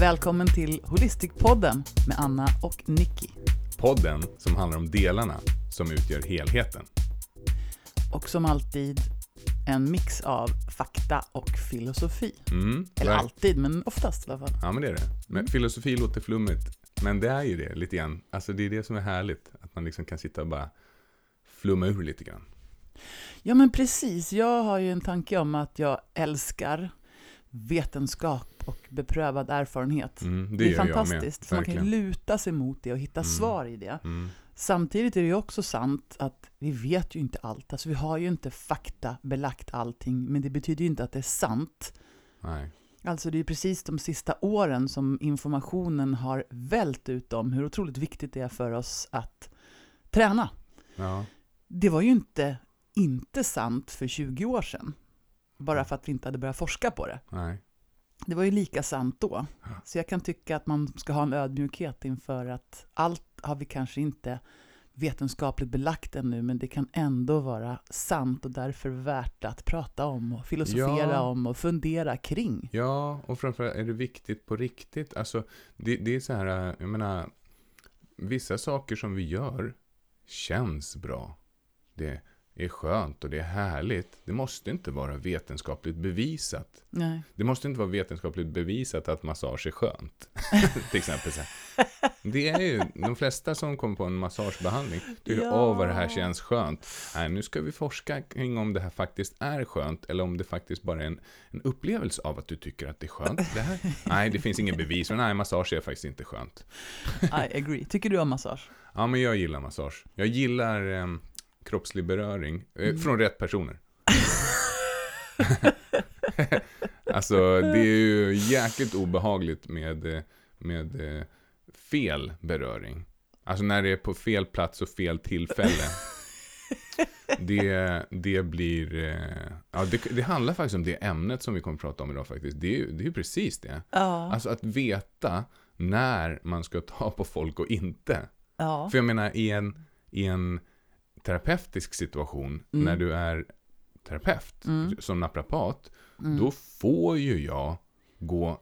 Välkommen till Holistikpodden med Anna och Nicky. Podden som handlar om delarna som utgör helheten. Och som alltid en mix av fakta och filosofi. Mm, Eller verk- alltid, men oftast i alla fall. Ja, men det är det. Men filosofi låter flummigt. Men det är ju det, lite grann. Alltså det är det som är härligt. Att man liksom kan sitta och bara flumma ur lite grann. Ja, men precis. Jag har ju en tanke om att jag älskar vetenskap och beprövad erfarenhet. Mm, det, det är med. fantastiskt, för man kan luta sig mot det och hitta Mm. svar i det. Mm, Samtidigt är det ju också sant att vi vet ju inte allt. Alltså vi har ju inte faktabelagt allting, men det betyder ju inte att det är sant. nej. Alltså det är ju precis de sista åren som informationen har vält ut om hur otroligt viktigt det är för oss att träna. Ja. Det var ju inte inte sant för 20 år sedan, bara för att vi inte hade börjat forska på det. Nej. Det var ju lika sant då. Så jag kan tycka att man ska ha en ödmjukhet inför att allt har vi kanske inte vetenskapligt belagt ännu, men det kan ändå vara sant och därför värt att prata om och filosofera Ja. om och fundera kring. Ja, och framförallt är det viktigt på riktigt. Alltså, det, det är så här, äh, jag menar, vissa saker som vi gör känns bra. Det är skönt och det är härligt. Det måste inte vara vetenskapligt bevisat. Nej. Det måste inte vara vetenskapligt bevisat att massage är skönt. Till exempel. Så här. Det är ju de flesta som kommer på en massagebehandling. Tycker, Ja. åh vad det här känns skönt. Nej, nu ska vi forska kring om det här faktiskt är skönt. Eller om det faktiskt bara är en, en upplevelse av att du tycker att det är skönt. Det här, nej, det finns ingen bevis. Men nej, massage är faktiskt inte skönt. I agree. Tycker du om massage? Ja, men jag gillar massage. Jag gillar eh, kroppslig beröring. Eh, Från rätt personer. alltså, det är ju jäkligt obehagligt med, eh, med eh, fel beröring. Alltså när det är på fel plats och fel tillfälle. Det, det blir... Ja, det, det handlar faktiskt om det ämnet som vi kommer att prata om idag faktiskt. Det är ju det är precis det. Ja. Alltså att veta när man ska ta på folk och inte. ja. För jag menar, i en, i en terapeutisk situation, Mm. när du är terapeut, Mm. som naprapat, Mm. då får ju jag gå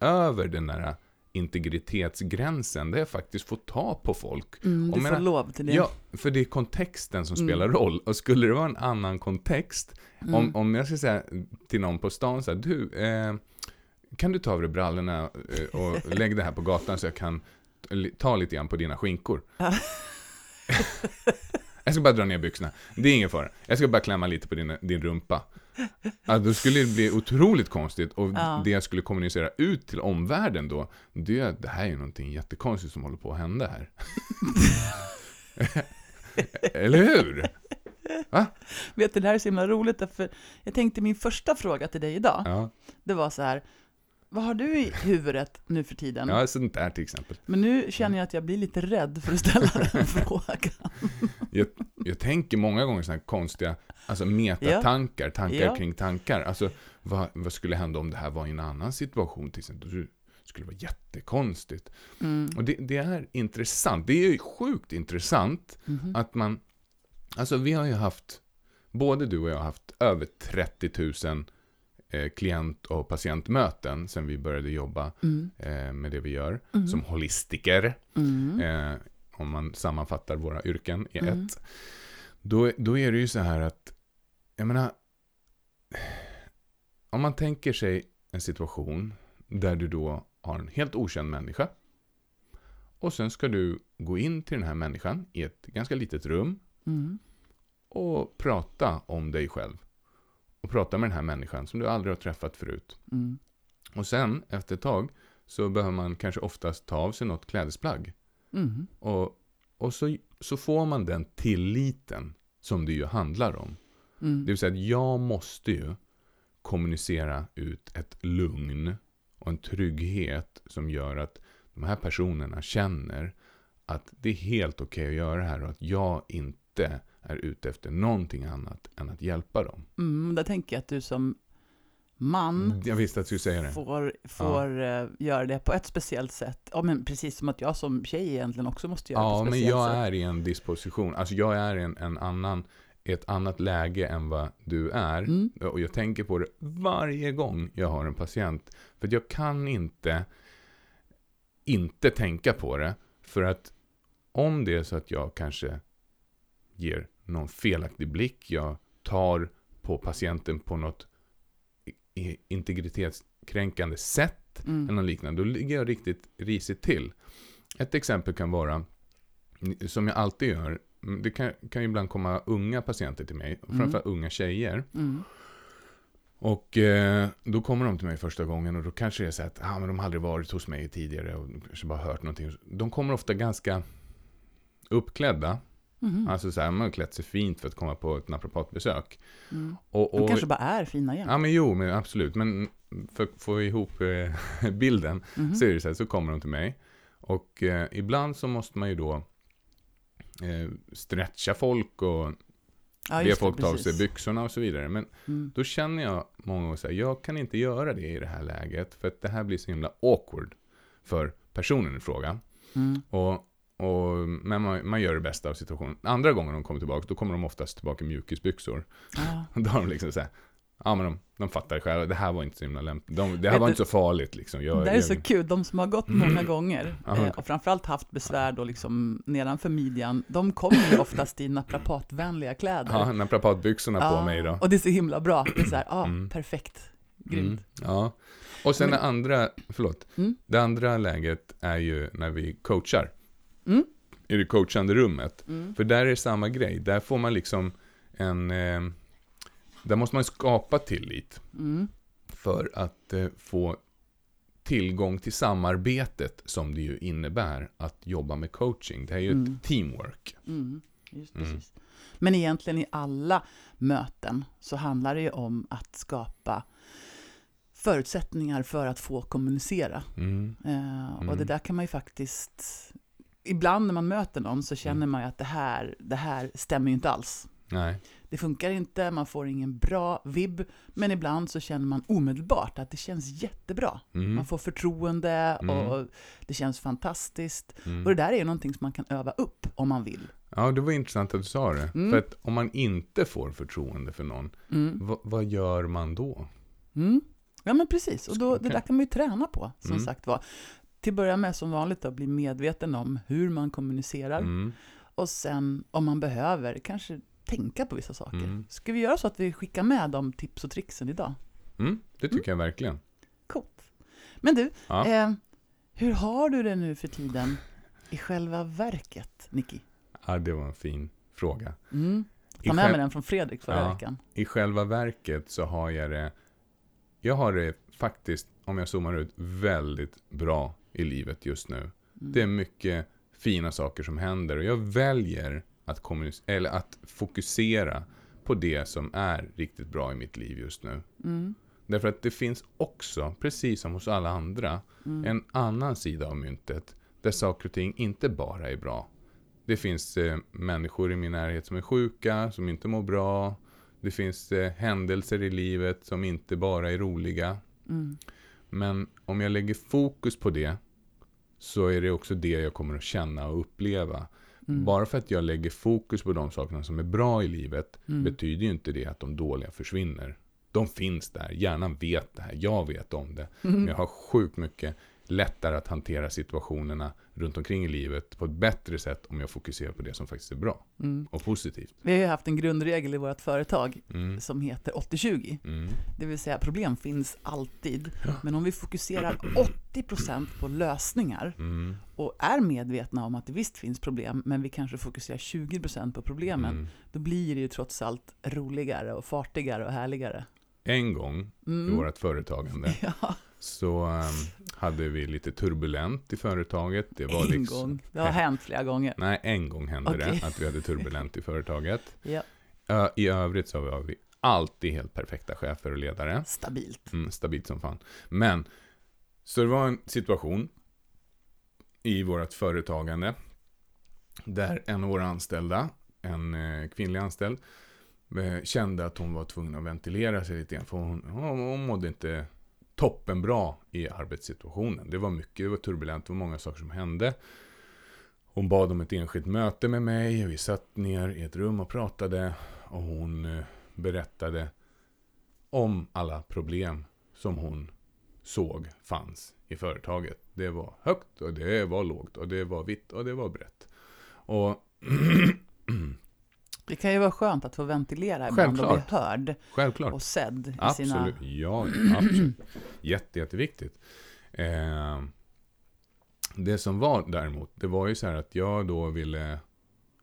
över den där integritetsgränsen, där jag faktiskt får ta på folk. Mm, du får menar- lov till det. Ja, för det är kontexten som Mm. spelar roll. Och skulle det vara en annan kontext, Mm. om, om jag ska säga till någon på stan så här, du, eh, kan du ta av dig brallorna eh, och lägg det här på gatan så jag kan ta lite grann på dina skinkor. Ja. jag ska bara dra ner byxorna. Det är ingen fara. Jag ska bara klämma lite på din, din rumpa. Ja, då skulle det bli otroligt konstigt och Ja. det jag skulle kommunicera ut till omvärlden då, det är att det här är ju någonting jättekonstigt som håller på att hända här. Eller hur? Vet du, det här är så himla roligt, därför jag tänkte min första fråga till dig idag, Ja, det var så här, vad har du i huvudet nu för tiden? ja sånt där till exempel. Men nu känner jag att jag blir lite rädd för att ställa den frågan. Jag, jag tänker många gånger sådana här konstiga, alltså metatankar, tankar Ja. kring tankar. Alltså, vad, vad skulle hända om det här var i en annan situation till exempel? Det skulle vara jättekonstigt. Mm. Och det, det är intressant. Det är ju sjukt intressant Mhm. att man, alltså vi har ju haft, både du och jag har haft över 30 000 eh, klient och patientmöten sedan vi började jobba Mm. eh, med det vi gör Mm. som holistiker. Mm. Eh, om man sammanfattar våra yrken i Mm. ett. Då, då är det ju så här att, jag menar, om man tänker sig en situation där du då har en helt okänd människa och sen ska du gå in till den här människan i ett ganska litet rum Mm. och prata om dig själv. Och prata med den här människan som du aldrig har träffat förut. Mm. Och sen, efter ett tag, så behöver man kanske oftast ta av sig något klädesplagg. Mm. Och, och så, så får man den tilliten som det ju handlar om. Mm. Det vill säga att jag måste ju kommunicera ut ett lugn och en trygghet som gör att de här personerna känner att det är helt okej att göra det här och att jag inte är ute efter någonting annat än att hjälpa dem. Mm. Där tänker jag att du som man Jag visste att du säga det. får, får eh, göra det på ett speciellt sätt. Ja, men precis som att jag som tjej egentligen också måste göra det Ja, på ett men speciellt jag sätt. är i en disposition. Alltså jag är i en, en annan, ett annat läge än vad du är. Mm. Och jag tänker på det varje gång jag har en patient. För jag kan inte inte tänka på det. För att om det är så att jag kanske ger någon felaktig blick, jag tar på patienten på något integritetskränkande sätt mm. eller något liknande, då ligger jag riktigt risigt till. Ett exempel kan vara, som jag alltid gör, det kan, kan ibland komma unga patienter till mig, mm. framförallt unga tjejer. Mm. Och eh, då kommer de till mig första gången och då kanske det är så att ah, men de har aldrig varit hos mig tidigare och kanske bara hört någonting. De kommer ofta ganska uppklädda. Mm. Alltså så här, man har klätt sig fint för att komma på ett naprapatbesök. Mm. Och, och, de kanske bara är fina igen. Ja, men jo, men absolut. Men för att få ihop eh, bilden mm. så är det så här, så kommer de till mig. Och eh, ibland så måste man ju då eh, stretcha folk och ja, be folk ta av sig byxorna och så vidare. Men mm. då känner jag många gånger så här, jag kan inte göra det i det här läget. För att det här blir så himla awkward för personen i fråga. Mm. Och och, men man, man, gör det bästa av situationen. Andra gånger de kommer tillbaka, då kommer de oftast tillbaka i mjukisbyxor. Ah. Då har de liksom så här, ja men de, de fattar själva, det här var inte så himla lämpligt. De, det här var du, inte så farligt liksom. Jag, det är jag, så kul, de som har gått många gånger eh, och framförallt haft besvär då liksom nedanför midjan, de kommer ju oftast i naprapatvänliga kläder. Ja, naprapatbyxorna ja, på mig då. Och det är så himla bra, det är så här, ja, mm. perfekt, grymt. Mm, ja, och sen men, det andra, förlåt, mm. det andra läget är ju när vi coachar. Mm. I det coachande rummet. Mm. För där är det samma grej. Där får man liksom en... Eh, där måste man skapa tillit. Mm. För att eh, få tillgång till samarbetet som det ju innebär att jobba med coaching. Det är ju mm. ett teamwork. Mm. Just mm. precis. Men egentligen i alla möten så handlar det ju om att skapa förutsättningar för att få kommunicera. Mm. Eh, och det mm. där kan man ju faktiskt ibland när man möter någon så känner mm. man ju att det här, det här stämmer ju inte alls. Nej. Det funkar inte, man får ingen bra vibb, men ibland så känner man omedelbart att det känns jättebra. Mm. Man får förtroende mm. och det känns fantastiskt. Mm. Och det där är ju någonting som man kan öva upp om man vill. Ja, det var intressant att du sa det. Mm. För att om man inte får förtroende för någon, mm. vad gör man då? Ja, men precis. Och då, det där kan man ju träna på, som sagt var till att börja med som vanligt då, bli medveten om hur man kommunicerar. Mm. Och sen om man behöver, kanske tänka på vissa saker. Mm. Ska vi göra så att vi skickar med de tips och tricksen idag? Mm, det tycker mm. jag verkligen. Coolt. Men du, ja. eh, hur har du det nu för tiden i själva verket, Nicky? Ja, det var en fin fråga. Mm. Ta med mig den från Fredrik förra ja, veckan. I själva verket så har jag det, jag har det faktiskt, om jag zoomar ut, väldigt bra i livet just nu. Mm. Det är mycket fina saker som händer och jag väljer att, eller att fokusera på det som är riktigt bra i mitt liv just nu. Mm. Därför att det finns också, precis som hos alla andra, mm. en annan sida av myntet där saker och ting inte bara är bra. Det finns eh, människor i min närhet som är sjuka, som inte mår bra. Det finns eh, händelser i livet som inte bara är roliga. Mm. Men om jag lägger fokus på det så är det också det jag kommer att känna och uppleva. Mm. Bara för att jag lägger fokus på de sakerna som är bra i livet mm. betyder ju inte det att de dåliga försvinner. De finns där, hjärnan vet det här, jag vet om det. Mm. Men jag har sjukt mycket lättare att hantera situationerna runt omkring i livet på ett bättre sätt om jag fokuserar på det som faktiskt är bra mm. och positivt. Vi har ju haft en grundregel i vårt företag mm. som heter 80-20. Mm. Det vill säga problem finns alltid, men om vi fokuserar 80% på lösningar mm. och är medvetna om att det visst finns problem, men vi kanske fokuserar 20% på problemen, mm. då blir det ju trots allt roligare och fartigare och härligare. En gång i mm. vårt företagande ja så um, hade vi lite turbulent i företaget. Det var en liksom, gång? Det har hänt flera gånger? Nej, en gång hände okay. det att vi hade turbulent i företaget. ja. uh, I övrigt så var vi alltid helt perfekta chefer och ledare. Stabilt. Mm, stabilt som fan. Men, så det var en situation i vårt företagande där en av våra anställda, en eh, kvinnlig anställd, Eh, kände att hon var tvungen att ventilera sig lite grann. För hon, hon, hon mådde inte toppenbra i arbetssituationen. Det var mycket, det var turbulent, det var många saker som hände. Hon bad om ett enskilt möte med mig. Vi satt ner i ett rum och pratade. Och hon eh, berättade om alla problem som hon såg fanns i företaget. Det var högt och det var lågt och det var vitt och det var brett. Och Det kan ju vara skönt att få ventilera ibland och bli hörd självklart. och sedd i Absolut. sina... Ja, absolut. Jätte, jätteviktigt. Eh, det som var däremot, det var ju så här att jag då ville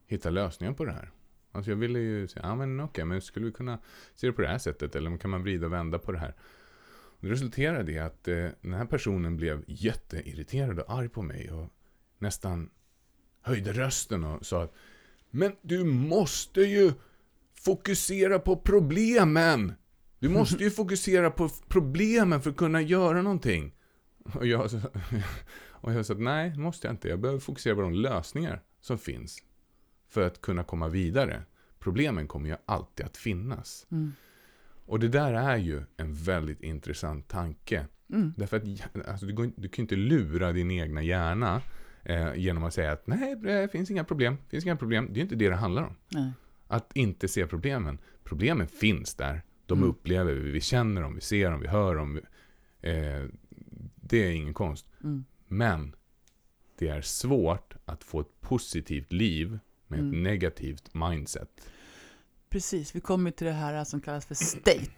hitta lösningar på det här. Alltså jag ville ju säga, ja men okej, men skulle vi kunna se det på det här sättet? Eller kan man vrida och vända på det här? Det resulterade i att eh, den här personen blev jätteirriterad och arg på mig och nästan höjde rösten och sa att Men du måste ju fokusera på problemen! Du måste ju fokusera på problemen för att kunna göra någonting. Och jag, och jag sa att nej, måste jag inte. Jag behöver fokusera på de lösningar som finns för att kunna komma vidare. Problemen kommer ju alltid att finnas. Mm. Och det där är ju en väldigt intressant tanke. Mm. Därför att alltså, du, går, du kan ju inte lura din egna hjärna eh, genom att säga att nej, det finns inga problem. Finns inga problem. Det är inte det det handlar om. Nej. Att inte se problemen. Problemen finns där. De Mm. upplever vi. Vi känner dem, vi ser dem, vi hör dem. Eh, det är ingen konst. Mm. Men det är svårt att få ett positivt liv med ett Mm. negativt mindset. Precis, vi kommer till det här som kallas för state.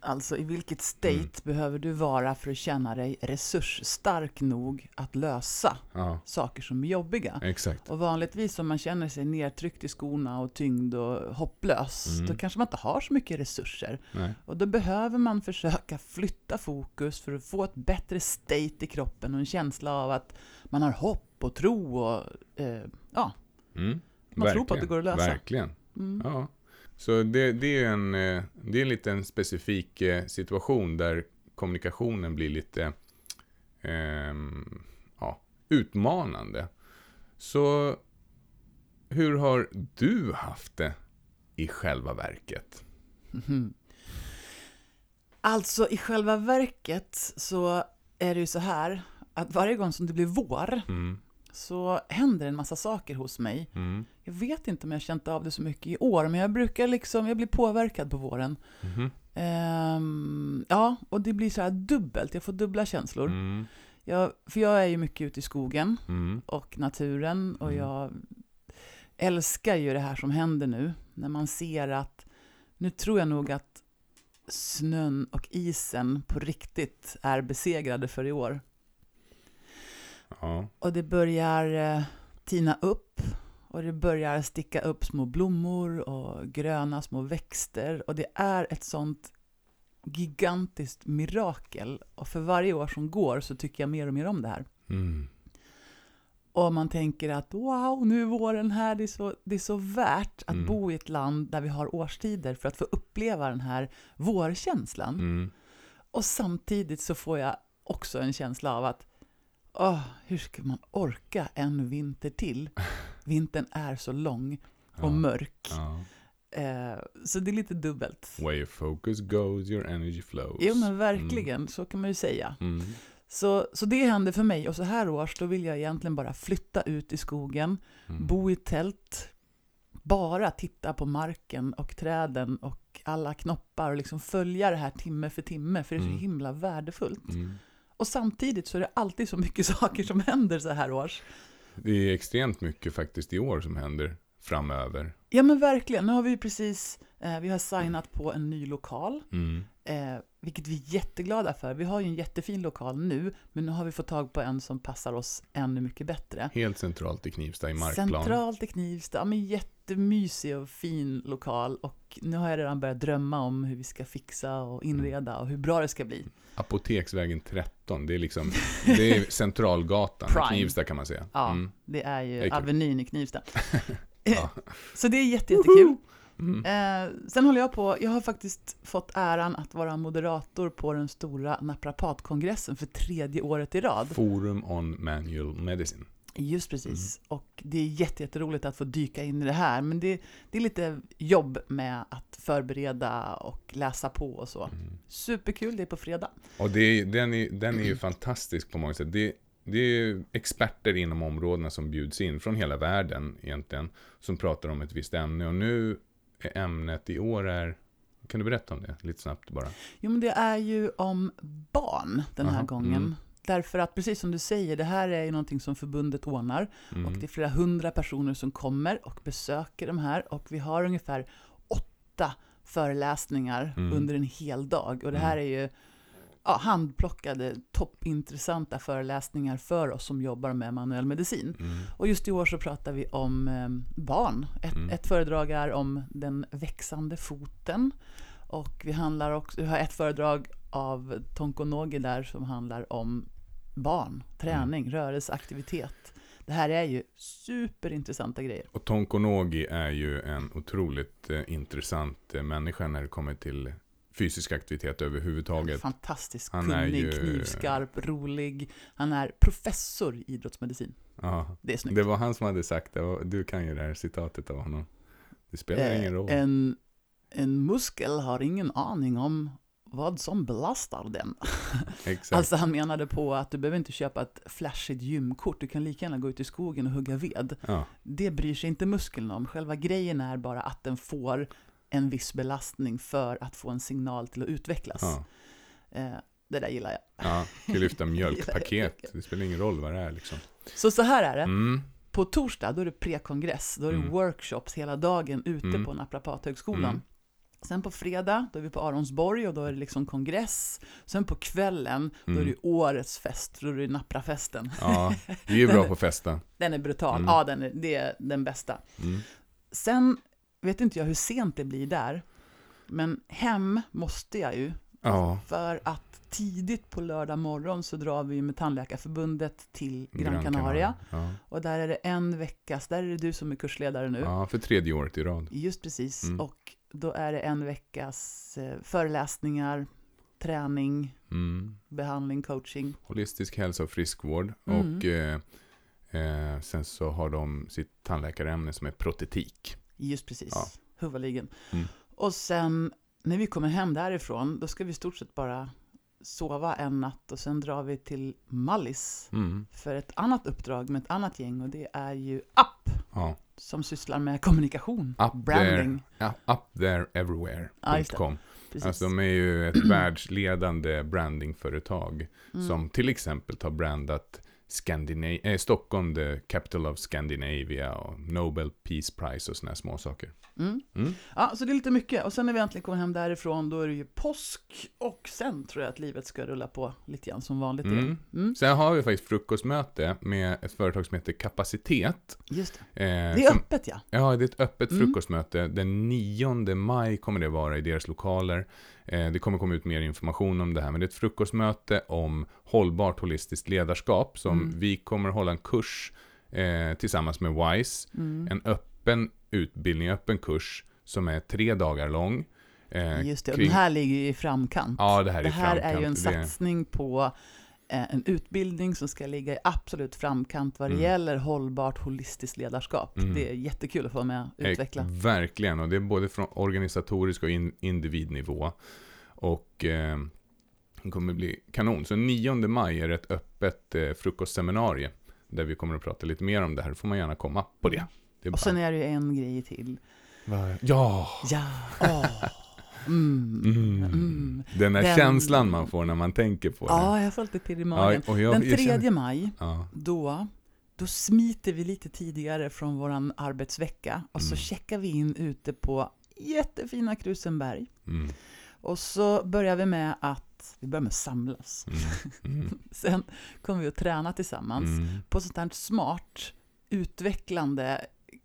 Alltså i vilket state Mm. behöver du vara för att känna dig resursstark nog att lösa Ja, saker som är jobbiga. exakt. Och vanligtvis om man känner sig nedtryckt i skorna och tyngd och hopplös, Mm. då kanske man inte har så mycket resurser. Nej. Och då behöver man försöka flytta fokus för att få ett bättre state i kroppen och en känsla av att man har hopp och tro och eh, ja, Mm. man tror på att det går att lösa. Verkligen. Mm. Ja. Så det, det är en, eh, det är en liten specifik eh, situation där kommunikationen blir lite ehm, ja, utmanande. Så hur har du haft det i själva verket? Mhm. Alltså i själva verket så är det ju så här att varje gång som det blir vår Mm. Så händer en massa saker hos mig. Mm. Jag vet inte om jag har känt av det så mycket i år, men jag brukar liksom, jag blir påverkad på våren. Mhm. Ehm, ja, och det blir så här dubbelt, jag får dubbla känslor. Mm. Jag, för jag är ju mycket ute i skogen Mm. och naturen och Mm. jag älskar ju det här som händer nu. När man ser att, nu tror jag nog att snön och isen på riktigt är besegrade för i år. Ja. Och det börjar eh, tina upp och det börjar sticka upp små blommor och gröna små växter. Och det är ett sånt gigantiskt mirakel. Och för varje år som går så tycker jag mer och mer om det här. Mm. Och man tänker att wow, nu är våren här. Det är så, det är så värt att Mm. bo i ett land där vi har årstider för att få uppleva den här vårkänslan. Mm. Och samtidigt så får jag också en känsla av att åh, hur ska man orka en vinter till? Vintern är så lång och Ja. mörk. Ja. Eh, så det är lite dubbelt. Where your focus goes, your energy flows. Jo men verkligen, så kan man ju säga. Mm. Så, så det händer för mig och så här års då vill jag egentligen bara flytta ut i skogen, Mm. bo i tält, bara titta på marken och träden och alla knoppar och liksom följa det här timme för timme för det är så Mm. himla värdefullt. Och samtidigt så är det alltid så mycket saker som händer så här års. Det är extremt mycket faktiskt i år som händer framöver. Ja men verkligen, nu har vi ju precis, eh, vi har signat på en ny lokal, Mm. eh, vilket vi är jätteglada för. Vi har ju en jättefin lokal nu, men nu har vi fått tag på en som passar oss ännu mycket bättre. Helt centralt i Knivsta i Markplan. Centralt i Knivsta, ja, men jättemysig och fin lokal och nu har jag redan börjat drömma om hur vi ska fixa och inreda och hur bra det ska bli. Apoteksvägen 13, det är liksom, det är centralgatan i. Knivsta kan man säga. Ja, Mm. det är ju Det är kul. Avenyn i Knivsta. Ja. Så det är jätte, jättekul. Mm. Eh, sen håller jag på, jag har faktiskt fått äran att vara moderator på den stora naprapatkongressen för tredje året i rad. Forum on Manual Medicine. Just precis. Och det är jätte, jätteroligt att få dyka in i det här. Men det, det är lite jobb med att förbereda och läsa på och så. Mm. Superkul, det är på fredag. Och det är, den, är, den är ju fantastisk på många sätt. Det, det är experter inom områdena som bjuds in från hela världen egentligen. Som pratar om ett visst ämne. Och nu är ämnet i år är... Kan du berätta om det lite snabbt bara? Jo, men det är ju om barn den här Aha, gången. mm. Därför att precis som du säger, det här är ju någonting som förbundet ordnar. Mm. Och det är flera hundra personer som kommer och besöker de här. Och vi har ungefär åtta föreläsningar Mm. under en hel dag. Och det här är ju ja, handplockade, toppintressanta föreläsningar för oss som jobbar med manuell medicin. Mm. Och just i år så pratar vi om eh, barn. Ett, Mm. ett föredrag är om den växande foten. Och vi, handlar också, vi har ett föredrag av Tonko Nogi där som handlar om barn, träning, rörelseaktivitet. Det här är ju superintressanta grejer. Och Tonko Nogi är ju en otroligt eh, intressant eh, människa när det kommer till fysisk aktivitet överhuvudtaget. Fantastiskt Han är kunnig, ju- knivskarp, rolig. Han är professor i idrottsmedicin. Ja, Det är snyggt. det var han som hade sagt det. Du kan ju det här citatet av honom. Det spelar Eh, ingen roll. En, en muskel har ingen aning om vad som belastar den. Exakt. Alltså han menade på att du behöver inte köpa ett flashigt gymkort, du kan lika gärna gå ut i skogen och hugga ved. ja. Det bryr sig inte muskeln om, själva grejen är bara att den får en viss belastning för att få en signal till att utvecklas. Ja. Eh, det där gillar jag. ja, kan lyfta mjölkpaket. Det spelar ingen roll vad det är liksom. Så så här är det, Mm. på torsdag då är det prekongress, då är det Mm. workshops hela dagen ute Mm. på Naprapathögskolan. Mm. Sen på fredag, då är vi på Aronsborg och då är det liksom kongress. Sen på kvällen, då är Mm. det årets fest, då är det Naprafesten. Ja, vi är bra på festa. Den är brutal, Mm. ja den är, det är den bästa. Mm. Sen vet inte jag hur sent det blir där, men hem måste jag ju, Ja, för att tidigt på lördag morgon så drar vi med Tandläkarförbundet till Gran, Gran Canaria. Ja. Och där är det en veckas, där är det du som är kursledare nu. ja, för tredje året i rad. Just precis. Mm. Och då är det en veckas eh, föreläsningar, träning, Mm. behandling, coaching. Holistisk hälsa och friskvård. Mm. Och eh, eh, sen så har de sitt tandläkarämne som är protetik. Just precis. Ja. Huvudligen. Mm. Och sen när vi kommer hem därifrån, då ska vi i stort sett bara sova en natt och sen drar vi till Mallis Mm. för ett annat uppdrag med ett annat gäng och det är ju App Ja. som sysslar med kommunikation, Up branding. Ja, up there everywhere. Ja. Alltså de är ju ett världsledande brandingföretag Mm. som till exempel har brandat Scandina- eh, Stockholm, the capital of Scandinavia och Nobel Peace Prize och sådana små saker. Mm. Mm. Ja, så det är lite mycket. Och sen när vi äntligen kommer hem därifrån, då är det ju påsk. Och sen tror jag att livet ska rulla på lite grann som vanligt Mm. igen. Mm. Sen har vi faktiskt frukostmöte med ett företag som heter Kapacitet. Just det. Eh, Det är som, öppet ja. Ja, det är ett öppet Mm. frukostmöte. Den 9 maj kommer det vara i deras lokaler. Eh, det kommer komma ut mer information om det här, men det är ett frukostmöte om hållbart holistiskt ledarskap som Mm. vi kommer hålla en kurs eh, tillsammans med WISE. Mm. En öppen utbildning, öppen kurs som är tre dagar lång. Eh, Just det, och kring- den här ligger ju i framkant. Ja, det här är det här är ju en. Det- satsning på en utbildning som ska ligga i absolut framkant vad det Mm. gäller hållbart holistiskt ledarskap. Mm. Det är jättekul att få vara med och utveckla. Eh, Verkligen, och det är både från organisatorisk och in, individnivå. Och eh, det kommer bli kanon. Så 9 maj är ett öppet eh, frukostseminarium. Där vi kommer att prata lite mer om det här. Då får man gärna komma på det. det Och sen är det ju en grej till. Va- Ja! Ja, åh. Mm. Mm. Mm. Den där Den- känslan man får när man tänker på det. Ja, jag får lite pirr i magen. och jag, Den jag 3 känner- maj, Ja. då, då smiter vi lite tidigare från våran arbetsvecka och så Mm. checkar vi in ute på jättefina Krusenberg. Och så börjar vi med att, vi börjar med att samlas. Sen kommer vi att träna tillsammans Mm. på sånt här smart, utvecklande,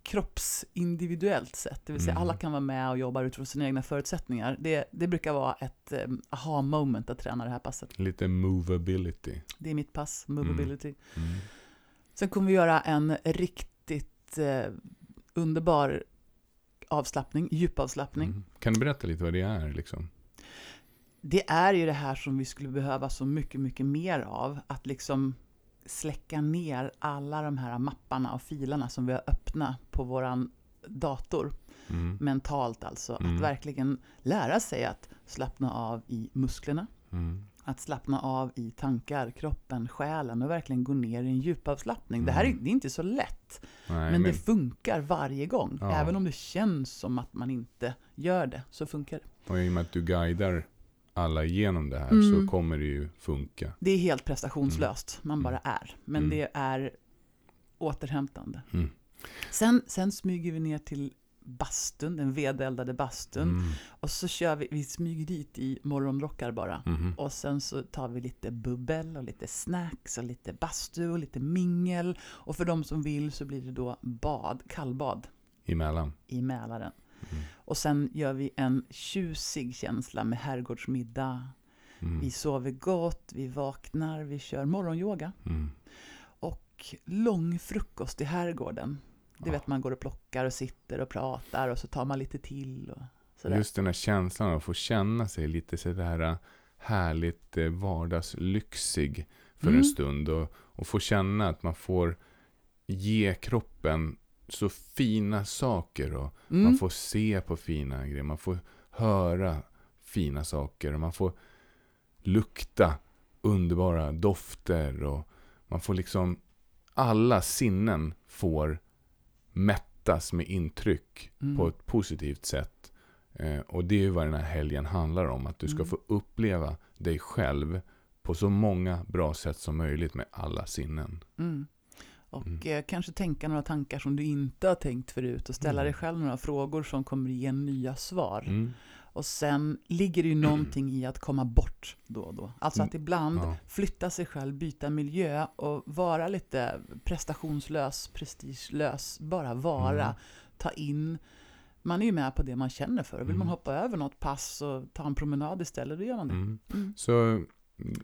kroppsindividuellt sätt. Det vill säga Mm. alla kan vara med och jobba utifrån sina egna förutsättningar. Det, det brukar vara ett um, aha-moment att träna det här passet. Lite movability. Det är mitt pass, movability. Mm. Sen kommer vi göra en riktigt eh, underbar avslappning, djupavslappning. Mm. Kan du berätta lite vad det är? Liksom? Det är ju det här som vi skulle behöva så mycket, mycket mer av. Att liksom släcka ner alla de här mapparna och filerna som vi har öppna på våran dator. Mm. Mentalt alltså. Mm. Att verkligen lära sig att slappna av i musklerna. Mm. Att slappna av i tankar, kroppen, själen och verkligen gå ner i en djupavslappning. Det här är, Mm. det är inte så lätt. Nej, Men, det funkar varje gång. Ja. Även om det känns som att man inte gör det, så funkar det. Och i och med att du guidar alla igenom det här Mm. så kommer det ju funka. Det är helt prestationslöst, man Mm. bara är. Men Mm. det är återhämtande. Mm. Sen, sen smyger vi ner till bastun, den vedeldade bastun. Mm. Och så kör vi, vi smyger dit i morgonrockar bara. Mhm. Och sen så tar vi lite bubbel och lite snacks och lite bastu och lite mingel. Och för de som vill så blir det då bad, kallbad Emellan. i Mälaren. Mm. Och sen gör vi en tjusig känsla med herrgårdsmiddag. Mm. Vi sover gott, vi vaknar, vi kör morgonyoga. Mm. Och lång frukost i herrgården. Det Ja. vet man går och plockar och sitter och pratar och så tar man lite till. Och sådär. Just den här känslan av att få känna sig lite sådär äh, härligt eh, vardagslyxig för Mm. en stund. Och, och få känna att man får ge kroppen så fina saker. Och Mm. man får se på fina grejer. Man får höra fina saker. Och man får lukta underbara dofter. Och man får liksom alla sinnen får mättas med intryck Mm. på ett positivt sätt. Eh, och det är ju vad den här helgen handlar om. Att du ska Mm. få uppleva dig själv på så många bra sätt som möjligt med alla sinnen. Mm. Och Mm. eh, kanske tänka några tankar som du inte har tänkt förut och ställa Mm. dig själv några frågor som kommer ge nya svar. Mm. Och sen ligger det ju någonting i att komma bort då och då. Alltså att ibland Ja. flytta sig själv, byta miljö och vara lite prestationslös, prestigelös, bara vara, Mm. ta in. Man är ju med på det man känner för. Vill man Mm. hoppa över något pass och ta en promenad istället, då gör man det. Mm. Mm. Så mm,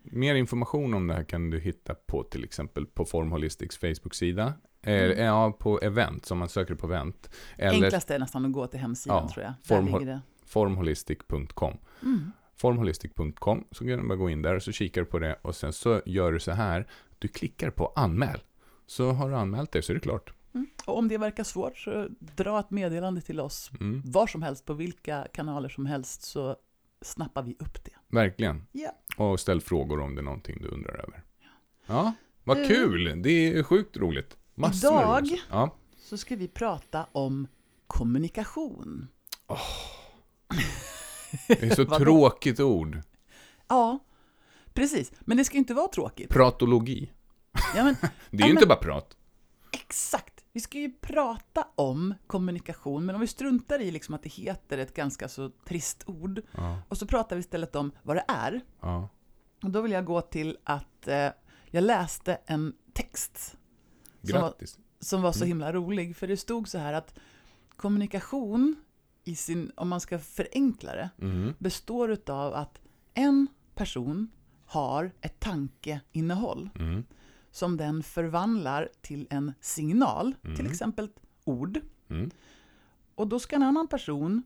mer information om det här kan du hitta på till exempel på Formholistics Facebook-sida. Mm. Ja, på event, som man söker på event. Eller Enklast är nästan att gå till hemsidan Ja, tror jag. Där form- ligger det. formholistic.com. Mm. Formholistic.com, så kan du bara gå in där och så kikar du på det och sen så gör du så här. Du klickar på anmäl. Så har du anmält dig så är det klart. Mm. Och om det verkar svårt så dra ett meddelande till oss Mm. var som helst, på vilka kanaler som helst, så snappar vi upp det. Verkligen. Ja. Och ställ frågor om det är någonting du undrar över. Ja, vad Du- kul! Det är sjukt roligt. Massor Idag- roligt. Ja. Så ska vi prata om kommunikation. Det är så tråkigt ord. Ja, precis. Men det ska inte vara tråkigt. Pratologi. Ja, men Det är Ja, ju inte men- bara prat. exakt. Vi ska ju prata om kommunikation, men om vi struntar i liksom att det heter ett ganska så trist ord, Ja, och så pratar vi istället om vad det är. ja. Och då vill jag gå till att eh, jag läste en text som var, Grattis. som var så Mm. himla rolig, för det stod så här att kommunikation, i sin, om man ska förenkla det, Mm. består utav att en person har ett tankeinnehåll Mm. Som den förvandlar till en signal, Mm. till exempel ett ord. Mm. Och då ska en annan person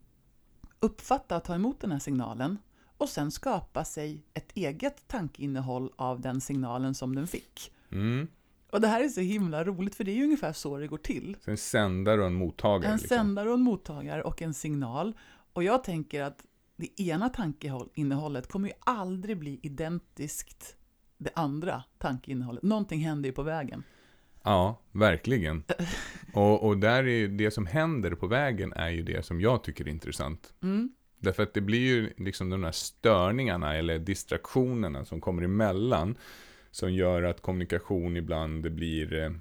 uppfatta och ta emot den här signalen och sen skapa sig ett eget tankeinnehåll av den signalen som den fick. Mm. Och det här är så himla roligt, för det är ju ungefär så det går till. Så en sändare och en mottagare. En liksom. sändare och en mottagare och en signal. Och jag tänker att det ena tankeinnehållet kommer ju aldrig bli identiskt det andra tankeinnehållet. Någonting händer ju på vägen. Ja, verkligen. Och, och där är ju det som händer på vägen är ju det som jag tycker är intressant. Mm. Därför att det blir ju liksom de här störningarna eller distraktionerna som kommer emellan som gör att kommunikation ibland blir eh,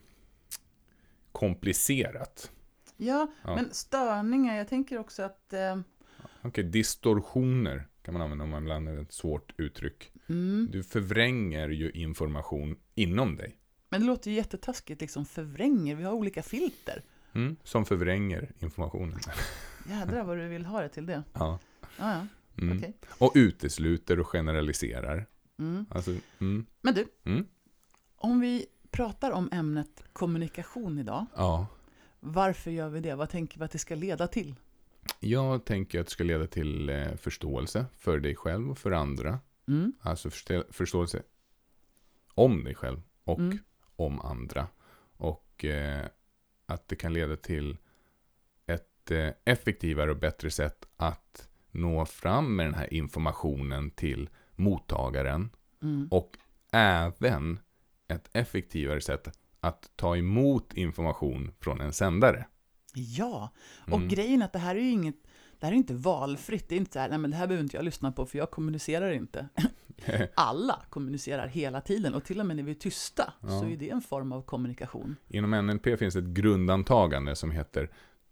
komplicerat. Ja, Ja. men störningar, jag tänker också att... Eh, Okej, distorsioner kan man använda om man använda ett svårt uttryck. mm, Du förvränger ju information inom dig. men det låter ju jättetaskigt, liksom förvränger. Vi har olika filter. Mm, som förvränger informationen. Jädrar vad du vill ha det till det. ja. Ja, ja, Mm. okej. Och utesluter och generaliserar. Mm. Alltså, mm, Men du, mm, om vi pratar om ämnet kommunikation idag, ja. varför gör vi det? Vad tänker vi att det ska leda till? Jag tänker att det ska leda till eh, förståelse för dig själv och för andra. Mm. Alltså förstå- förståelse om dig själv och Mm. om andra. Och eh, att det kan leda till ett eh, effektivare och bättre sätt att nå fram med den här informationen till mottagaren. Mm. Och även ett effektivare sätt att ta emot information från en sändare. Ja, och Mm. grejen är att det här är ju inget, det här är inte valfritt. Det är inte så här, nej men det här behöver inte jag lyssna på för jag kommunicerar inte. Alla kommunicerar hela tiden och till och med när vi är tysta Ja. så är det en form av kommunikation. Inom NLP finns ett grundantagande som heter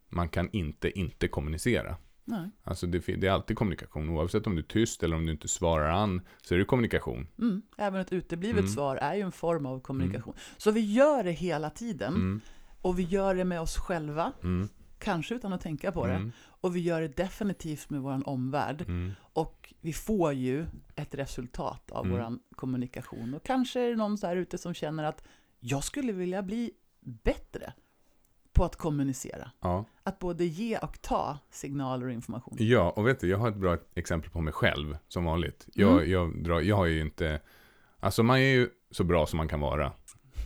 man kan inte inte kommunicera. Nej. Alltså det, det är alltid kommunikation. Oavsett om du är tyst eller om du inte svarar an så är det kommunikation. Mm. Även ett uteblivet Mm. svar är ju en form av kommunikation. Så vi gör det hela tiden Mm, och vi gör det med oss själva, mm, kanske utan att tänka på det. mm, Och vi gör det definitivt med vår omvärld. mm. Och vi får ju ett resultat av Mm. vår kommunikation. Och kanske är det någon så här ute som känner att jag skulle vilja bli bättre på att kommunicera. Ja. Att både ge och ta signaler och information. ja, och vet du, jag har ett bra exempel på mig själv, som vanligt. Jag, Mm. jag, drar, jag har ju inte, alltså man är ju så bra som man kan vara.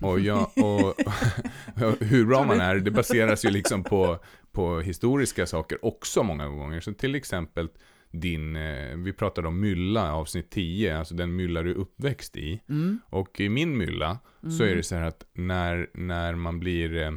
Och, jag, och, och hur bra man är, det baseras ju liksom på, på historiska saker också många gånger. Så till exempel din, eh, vi pratade om mylla, avsnitt 10, alltså den mylla du är uppväxt i. Mm. Och i min mylla så är det så här att när, när man blir eh,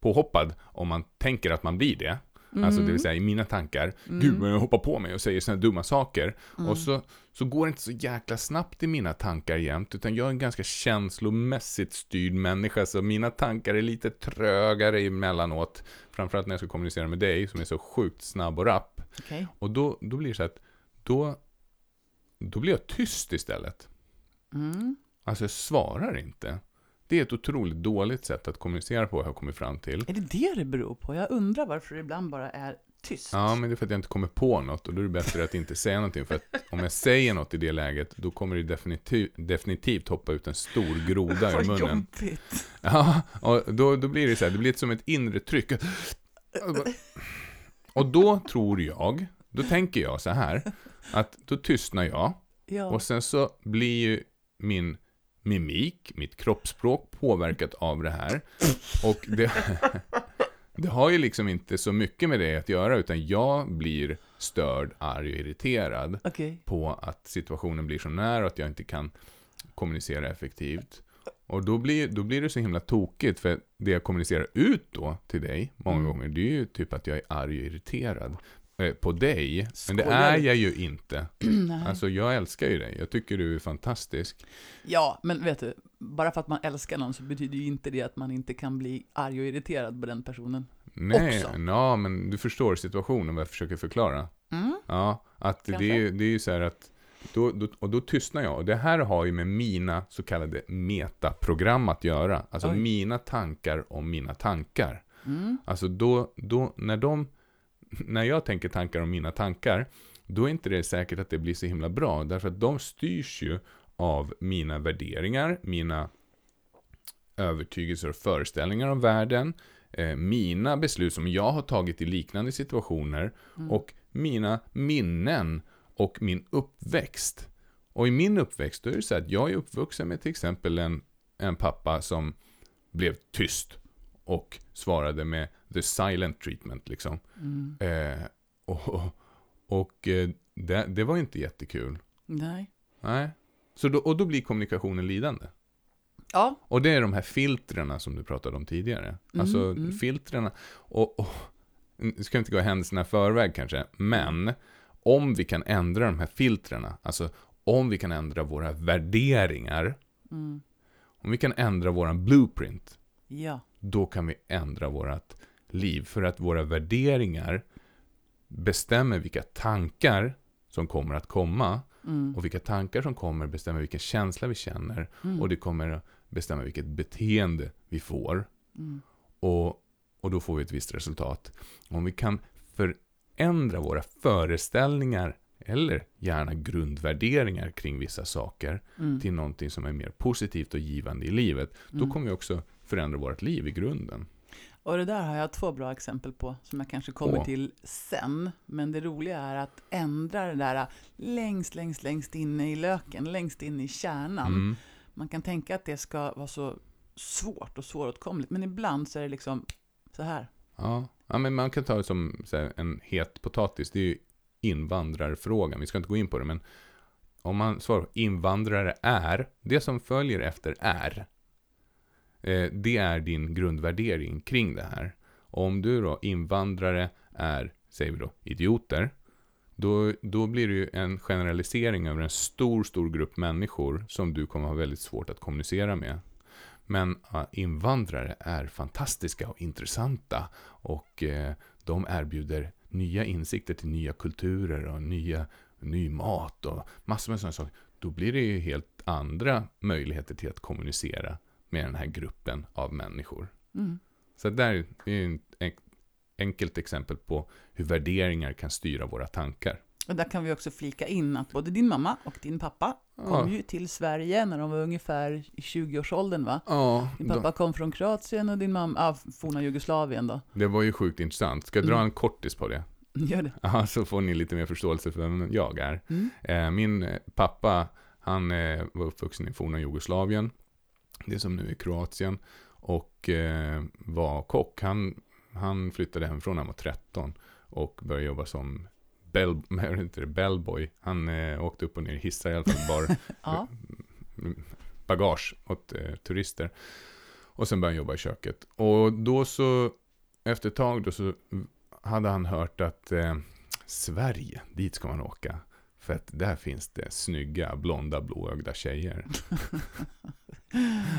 påhoppad, om man tänker att man blir det, alltså det vill säga i mina tankar, Mm. gud vad jag hoppar på mig och säger sådana dumma saker. Och så, så går det inte så jäkla snabbt i mina tankar jämt, utan jag är en ganska känslomässigt styrd människa, så mina tankar är lite trögare emellanåt. Framförallt när jag ska kommunicera med dig, som är så sjukt snabb och rapp. Okej. Och då, då blir det så att, då, då blir jag tyst istället. Mm. Alltså jag svarar inte. Det är ett otroligt dåligt sätt att kommunicera på, har jag kommit fram till. Är det det det beror på? Jag undrar varför det ibland bara är tyst. Ja, men det är för att jag inte kommer på något och då är det bättre att inte säga någonting. För att om jag säger något i det läget, då kommer det definitiv, definitivt hoppa ut en stor groda ur Vad munnen. jobbigt. Ja, och då, då blir det så här, det blir som ett inre tryck. Och då tror jag, då tänker jag så här, att då tystnar jag. Ja. Och sen så blir ju min mimik, mitt kroppsspråk påverkat av det här. Och det, det har ju liksom inte så mycket med det att göra, utan jag blir störd, arg och irriterad Okej. på att situationen blir så nära och att jag inte kan kommunicera effektivt. Och då blir, då blir det så himla tokigt, för det jag kommunicerar ut då till dig många Mm. gånger, det är ju typ att jag är arg och irriterad på dig. Men det är jag ju inte. Alltså jag älskar ju dig. Jag tycker du är fantastisk. Ja, men vet du, bara för att man älskar någon så betyder ju inte det att man inte kan bli arg och irriterad på den personen. Nej, Också. ja, men du förstår situationen vad jag försöker förklara. Mm. Ja, att det är, det är ju så här att då, då, och då tystnar jag. Och det här har ju med mina så kallade metaprogram att göra. Alltså Oj. mina tankar om mina tankar. Mm. Alltså då, då, när de, när jag tänker tankar om mina tankar, då är inte det säkert att det blir så himla bra. Därför att de styrs ju av mina värderingar, mina övertygelser och föreställningar om världen, eh, mina beslut som jag har tagit i liknande situationer Mm. och mina minnen och min uppväxt. Och i min uppväxt, då är det så att jag är uppvuxen med till exempel en, en pappa som blev tyst och svarade med the silent treatment liksom. Mm. Eh, och och eh, det, det var inte jättekul. Nej. Nej. Så då, och då blir kommunikationen lidande. Ja. Och det är de här filtrerna som du pratade om tidigare. Mm, alltså mm. filtrerna. Och, och, nu ska inte gå händelserna i förväg kanske, men om vi kan ändra de här filtrerna, alltså om vi kan ändra våra värderingar, Mm. om vi kan ändra våran blueprint, Ja. då kan vi ändra vårt liv. För att våra värderingar bestämmer vilka tankar som kommer att komma. Mm. Och vilka tankar som kommer bestämmer vilken känsla vi känner. Mm. Och det kommer att bestämma vilket beteende vi får. Mm. Och, och då får vi ett visst resultat. Om vi kan förändra våra föreställningar eller gärna grundvärderingar kring vissa saker Mm. till någonting som är mer positivt och givande i livet, då Mm. kommer vi också förändra vårt liv i grunden. Och det där har jag två bra exempel på som jag kanske kommer Åh. till sen. Men det roliga är att ändra det där längst, längst, längst inne i löken, längst in i kärnan. Mm. Man kan tänka att det ska vara så svårt och svåråtkomligt, men ibland så är det liksom så här. Ja. ja, men man kan ta det som här, en het potatis. Det är ju invandrarfrågan. Vi ska inte gå in på det, men om man svarar invandrare är, det som följer efter är, Eh, det är din grundvärdering kring det här. Och om du då, invandrare är säger vi då, idioter, då, då blir det ju en generalisering över en stor, stor grupp människor som du kommer ha väldigt svårt att kommunicera med. Men invandrare är fantastiska och intressanta och eh, de erbjuder nya insikter till nya kulturer och nya, ny mat och massor med sådana saker. Då blir det ju helt andra möjligheter till att kommunicera med den här gruppen av människor. Mm. Så där är ett enkelt exempel på hur värderingar kan styra våra tankar. Och där kan vi också flika in att både din mamma och din pappa kom ju till Sverige när de var ungefär i 20-årsåldern va? Ja, Din pappa då, kom från Kroatien och din mamma, ah, forna Jugoslavien då. det var ju sjukt intressant. Ska jag dra Mm. en kortis på det? Gör det. Ja, så får ni lite mer förståelse för vem jag är. Mm. Eh, Min eh, pappa, han eh, var uppvuxen i forna Jugoslavien, det som nu är Kroatien, och eh, var kock. Han, han flyttade hemifrån när han var 13 och började jobba som bell, heter det, bellboy. Han eh, åkte upp och ner i hissar i alla fall, bar Ja. bagage åt eh, turister. Och sen började han jobba i köket. Och då så, efter ett tag då så hade han hört att eh, Sverige, dit ska man åka. För att där finns det snygga, blonda, blåögda tjejer.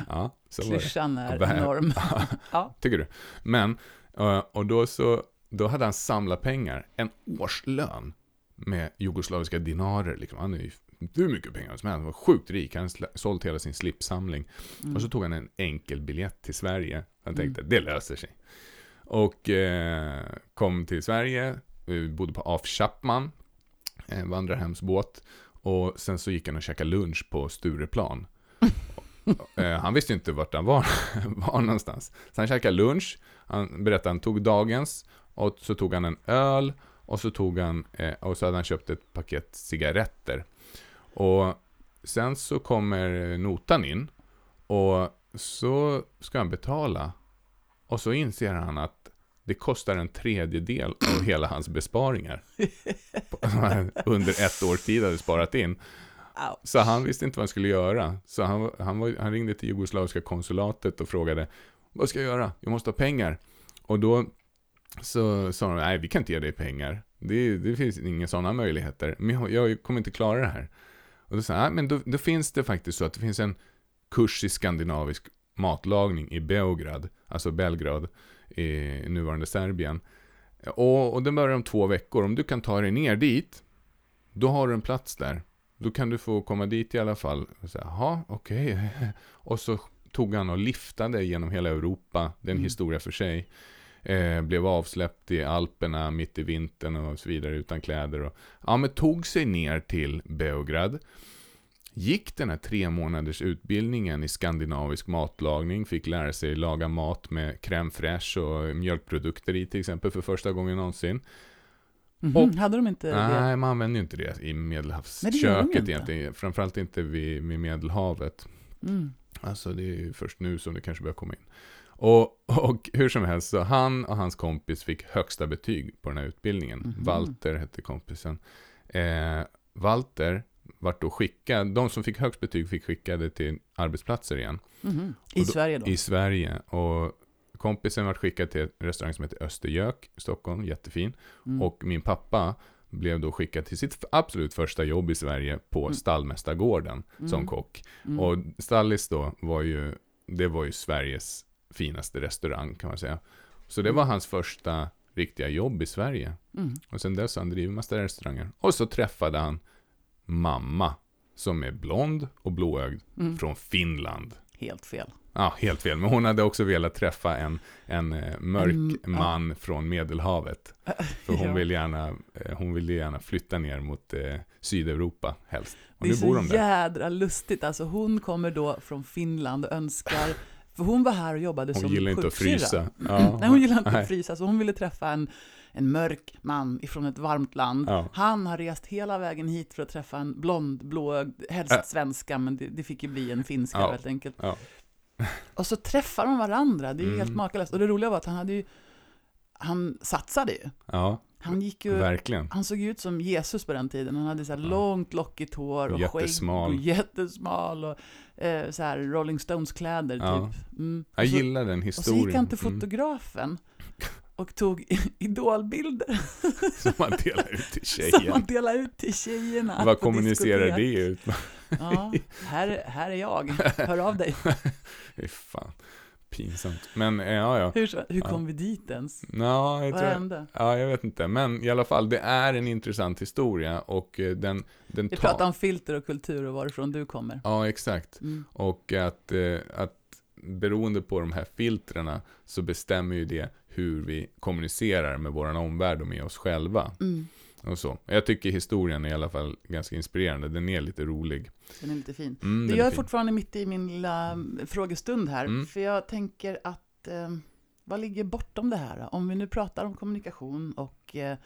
ja, så. Klyschan är enorm. Ja. Tycker du? Men, eh, och då så, då hade han samlat pengar, en årslön med jugoslaviska dinarer. Liksom. Han är ju hur mycket pengar som helst. Han var sjukt rik. Han hade sålt hela sin slipsamling. Mm. Och så tog han en enkel biljett till Sverige. Han Mm. tänkte, det löser sig. Och eh, kom till Sverige, Vi bodde på Af Chapman, eh, vandrarhemsbåt. Och sen så gick han och käkade lunch på Stureplan. eh, han visste inte vart han var, var någonstans. Så han käkade lunch, han berättade han tog dagens, och så tog han en öl, och så tog han, eh, och så hade han köpt ett paket cigaretter. Och sen så kommer notan in, och så ska han betala. Och så inser han att det kostar en tredjedel av hela hans besparingar. Under ett år tid hade sparat in. Ouch. Så han visste inte vad han skulle göra. Så han, han, var, han ringde till jugoslaviska konsulatet och frågade Vad ska jag göra? Jag måste ha pengar. Och då så sa de, nej vi kan inte ge dig pengar. Det, det finns inga sådana möjligheter. Men jag, jag kommer inte klara det här. Och då sa han, men då, då finns det faktiskt så att det finns en kurs i skandinavisk matlagning i Beograd, alltså Belgrad, i nuvarande Serbien. Och, och den börjar om två veckor. Om du kan ta dig ner dit, då har du en plats där. Då kan du få komma dit i alla fall. Jaha, okej. Och så tog han och liftade genom hela Europa. Det är en Mm. historia för sig. Eh, blev avsläppt i Alperna mitt i vintern och så vidare utan kläder. Och, ja, men tog sig ner till Beograd. Gick den här tre månaders utbildningen i skandinavisk matlagning, fick lära sig laga mat med crème fraîche och mjölkprodukter i till exempel för första gången någonsin. Mhm. Och- Hade de inte det? Nej, man använder ju inte det i Nej, det medelhavsköket egentligen. Framförallt inte vid, vid Medelhavet. Mm. Alltså det är ju först nu som det kanske börjar komma in. Och, och hur som helst, så han och hans kompis fick högsta betyg på den här utbildningen. Mhm. Walter hette kompisen. Eh, Walter vart då skickad, de som fick högst betyg fick skickade till arbetsplatser igen. Mhm. I Och då- Sverige då? I Sverige. Och kompisen vart skickad till en restaurang som heter Östergök i Stockholm, jättefin. Mm. Och min pappa blev då skickad till sitt absolut första jobb i Sverige på Mm. Stallmästargården som Mm. kock. Mm. Och Stallis då var ju, det var ju Sveriges finaste restaurang kan man säga. Så det Mm. var hans första riktiga jobb i Sverige. Mm. Och sen dess har han drivit massa restauranger. Och så träffade han mamma, som är blond och blåögd, Mm. från Finland. Helt fel. Ja, helt fel. Men hon hade också velat träffa en, en eh, mörk Mm, ja. man från Medelhavet. För hon, Ja. vill gärna, eh, hon ville gärna flytta ner mot eh, Sydeuropa helst. Och Det är så de jädra lustigt. Alltså hon kommer då från Finland och önskar, för hon var här och jobbade Hon som gillar inte att sjuksyrra. frysa. Nej, hon gillar inte Nej. att frysa, så hon ville träffa en, en mörk man ifrån ett varmt land. Ja. Han har rest hela vägen hit för att träffa en blond, blåögd, helst svenska, men det, det fick ju bli en finska Ja. helt enkelt. Ja. Och så träffar de varandra, det är Mm. helt makalöst. Och det roliga var att han hade ju, han satsade ju. ja, Han gick ju, verkligen. han såg ut som Jesus på den tiden. Han hade så Ja. långt lockigt hår och Jättesmal. skägg och jättesmal och eh, så här Rolling Stones-kläder Ja. typ. Mm. Jag Och så- gillar den och historien. så gick han till Mm. fotografen och tog idolbilder Som man delar ut till som man delade ut till tjejerna. Vad kommunicerar det ut? Ja, här, här är jag, hör av dig. Fy fan, pinsamt. Men eh, ja, ja. Hur, hur Ja. kom vi dit ens? Nå, jag Vad tror, hände? ja, jag vet inte. Men i alla fall, det är en intressant historia och eh, den, den Vi tar... pratar om filter och kultur och varifrån du kommer. Ja, exakt. Mm. Och att, eh, att beroende på de här filtrerna så bestämmer ju det hur vi kommunicerar med vår omvärld och med oss själva. Mm. Och så. Jag tycker historien är i alla fall ganska inspirerande. Den är lite rolig. Den är lite fin. Mm, Du, jag är fin. fortfarande mitt i min lilla mm, frågestund här, Mm. för jag tänker att eh, vad ligger bortom det här? då? Om vi nu pratar om kommunikation och eh,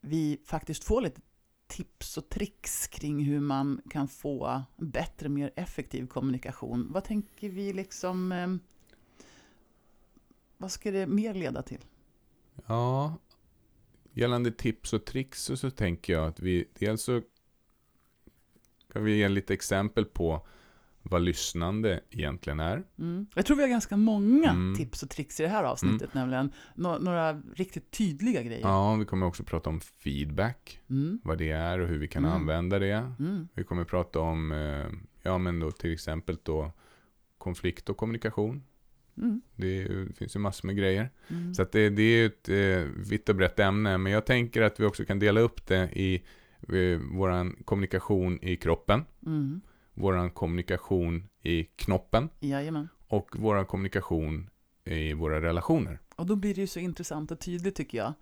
vi faktiskt får lite tips och tricks kring hur man kan få bättre, mer effektiv kommunikation. Vad tänker vi liksom, eh, vad ska det mer leda till? Ja, gällande tips och tricks så, så tänker jag att vi dels så kan vi ge lite exempel på vad lyssnande egentligen är. Mm. Jag tror vi har ganska många Mm. tips och tricks i det här avsnittet, nämligen nå- några riktigt tydliga grejer. Ja, vi kommer också prata om feedback, Mm. vad det är och hur vi kan Mm. använda det. Mm. Vi kommer prata om, eh, ja men då till exempel då konflikt och kommunikation. Mm. Det, finns ju massor med grejer. Mm. Så det, det är ett eh, vitt och brett ämne, men jag tänker att vi också kan dela upp det i eh, våran kommunikation i kroppen, Mm. våran kommunikation i knoppen Jajamän. och våran kommunikation i våra relationer. Och då blir det ju så intressant och tydligt tycker jag.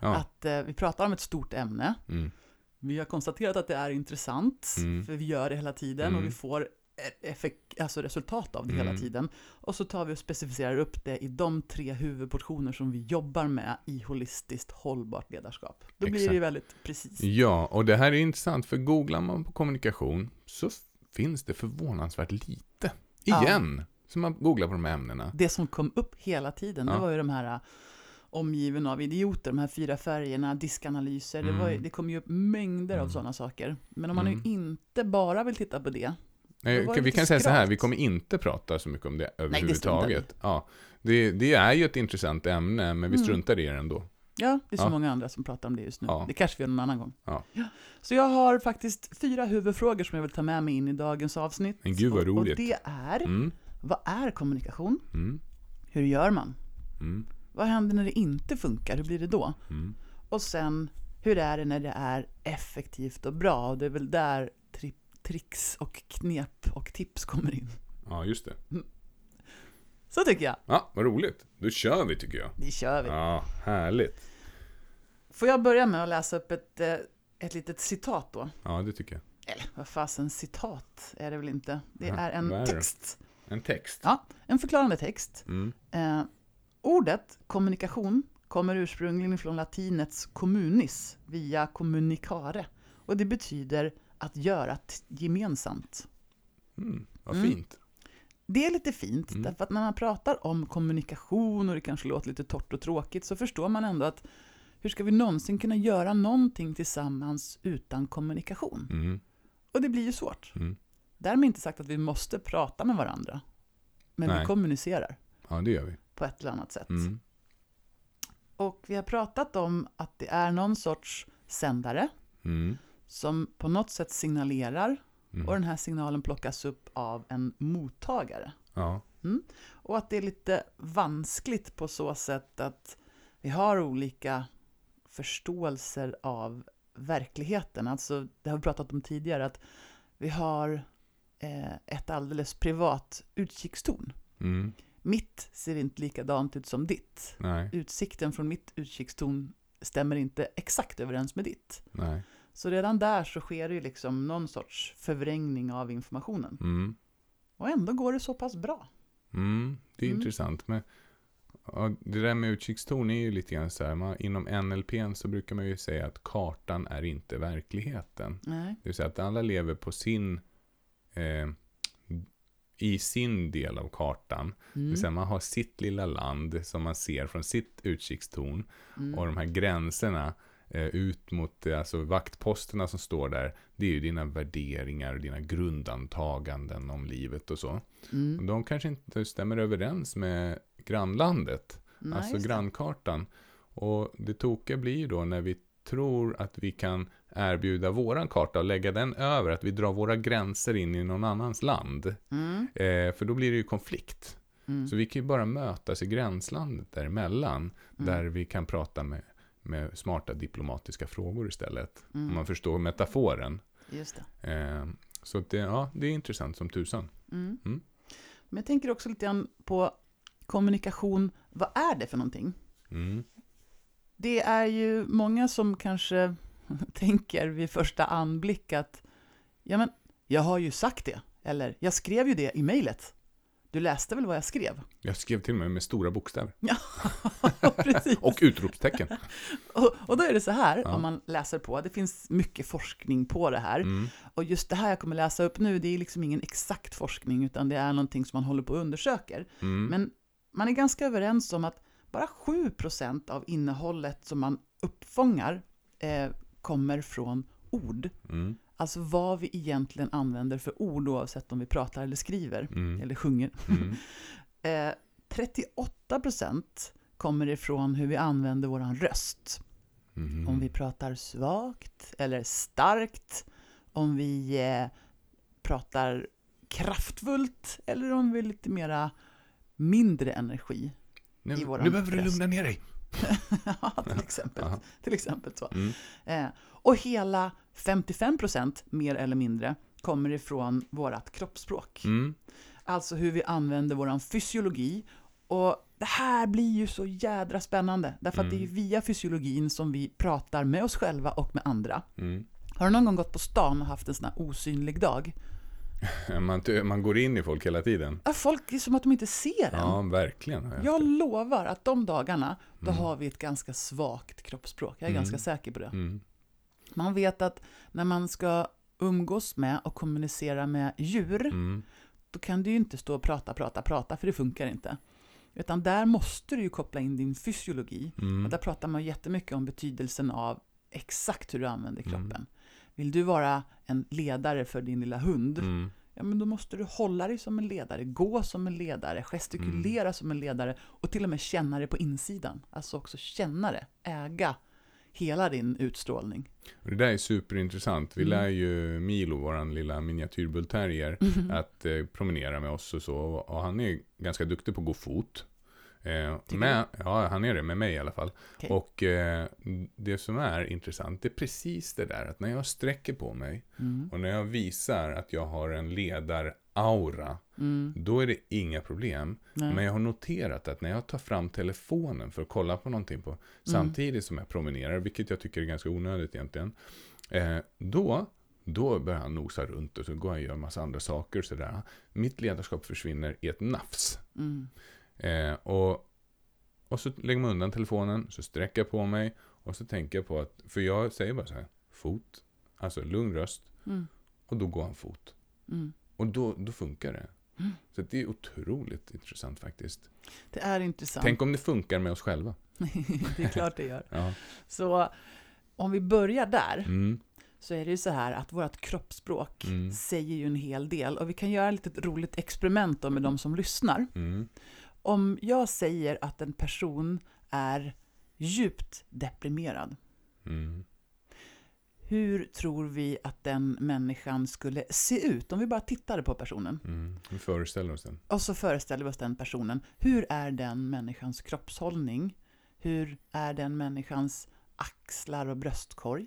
Ja. Att eh, vi pratar om ett stort ämne. Mm. Vi har konstaterat att det är intressant. Mm. För vi gör det hela tiden och Mm. vi får e- effekt, alltså resultat av det hela Mm. tiden. Och så tar vi och specificerar upp det i de tre huvudportioner som vi jobbar med i holistiskt hållbart ledarskap. Då blir det Exakt. väldigt precis. Ja, och det här är intressant, för googlar man på kommunikation så finns det förvånansvärt lite. Ja. Igen, som man googlar på de här ämnena. Det som kom upp hela tiden, det Ja. var ju de här uh, omgiven av idioter, de här fyra färgerna, diskanalyser, det, var Mm. det kom ju upp mängder av Mm. sådana saker. Men om man Mm. nu inte bara vill titta på det, Nej, det vi kan säga så här, vi kommer inte prata så mycket om det överhuvudtaget. Ja, det, det är ju ett intressant ämne, men vi Mm. struntar i det ändå. Ja, det är så Ja. många andra som pratar om det just nu. Ja. Det kanske vi gör någon annan gång. Ja. Så jag har faktiskt fyra huvudfrågor som jag vill ta med mig in i dagens avsnitt. Men gud, vad och, och roligt. det är, Mm, vad är kommunikation? mm, Hur gör man? mm, Vad händer när det inte funkar? Hur blir det då? mm. Och sen, hur är det när det är effektivt och bra? Och det är väl där tricks och knep och tips kommer in. Ja, just det. Så tycker jag. Ja, vad roligt. Då kör vi tycker jag. Det kör vi. Ja, härligt. Får jag börja med att läsa upp ett, eh, ett litet citat då? Ja, det tycker jag. Eller vad fasen, citat är det väl inte? Det Aha, är en är det? text. En text. Ja, en förklarande text. Mm, Eh, ordet kommunikation kommer ursprungligen från latinets communis via communicare. Och det betyder att göra gemensamt. mm, vad Mm. fint. Det är lite fint, Mm. därför att när man pratar om kommunikation och det kanske låter lite torrt och tråkigt så förstår man ändå att hur ska vi någonsin kunna göra någonting tillsammans utan kommunikation? Mm, Och det blir ju svårt. mm. Därmed inte sagt att vi måste prata med varandra. Men vi Nej. kommunicerar Ja, det gör vi. på ett eller annat sätt. Mm, Och vi har pratat om att det är någon sorts sändare mm, som på något sätt signalerar mm. och den här signalen plockas upp av en mottagare. Ja, Och att det är lite vanskligt på så sätt att vi har olika förståelser av verkligheten. Alltså, det har vi pratat om tidigare, att vi har eh, ett alldeles privat utkikstorn. mm, Mitt ser inte likadant ut som ditt. nej, Utsikten från mitt utkikstorn stämmer inte exakt överens med ditt. nej. Så redan där så sker det ju liksom någon sorts förvrängning av informationen. Mm. Och ändå går det så pass bra. Mm, det är Mm. intressant. Men, ja, det där med utkikstorn är ju lite grann så här. Man, inom NLP så brukar man ju säga att kartan är inte verkligheten. Nej. Det vill säga att alla lever på sin, eh, i sin del av kartan. Det Mm. vill säga man har sitt lilla land som man ser från sitt utkikstorn. Mm. Och de här gränserna ut mot eh, alltså vaktposterna som står där. Det är ju dina värderingar och dina grundantaganden om livet och så. Och Mm. de kanske inte stämmer överens med grannlandet. Nej, alltså grannkartan. Och det tokiga blir ju då när vi tror att vi kan erbjuda våran karta och lägga den över, att vi drar våra gränser in i någon annans land. Mm. Eh, för då blir det ju konflikt. Mm. Så vi kan ju bara mötas i gränslandet däremellan, Mm. där vi kan prata med, med smarta diplomatiska frågor istället. Mm. Om man förstår metaforen. Just det. Eh, så det, ja, det är intressant som tusan. Mm. Mm. Men jag tänker också lite grann på kommunikation. Vad är det för någonting? Mm. Det är ju många som kanske tänker vid första anblick att ja men, jag har ju sagt det. Eller, jag skrev ju det i mejlet. Du läste väl vad jag skrev? Jag skrev till och med med stora bokstäver. Precis. Och utropstecken. Och, och då är det så här, Ja. om man läser på, det finns mycket forskning på det här. Mm. Och just det här jag kommer läsa upp nu, det är liksom ingen exakt forskning, utan det är någonting som man håller på och undersöker. Mm. Men man är ganska överens om att bara 7% av innehållet som man uppfångar eh, kommer från ord. Mm. Alltså vad vi egentligen använder för ord oavsett om vi pratar eller skriver Mm. eller sjunger. Mm. Eh, 38% kommer ifrån hur vi använder våran röst. Mm. Om vi pratar svagt eller starkt, om vi eh, pratar kraftfullt eller om vi är lite mera mindre energi. Nu, i våran nu behöver du röst. lugna ner dig. Ja, till exempel. Till exempel så. Mm. Eh, och hela 55% mer eller mindre kommer ifrån vårt kroppsspråk. Mm. Alltså hur vi använder vår fysiologi. Och det här blir ju så jädra spännande. Därför att det är Mm. via fysiologin som vi pratar med oss själva och med andra. Mm. Har du någon gång gått på stan och haft en sån här osynlig dag? Man, man går in i folk hela tiden. Ja, Folk är som att de inte ser en. Ja, verkligen. jag Jag lovar att de dagarna, då Mm. har vi ett ganska svagt kroppsspråk. Jag är Mm. ganska säker på det. Mm. Man vet att när man ska umgås med och kommunicera med djur, Mm. då kan du ju inte stå och prata, prata, prata, för det funkar inte. Utan där måste du ju koppla in din fysiologi. Mm. Och där pratar man jättemycket om betydelsen av exakt hur du använder Mm. kroppen. Vill du vara en ledare för din lilla hund, Mm. ja men då måste du hålla dig som en ledare, gå som en ledare, gestikulera Mm. som en ledare och till och med känna det på insidan. Alltså också känna det, äga hela din utstrålning. Det där är superintressant. Vi Mm. lär ju Milo, våran lilla miniatyrbullterrier, att eh, promenera med oss och så. Och han är ganska duktig på att gå fot. Eh, men, ja, han är det med mig i alla fall. Okej. Och eh, det som är intressant, det är precis det där att när jag sträcker på mig Mm. och när jag visar att jag har en ledaraura, Mm. då är det inga problem. Nej. Men jag har noterat att när jag tar fram telefonen för att kolla på någonting på, Mm. samtidigt som jag promenerar, vilket jag tycker är ganska onödigt egentligen, eh, då, då börjar han nosa runt och så går han och gör en massa andra saker och sådär. Mitt ledarskap försvinner i ett nafs. Mm. Eh, och, och så lägger man undan telefonen, så sträcker jag på mig och så tänker jag på att, för jag säger bara så här, fot, alltså lugn röst, Mm. och då går han fot. Mm. Och då, då funkar det. Mm. Så det är otroligt intressant faktiskt. Det är intressant. Tänk om det funkar med oss själva. det är klart det gör. Ja. Så om vi börjar där, Mm, så är det ju så här att vårt kroppsspråk Mm. säger ju en hel del. Och vi kan göra ett litet roligt experiment då med de som lyssnar. Om jag säger att en person är djupt deprimerad, mm. hur tror vi att den människan skulle se ut? Om vi bara tittade på personen Mm. Vi föreställer oss den. och så föreställer vi oss den personen. Hur är den människans kroppshållning? Hur är den människans axlar och bröstkorg?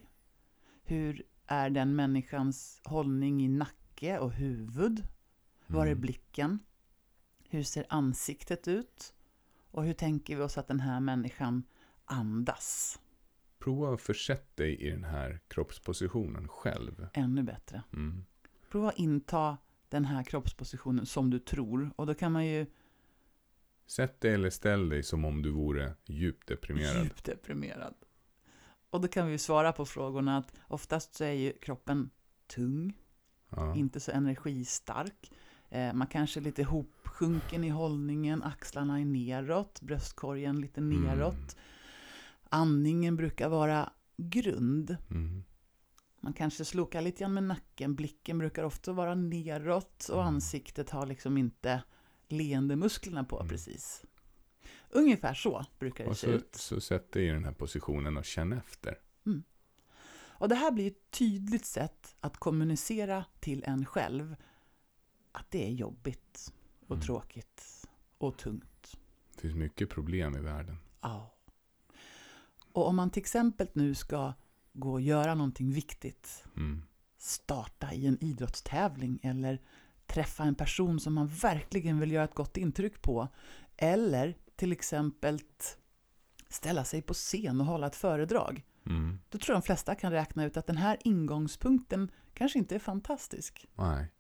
Hur är den människans hållning i nacke och huvud? Var är Mm. blicken? Hur ser ansiktet ut? Och hur tänker vi oss att den här människan andas? Prova att försätta dig i den här kroppspositionen själv. Ännu bättre. Mm. Prova att inta den här kroppspositionen som du tror. Och då kan man ju Sätt dig eller ställ dig som om du vore djupt deprimerad. djupt deprimerad. Och då kan vi ju svara på frågorna att oftast så är ju kroppen tung, Ja. inte så energistark. Eh, man kanske är lite hopsjunken i hållningen, axlarna är neråt, bröstkorgen lite neråt. Andningen brukar vara grund. Mm. Man kanske slokar lite grann med nacken, blicken brukar ofta vara neråt och Mm. ansiktet har liksom inte leendemusklerna på Mm. precis. Ungefär så brukar det Och se så, ut. så sätt dig i den här positionen och känn efter. Och det här blir ett tydligt sätt att kommunicera till en själv att det är jobbigt och Mm. tråkigt och tungt. Det finns mycket problem i världen. Ja. Och om man till exempel nu ska gå och göra någonting viktigt, Mm. starta i en idrottstävling eller träffa en person som man verkligen vill göra ett gott intryck på, eller till exempel ställa sig på scen och hålla ett föredrag, Mm. då tror jag de flesta kan räkna ut att den här ingångspunkten kanske inte är fantastisk. Nej.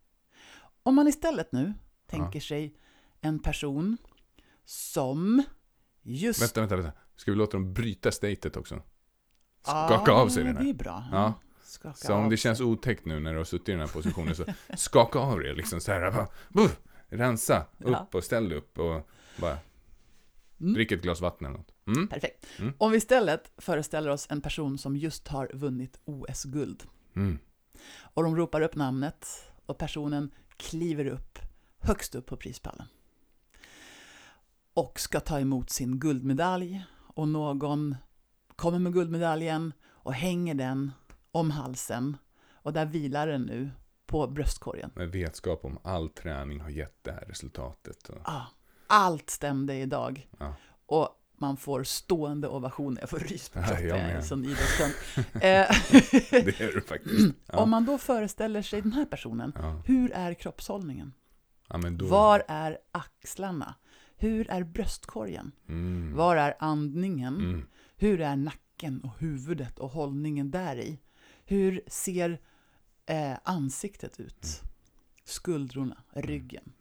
Om man istället nu tänker sig en person som just... Vänta, vänta, vänta. Ska vi låta dem bryta statet också? Skaka av sig den Det är här. bra. Ja. Skaka Så om det känns otäckt nu när du har suttit i den här positionen så skaka av det liksom så här. Bara, buff, rensa upp Ja. och ställ dig upp och bara Mm. drick ett glas vatten eller något. Mm. Perfekt. Mm. Om vi istället föreställer oss en person som just har vunnit OS-guld Mm. och de ropar upp namnet och personen kliver upp högst upp på prispallen och ska ta emot sin guldmedalj och någon kommer med guldmedaljen och hänger den om halsen och där vilar den nu på bröstkorgen. Med vetskap om all träning har gett det här resultatet. Och, Ah, allt stämde idag. Ja. Och man får stående ovationer. Jag får rys på Ja, kroppen, jag är med. sån det är det faktiskt. Ja. Om man då föreställer sig den här personen, Ja. hur är kroppshållningen? Ja, då, Var är axlarna? Hur är bröstkorgen? Mm. Var är andningen? Mm. Hur är nacken och huvudet och hållningen där i? Hur ser eh, ansiktet ut? Skuldrorna, ryggen.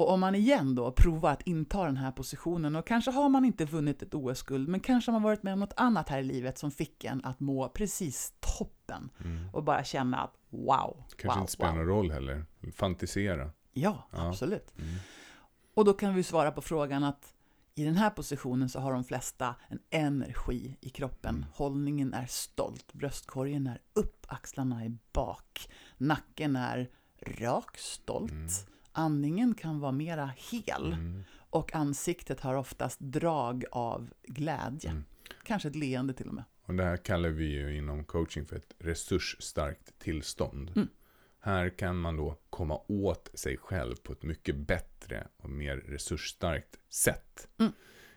Mm. Och om man igen då provar att inta den här positionen och kanske har man inte vunnit ett OS-guld men kanske har man varit med om något annat här i livet som fick en att må precis toppen Mm. och bara känna att wow, Kanske wow, inte spelar wow. någon roll heller. Fantisera. Ja, Ja. absolut. Mm. Och då kan vi svara på frågan att i den här positionen så har de flesta en energi i kroppen. Mm. Hållningen är stolt, bröstkorgen är upp, axlarna är bak, nacken är rak, stolt. Andningen kan vara mera hel Mm. och ansiktet har oftast drag av glädje. Mm. Kanske ett leende till och med. Och det här kallar vi ju inom coaching för ett resursstarkt tillstånd. Mm. Här kan man då komma åt sig själv på ett mycket bättre och mer resursstarkt sätt. Mm.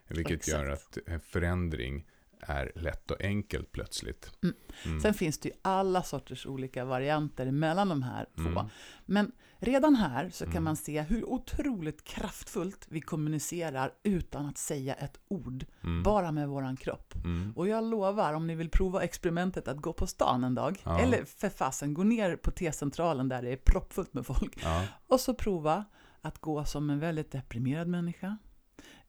Vilket Exakt. gör att en förändring är lätt och enkelt plötsligt. Mm. Mm. Sen finns det ju alla sorters olika varianter mellan de här två. Mm. Men redan här så kan Mm. man se hur otroligt kraftfullt vi kommunicerar utan att säga ett ord, Mm. bara med våran kropp. Mm. Och jag lovar, om ni vill prova experimentet att gå på stan en dag, Ja. eller för fasen, gå ner på T-centralen där det är proppfullt med folk, Ja. och så prova att gå som en väldigt deprimerad människa,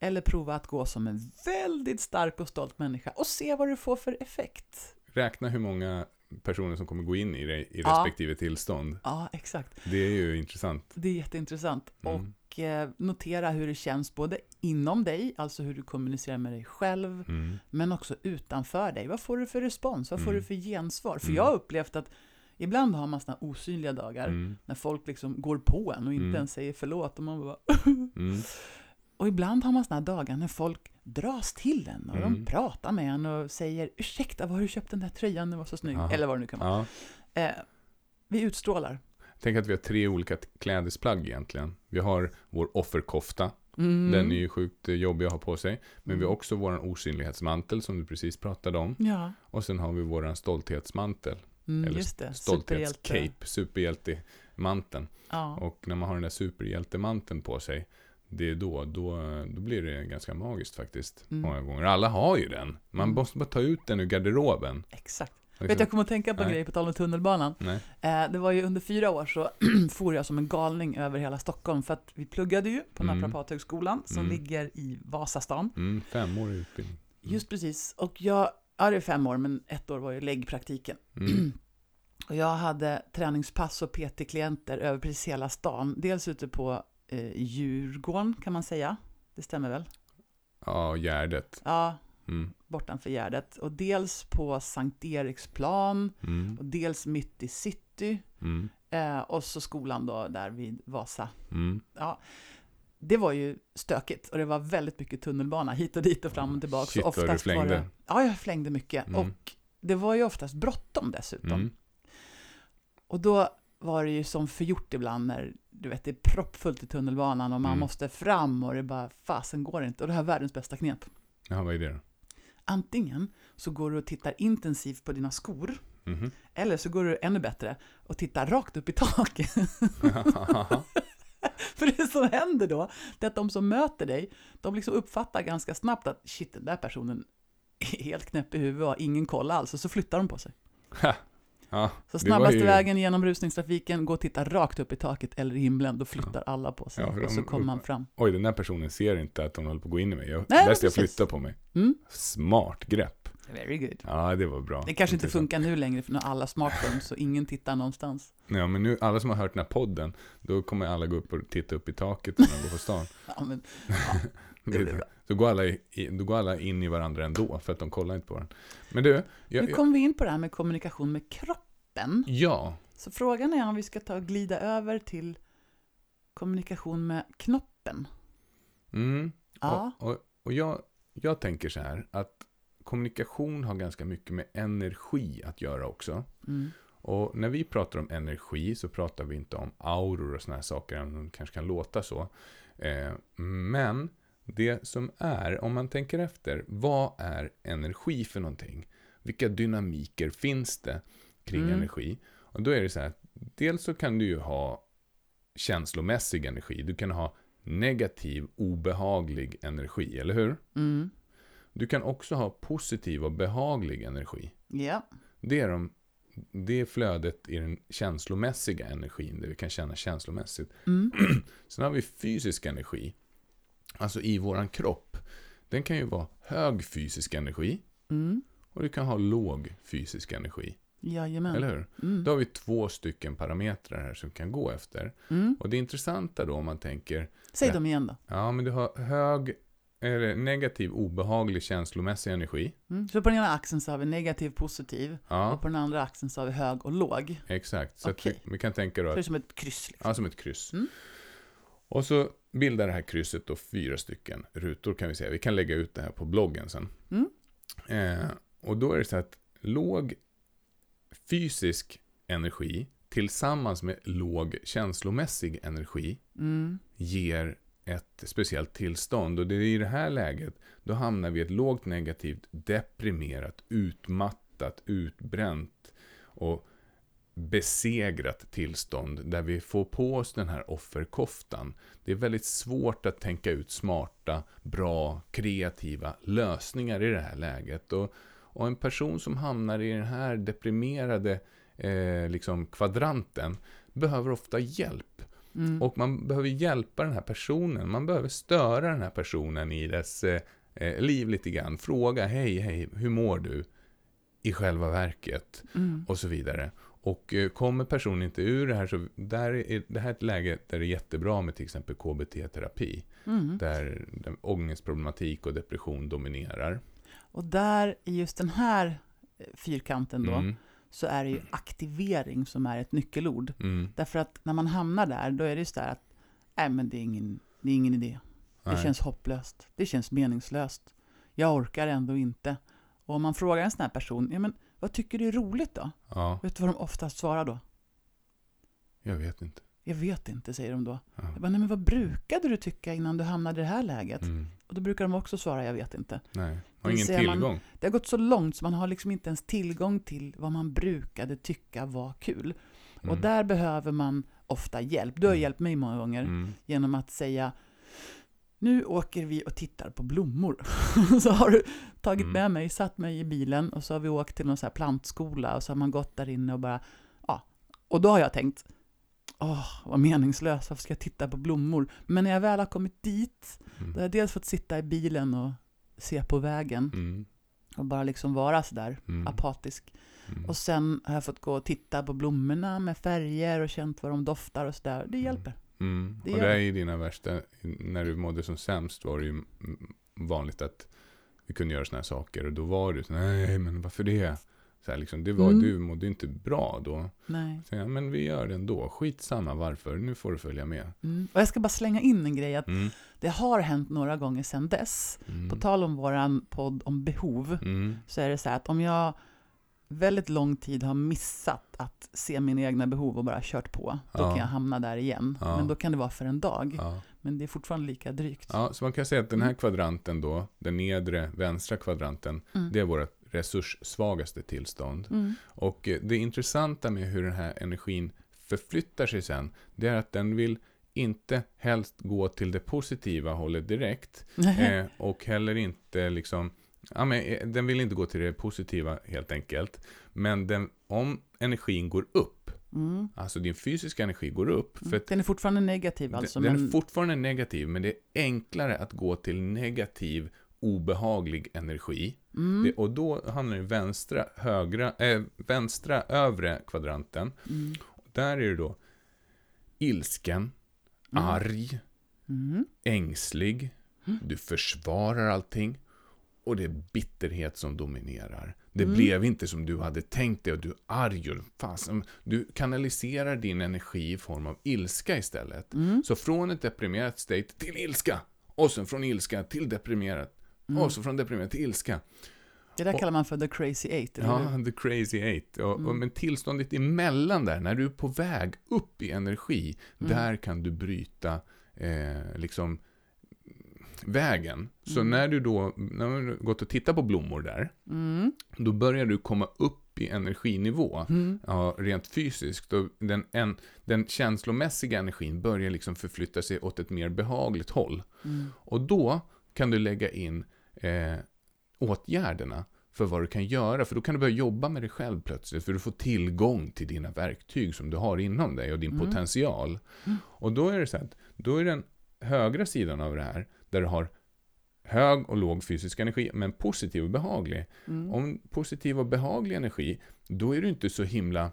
eller prova att gå som en väldigt stark och stolt människa och se vad du får för effekt. Räkna hur många personer som kommer gå in i det i Ja. respektive tillstånd. Ja, exakt. Det är ju intressant. Det är jätteintressant. Mm. Och eh, notera hur det känns både inom dig, alltså hur du kommunicerar med dig själv, Mm. men också utanför dig. Vad får du för respons? Vad får Mm. du för gensvar? För Mm. jag har upplevt att ibland har man såna osynliga dagar Mm. när folk liksom går på en och inte Mm. ens säger förlåt. Och, man bara. och ibland har man såna dagar när folk dras till en och Mm. de pratar med en och säger ursäkta, var har du köpt den där tröjan? Den var så snygg. Aha. Eller vad det nu kan vara. Ja. Eh, vi utstrålar. Tänk att vi har tre olika klädesplagg egentligen. Vi har vår offerkofta. Mm. Den är ju sjukt jobbig att ha på sig. Men vi har Mm. också vår osynlighetsmantel som du precis pratade om. Ja, Och sen har vi vår stolthetsmantel. mm, Eller just det. Stolthetscape, superhjältemanteln. Ja. Och när man har den där superhjältemanteln på sig. Det är då, då, då blir det ganska magiskt faktiskt. Mm. Många gånger. Alla har ju den. Man Mm. måste bara ta ut den ur garderoben. Exakt. Liksom. Vet jag kommer att tänka på en Nej. grej på tal om tunnelbanan. Eh, det var ju under fyra år så for jag som en galning över hela Stockholm för att vi pluggade ju på Mm. Naprapathögskolan som Mm. ligger i Vasastan. Mm, femårig utbildning. Mm. Just precis. Och jag, ja det är fem år men ett år var ju läggpraktiken. Mm. Och jag hade träningspass och PT-klienter över precis hela stan. Dels ute på eh, Djurgården kan man säga. Det stämmer väl? Ja, Gärdet. Ja, Mm. bortanför Gärdet. Och dels på Sankt Eriksplan Mm. och dels mitt i city. Mm. Eh, och så skolan då där vid Vasa. Mm. Ja, det var ju stökigt och det var väldigt mycket tunnelbana hit och dit och fram och tillbaka. Shit, Så vad du Var flängde. det, ja, jag flängde mycket. Mm. Och det var ju oftast bråttom dessutom. Mm. Och då var det ju som förgjort ibland när du vet, det är proppfullt i tunnelbanan och man Mm. måste fram och det bara, fasen går inte. Och det här är världens bästa knep. Jaha, vad är det då? Antingen så går du och tittar intensivt på dina skor, Mhm. eller så går du ännu bättre och tittar rakt upp i taket. För det som händer då, det är att de som möter dig, de liksom uppfattar ganska snabbt att shit, den där personen är helt knäpp i huvudet och har ingen koll alls, och så flyttar de på sig. Ja, Så Det snabbaste ju- vägen genom rusningstrafiken, gå och titta rakt upp i taket eller i himlen, då flyttar alla på sig. Ja, och så de- kommer man fram. Oj, den där personen ser inte att hon håller på att gå in i mig. Jag, Nej, bäst jag flyttar på mig. Mm, Smart grepp. very good. Ja, det var bra. Det kanske inte Intressant. funkar nu längre för nu har alla smartphones så ingen tittar någonstans. Ja, men nu, alla som har hört den här podden, då kommer alla gå upp och titta upp i taket när de går på stan. Ja, men, Det- blir bra. då, går alla i, då går alla in i varandra ändå, för att de kollar inte på den. Men du, jag, nu kom vi in på det här med kommunikation med kroppen. Ja, Så frågan är om vi ska ta och glida över till kommunikation med knoppen. mm, Ja, och, och, och jag, jag tänker så här, att kommunikation har ganska mycket med energi att göra också. mm. Och när vi pratar om energi så pratar vi inte om auror och såna här saker, även om det kanske kan låta så. Eh, men det som är, om man tänker efter, vad är energi för någonting? Vilka dynamiker finns det kring Mm. energi? Och då är det så här, dels så kan du ju ha känslomässig energi. Du kan ha negativ, obehaglig energi, eller hur? Mm. Du kan också ha positiv och behaglig energi. ja, Det är, de, det är flödet i den känslomässiga energin, det vi kan känna känslomässigt. mm. Sen har vi fysisk energi, alltså i våran kropp. Den kan ju vara hög fysisk energi Mm. och du kan ha låg fysisk energi. Jajamän. Eller hur? Mm. Då har vi två stycken parametrar här som kan gå efter. Mm. Och det intressanta då om man tänker, Säg dem igen då. ja men du har hög, eller negativ, obehaglig känslomässig energi. Mm. Så på den ena axeln så har vi negativ, positiv. Ja, Och på den andra axeln så har vi hög och låg. exakt. Så Okej. vi, vi kan tänka då Så att det är som ett kryss. Liksom. Ja, som ett kryss. Mm. Och så bildar det här krysset då fyra stycken rutor kan vi säga. Vi kan lägga ut det här på bloggen sen. Mm. Eh, och då är det så att låg fysisk energi tillsammans med låg känslomässig energi Mm. ger ett speciellt tillstånd. Och det är i det här läget, då hamnar vi i ett lågt negativt, deprimerat, utmattat, utbränt och besegrat tillstånd där vi får på oss den här offerkoftan. Det är väldigt svårt att tänka ut smarta, bra, kreativa lösningar i det här läget. Och, och en person som hamnar i den här deprimerade eh, liksom kvadranten behöver ofta hjälp. Mm. Och man behöver hjälpa den här personen. Man behöver störa den här personen i dess eh, eh, liv lite grann. Fråga, hej, hej, hur mår du? I själva verket. Mm. Och så vidare. Och eh, kommer personen inte ur det här så där är det här är ett läge där det är jättebra med till exempel KBT-terapi. Mm. Där den ångestproblematik och depression dominerar. Och där i just den här eh, fyrkanten då, Mm, så är det ju aktivering som är ett nyckelord. mm, Därför att när man hamnar där, då är det just där att, nej men det är ingen, det är ingen idé. Det nej. känns hopplöst. Det känns meningslöst. Jag orkar ändå inte. Och om man frågar en sån här person, ja men vad tycker du är roligt då? Ja, Vet du vad de oftast svarar då? jag vet inte. Jag vet inte, säger de då. Ja. Jag bara, nej men vad brukade du tycka innan du hamnade i det här läget? Mm, Och då brukar de också svara, jag vet inte. nej, har ingen ser man- tillgång. Det har gått så långt så man har liksom inte ens tillgång till vad man brukade tycka var kul. Och Mm, där behöver man ofta hjälp. Du har Mm. hjälpt mig många gånger mm, genom att säga nu åker vi och tittar på blommor. så har du tagit Mm. med mig, satt mig i bilen och så har vi åkt till någon så här plantskola och så har man gått där inne och bara, ja. Och då har jag tänkt, åh, vad meningslöst, varför ska jag titta på blommor? Men när jag väl har kommit dit, då har mm, jag dels fått sitta i bilen och se på vägen mm, och bara liksom vara sådär mm, apatisk. mm. Och sen har jag fått gå och titta på blommorna med färger och känt vad de doftar och sådär. Det Mm. hjälper. Mm. Det och det är ju dina värsta, när du mådde som sämst var det ju vanligt att vi kunde göra såna här saker och då var du så nej men varför det? Så här, liksom, det var, Mm. Du mådde inte bra då. Nej. Så jag, men vi gör det ändå. Skitsamma varför. Nu får du följa med. Mm. Och jag ska bara slänga in en grej, att Mm. det har hänt några gånger sedan dess. Mm. På tal om våran podd om behov, Mm. så är det så här att om jag väldigt lång tid har missat att se mina egna behov och bara kört på, då Ja. kan jag hamna där igen. Ja. Men då kan det vara för en dag. Ja. Men det är fortfarande lika drygt. ja, så man kan säga att den här Mm. kvadranten då, den nedre vänstra kvadranten, Mm. det är vårt resurssvagaste tillstånd. Mm. Och eh, det intressanta med hur den här energin förflyttar sig sen, det är att den vill inte helst gå till det positiva hållet direkt. Eh, och heller inte liksom, ja, men, eh, den vill inte gå till det positiva helt enkelt. Men den, om energin går upp, Mm. alltså din fysiska energi går upp, för att Den är fortfarande negativ alltså. den, den men... är fortfarande negativ, men det är enklare att gå till negativ, obehaglig energi. mm. Det, och då hamnar den vänstra, högra, äh, vänstra övre kvadranten. Mm. Där är det då ilsken, Mm. arg, Mm. ängslig, Mm. du försvarar allting och det är bitterhet som dominerar. Det Mm. blev inte som du hade tänkt dig och du är arg och fasen, du kanaliserar din energi i form av ilska istället. Så från ett deprimerat state till ilska och sen från ilska till deprimerat Mm. och så från deprimerat till ilska. Det där och- kallar man för the crazy eight, eller hur? Ja, the crazy eight. Och, och, Mm. men tillståndet emellan där, när du är på väg upp i energi, Mm. där kan du bryta eh, liksom vägen. Så Mm. när du då, när du gått och tittat på blommor där, Mm. då börjar du komma upp i energinivå. Mm. Ja, rent fysiskt. Och den, en, den känslomässiga energin börjar liksom förflytta sig åt ett mer behagligt håll. Mm. Och då kan du lägga in eh, åtgärderna för vad du kan göra. För då kan du börja jobba med dig själv plötsligt. För du får tillgång till dina verktyg som du har inom dig och din Mm. potential. Mm. Och då är det så att, då är den högra sidan av det här, där du har hög och låg fysisk energi, men positiv och behaglig. Mm. Om positiv och behaglig energi, då är du inte så himla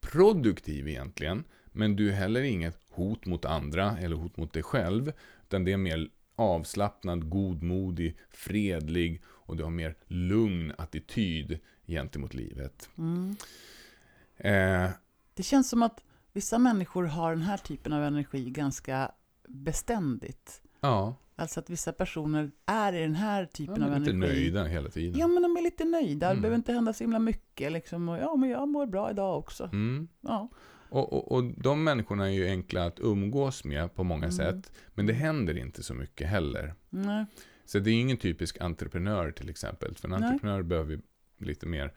produktiv egentligen. Men du är heller inget hot mot andra eller hot mot dig själv. Utan det är mer avslappnad, godmodig, fredlig och du har mer lugn attityd gentemot livet. Mm. Eh, Det känns som att vissa människor har den här typen av energi ganska beständigt. ja, Alltså att vissa personer är i den här de typen är av lite energi. nöjda hela tiden. Ja, men de är lite nöjda. Det Mm. behöver inte hända så himla mycket. Liksom. Och, ja, men jag mår bra idag också. Mm. Ja. Och, och, och de människorna är ju enkla att umgås med på många Mm. sätt. Men det händer inte så mycket heller. Nej. Så det är ingen typisk entreprenör till exempel. För en Nej. entreprenör behöver lite mer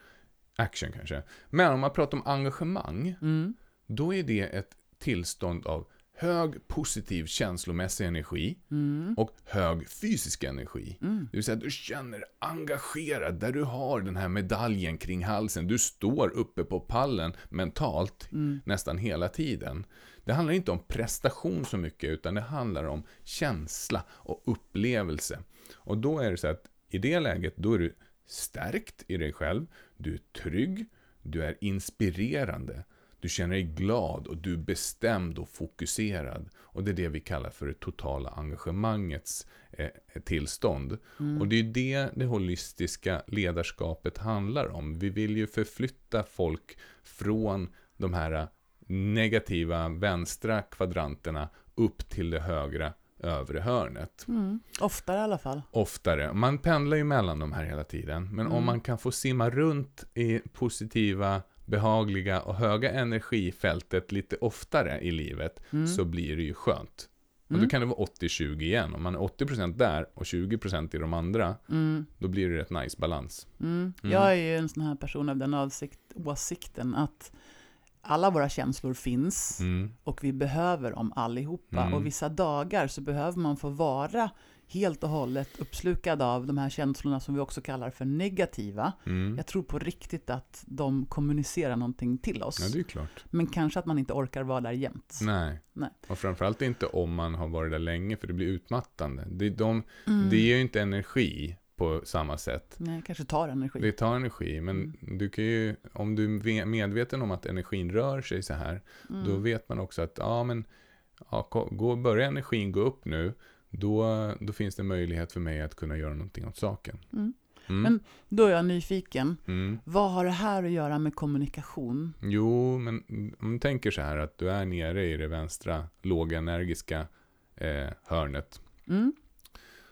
action kanske. Men om man pratar om engagemang, Mm. då är det ett tillstånd av hög positiv känslomässig energi Mm. och hög fysisk energi. Mm. Det vill säga du känner engagerad där du har den här medaljen kring halsen. Du står uppe på pallen mentalt Mm. nästan hela tiden. Det handlar inte om prestation så mycket, utan det handlar om känsla och upplevelse. Och då är det så att i det läget, då är du stärkt i dig själv, du är trygg, du är inspirerande, du känner dig glad och du är bestämd och fokuserad. Och det är det vi kallar för det totala engagemangets eh, tillstånd. Mm. Och det är det det holistiska ledarskapet handlar om. Vi vill ju förflytta folk från de här negativa vänstra kvadranterna upp till det högra övre hörnet. Mm. Oftare i alla fall. Oftare. Man pendlar ju mellan de här hela tiden. Men Mm. om man kan få simma runt i positiva, behagliga och höga energifältet lite oftare i livet Mm. så blir det ju skönt. Och Mm. då kan det vara 80-20 igen. Om man är 80% där och 20% i de andra, Mm. då blir det rätt nice balans. Mm. Mm. Jag är ju en sån här person av den avsikt, åsikten att alla våra känslor finns Mm. och vi behöver dem allihopa. Mm. Och vissa dagar så behöver man få vara helt och hållet uppslukad av de här känslorna som vi också kallar för negativa. Mm. Jag tror på riktigt att de kommunicerar någonting till oss. Ja, det är klart. Men kanske att man inte orkar vara där jämt. Nej. Nej. Och framförallt inte om man har varit där länge, för det blir utmattande. Det, de, Mm. det ger ju inte energi på samma sätt. Nej, kanske tar energi. Det tar energi, men Mm. du kan ju, om du är medveten om att energin rör sig så här, Mm. då vet man också att, ja men, ja, gå, börjar energin gå upp nu, då, då finns det möjlighet för mig att kunna göra någonting åt saken. Mm. Mm. Men då är jag nyfiken. Mm. Vad har det här att göra med kommunikation? Jo, men om du tänker så här att du är nere i det vänstra lågenergiska eh, hörnet. Mm.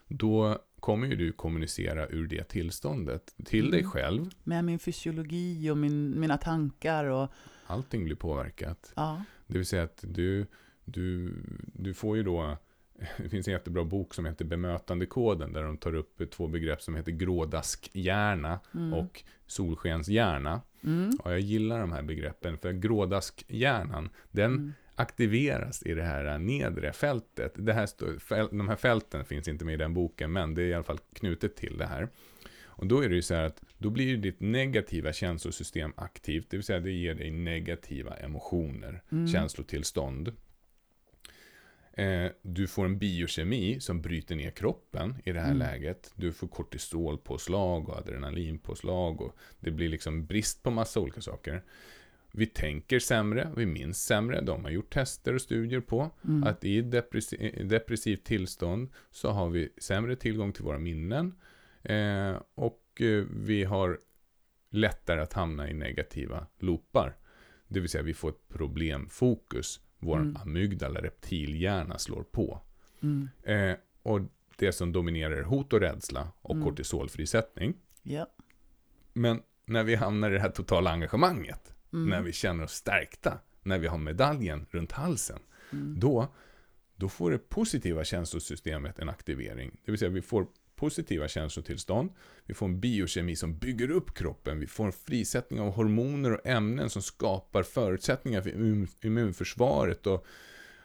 Då kommer ju du kommunicera ur det tillståndet till dig Mm. själv. Med min fysiologi och min, mina tankar och Allting blir påverkat. ja. Det vill säga att du, du, du får ju då, det finns en jättebra bok som heter Bemötandekoden där de tar upp två begrepp som heter grådaskhjärna Mm. och solskenshjärna. Mm. Och jag gillar de här begreppen för grådaskhjärnan, den Mm. aktiveras i det här nedre fältet. Det här de här fälten finns inte med i den boken, men det är i alla fall knutet till det här. Och då är det ju så här att då blir ju ditt negativa känslosystem aktivt, det vill säga det ger dig negativa emotioner, Mm. känslotillstånd. Eh, du får en biokemi som bryter ner kroppen i det här Mm. läget. Du får kortisolpåslag och adrenalinpåslag och det blir liksom brist på massa olika saker. Vi tänker sämre, vi minns sämre. De har gjort tester och studier på Mm. att i depressi- i depressivt tillstånd så har vi sämre tillgång till våra minnen eh, och eh, vi har lättare att hamna i negativa loopar. Det vill säga vi får ett problemfokus. Vår Mm. amygdala, reptilhjärna, slår på. Mm. Eh, och det som dominerar är hot och rädsla och Mm. kortisolfrisättning. Ja. Men när vi hamnar i det här totala engagemanget, Mm. när vi känner oss stärkta, när vi har medaljen runt halsen, Mm. då, då får det positiva känslosystemet en aktivering. Det vill säga vi får positiva känslotillstånd, vi får en biokemi som bygger upp kroppen, vi får en frisättning av hormoner och ämnen som skapar förutsättningar för immun- immunförsvaret och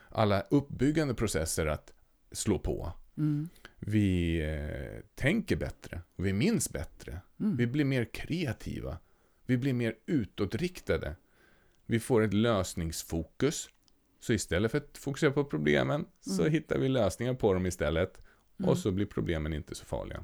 alla uppbyggande processer att slå på. Mm. Vi eh, tänker bättre, vi minns bättre, Mm. vi blir mer kreativa. Vi blir mer utåtriktade. Vi får ett lösningsfokus. Så istället för att fokusera på problemen så Mm. hittar vi lösningar på dem istället. Mm. Och så blir problemen inte så farliga.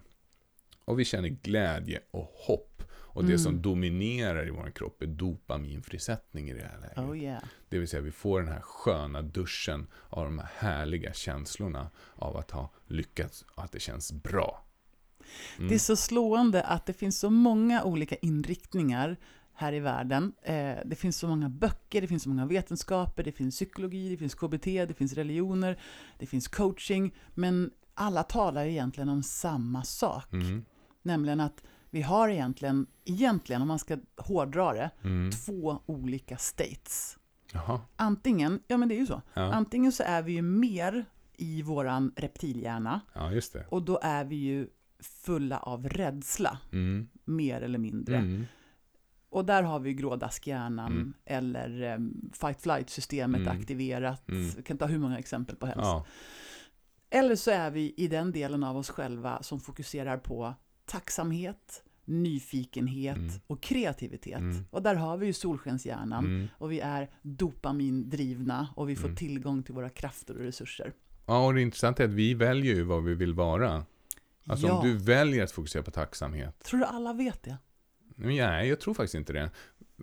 Och vi känner glädje och hopp. Och det Mm. som dominerar i vår kropp är dopaminfrisättning i det här läget. Oh yeah. Det vill säga vi får den här sköna duschen av de här härliga känslorna av att ha lyckats och att det känns bra. Mm. Det är så slående att det finns så många olika inriktningar här i världen. Eh, det finns så många böcker, det finns så många vetenskaper, det finns psykologi, det finns KBT, det finns religioner, det finns coaching, men alla talar egentligen om samma sak. Mm. Nämligen att vi har egentligen, egentligen om man ska hårdra det, Mm. två olika states. Jaha. Antingen, ja men det är ju så, Ja. antingen så är vi ju mer i våran reptilhjärna ja, just det. och då är vi ju fulla av rädsla, Mm. mer eller mindre. Mm. Och där har vi grådaskhjärnan Mm. eller um, fight-flight-systemet Mm. aktiverat. Mm. Vi kan ta hur många exempel på helst. Ja. Eller så är vi i den delen av oss själva som fokuserar på tacksamhet, nyfikenhet Mm. och kreativitet. Mm. Och där har vi ju solskenshjärnan Mm. och vi är dopamindrivna och vi får Mm. tillgång till våra krafter och resurser. ja, och det intressanta är att vi väljer ju vad vi vill vara. Alltså ja, om du väljer att fokusera på tacksamhet. tror du alla vet det? Nej, jag tror faktiskt inte det.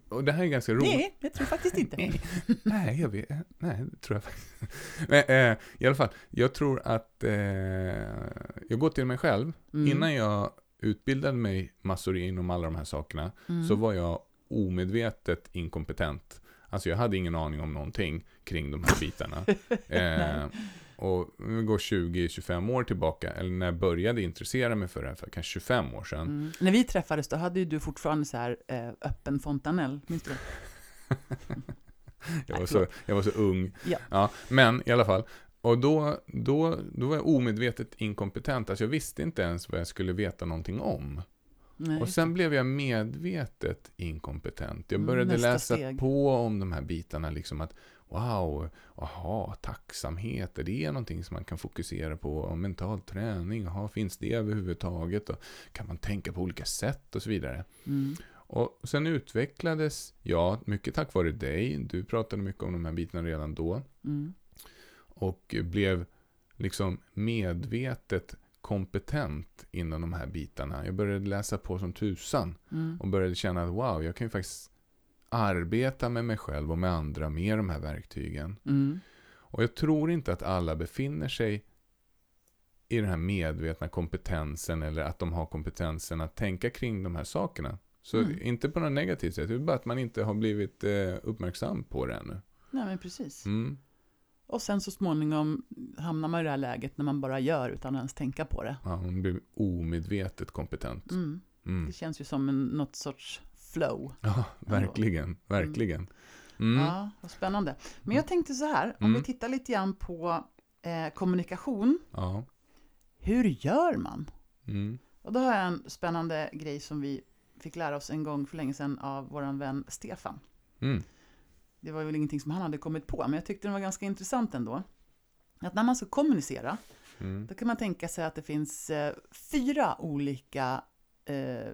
Och det här är ganska roligt. Nej, jag tror faktiskt inte. Nej, jag vet. Nej, det tror jag faktiskt. Men eh, i alla fall, jag tror att eh, jag går till mig själv. Mm. Innan jag utbildade mig massor inom alla de här sakerna Mm. så var jag omedvetet inkompetent. Alltså jag hade ingen aning om någonting kring de här bitarna. eh, och vi går 20-25 år tillbaka, eller när jag började intressera mig för det här för kanske 25 år sedan. Mm. När vi träffades då hade ju du fortfarande så här eh, öppen fontanell, minns du det? Jag var, så, jag var så ung. Ja. men i alla fall. Och då, då, då var jag omedvetet inkompetent. Alltså jag visste inte ens vad jag skulle veta någonting om. Nej, Och sen blev jag medvetet inkompetent. Jag Mm, började läsa steg. på om de här bitarna. Liksom att wow, aha, tacksamhet, är det någonting som man kan fokusera på? Och mental träning, aha, finns det överhuvudtaget? Och kan man tänka på olika sätt och så vidare. Mm. Och sen utvecklades jag, mycket tack vare dig. Du pratade mycket om de här bitarna redan då. Mm. Och blev liksom medvetet kompetent inom de här bitarna. Jag började läsa på som tusan. Mm. Och började känna att wow, jag kan ju faktiskt arbeta med mig själv och med andra med de här verktygen. Mm. Och jag tror inte att alla befinner sig i den här medvetna kompetensen eller att de har kompetensen att tänka kring de här sakerna. Så Mm. inte på något negativt sätt, det är bara att man inte har blivit eh, uppmärksam på det ännu. Nej, men precis. Mm. Och sen så småningom hamnar man i det här läget när man bara gör utan att ens tänka på det. Ja, hon blir omedvetet kompetent. Mm. Mm. Det känns ju som en, något sorts flow. Ja, verkligen, verkligen. Mm. Ja, vad spännande. Men jag tänkte så här, om Mm. vi tittar lite grann på eh, kommunikation. Ja. Hur gör man? Mm. Och då har jag en spännande grej som vi fick lära oss en gång för länge sedan av vår vän Stefan. Mm. Det var väl ingenting som han hade kommit på, men jag tyckte den var ganska intressant ändå. Att när man ska kommunicera, Mm. då kan man tänka sig att det finns eh, fyra olika eh,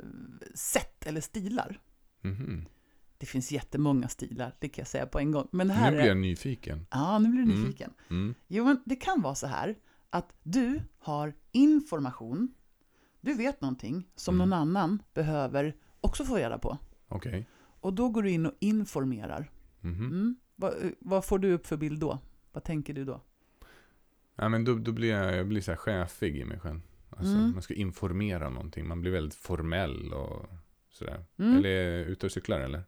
sätt eller stilar. Mhm. Det finns jättemånga stilar, det kan jag säga på en gång. Men här Nu blir är... jag nyfiken. Ja, nu blir du Mm. nyfiken. Mm. Jo, men det kan vara så här att du har information, du vet någonting som Mm. någon annan behöver också få reda på. Okej. Och då går du in och informerar. Mhm. Mm. Vad, vad får du upp för bild då? Vad tänker du då? Ja, men då, då blir jag, jag blir så här chefig i mig själv. Alltså, Mm. Man ska informera någonting. Man blir väldigt formell och sådär. Mm. Eller är jag ute och cyklar eller?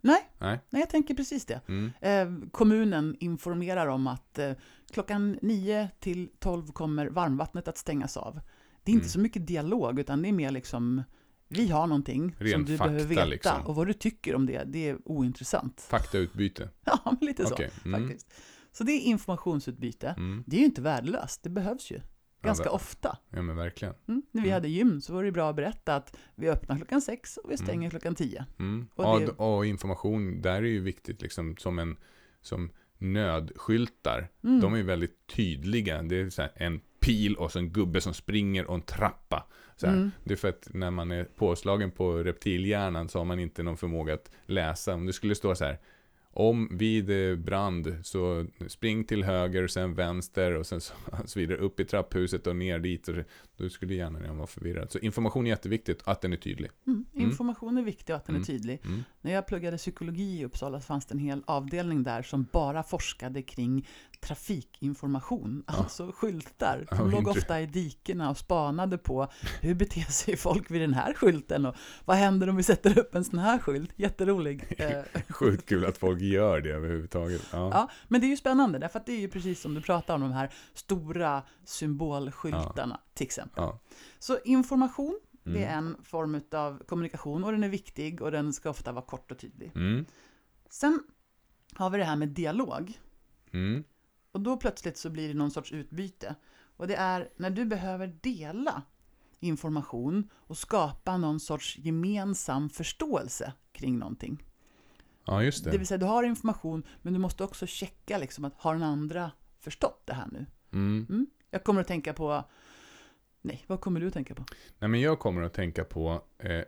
Nej, Nej. nej, jag tänker precis det. Mm. Eh, kommunen informerar om att eh, klockan 9 till 12 kommer varmvattnet att stängas av. Det är inte Mm. så mycket dialog, utan det är mer liksom vi har någonting som Ren du fakta, behöver veta liksom. och vad du tycker om det, det är ointressant. Faktautbyte. Ja, men lite så. Mm. faktiskt. Så det är informationsutbyte. Mm. Det är ju inte värdelöst, det behövs ju ganska ja, ofta. Ja, men verkligen. Mm. När vi Mm. hade gym så var det bra att berätta att vi öppnar klockan sex och vi stänger Mm. klockan tio. Mm. Och det- och information, där är ju viktigt liksom som en som nödskyltar. De är väldigt tydliga. Det är en pil och så en gubbe som springer och en trappa. Mm. Det är för att när man är påslagen på reptilhjärnan så har man inte någon förmåga att läsa. Om det skulle stå så här. Om vid eh, brand så spring till höger, sen vänster och sen så, så vidare upp i trapphuset och ner dit. Och då skulle hjärnan vara förvirrad. Så information är jätteviktigt, att den är tydlig. Mm. Mm. Information är viktig och att den är Mm. tydlig. Mm. När jag pluggade psykologi i Uppsala så fanns det en hel avdelning där som bara forskade kring trafikinformation, Ja. alltså skyltar. Ja, De låg inte- ofta i dikena och spanade på hur beter sig folk vid den här skylten och vad händer om vi sätter upp en sån här skylt? Jätterolig. Sjukt kul att folk gör det överhuvudtaget. Ja. Ja, men det är ju spännande därför att det är ju precis som du pratar om de här stora symbolskyltarna till exempel. Ja. Så information, Mm. det är en form av kommunikation och den är viktig och den ska ofta vara kort och tydlig. Mm. Sen har vi det här med dialog. Mm. Och då plötsligt så blir det någon sorts utbyte. Och det är när du behöver dela information och skapa någon sorts gemensam förståelse kring någonting. Ja, just Det. det. vill säga, du har information, men du måste också checka liksom att har den andra förstått det här nu? Mm. Mm. Jag kommer att tänka på... Nej, vad kommer du att tänka på? Nej, men jag kommer att tänka på, eh,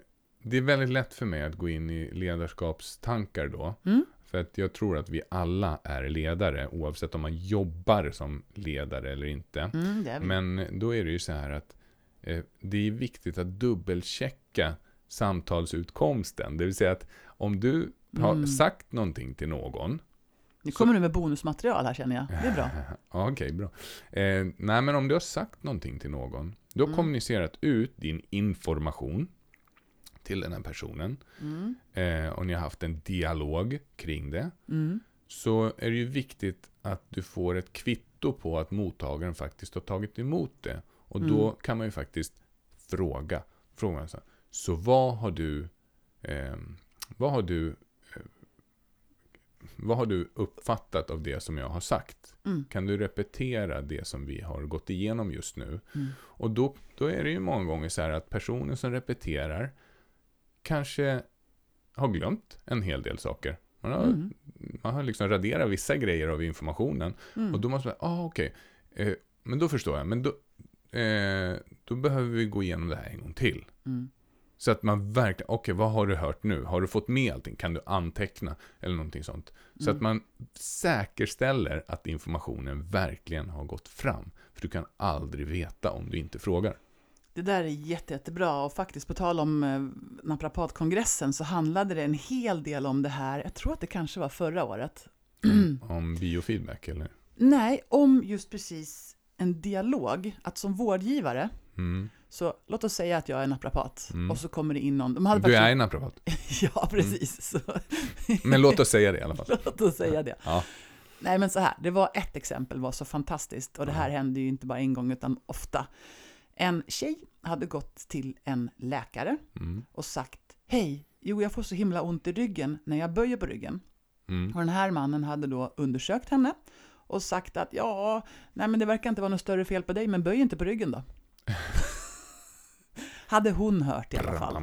det är väldigt lätt för mig att gå in i ledarskapstankar då. Mm. För att jag tror att vi alla är ledare, oavsett om man jobbar som ledare eller inte. Mm. Men då är det ju så här att eh, det är viktigt att dubbelchecka samtalsutkomsten. Det vill säga att om du har Mm. sagt någonting till någon. Nu kommer du med bonusmaterial här känner jag. Det är bra. Okej, bra. Eh, nej, men om du har sagt någonting till någon. Du har Mm. kommunicerat ut din information till den här personen. Mm. Eh, och ni har haft en dialog kring det. Mm. Så är det ju viktigt att du får ett kvitto på att mottagaren faktiskt har tagit emot det. Och då Mm. kan man ju faktiskt fråga. fråga så, så vad har du eh, vad har du vad har du uppfattat av det som jag har sagt? Mm. Kan du repetera det som vi har gått igenom just nu? Mm. Och då, då är det ju många gånger så här att personen som repeterar kanske har glömt en hel del saker. Man har, Mm. man har liksom raderat vissa grejer av informationen. Mm. Och då måste man, ah okej, eh, men då förstår jag. Men då, eh, då behöver vi gå igenom det här en gång till. Mm. Så att man verkligen, okej vad har du hört nu? Har du fått med allting? Kan du anteckna? Eller någonting sånt. Så Mm. att man säkerställer att informationen verkligen har gått fram. För du kan aldrig veta om du inte frågar. Det där är jätte, jättebra och faktiskt på tal om eh, naprapatkongressen så handlade det en hel del om det här. Jag tror att det kanske var förra året. Om biofeedback eller? Nej, om just precis en dialog, att som vårdgivare, Mm. så låt oss säga att jag är naprapat Mm. och så kommer det in någon. De hade Du faktiskt- är en naprapat. Ja, precis. Så, Men låt oss säga det i alla fall. låt oss säga det. Ja. Nej, men så här, det var ett exempel, var så fantastiskt. Och det här hände ju inte bara en gång, utan ofta. En tjej hade gått till en läkare Mm. och sagt Hej, jo jag får så himla ont i ryggen när jag böjer på ryggen. Mm. Och den här mannen hade då undersökt henne och sagt att ja, nej men det verkar inte vara något större fel på dig, men böj inte på ryggen då. hade hon hört i alla fall. Eh,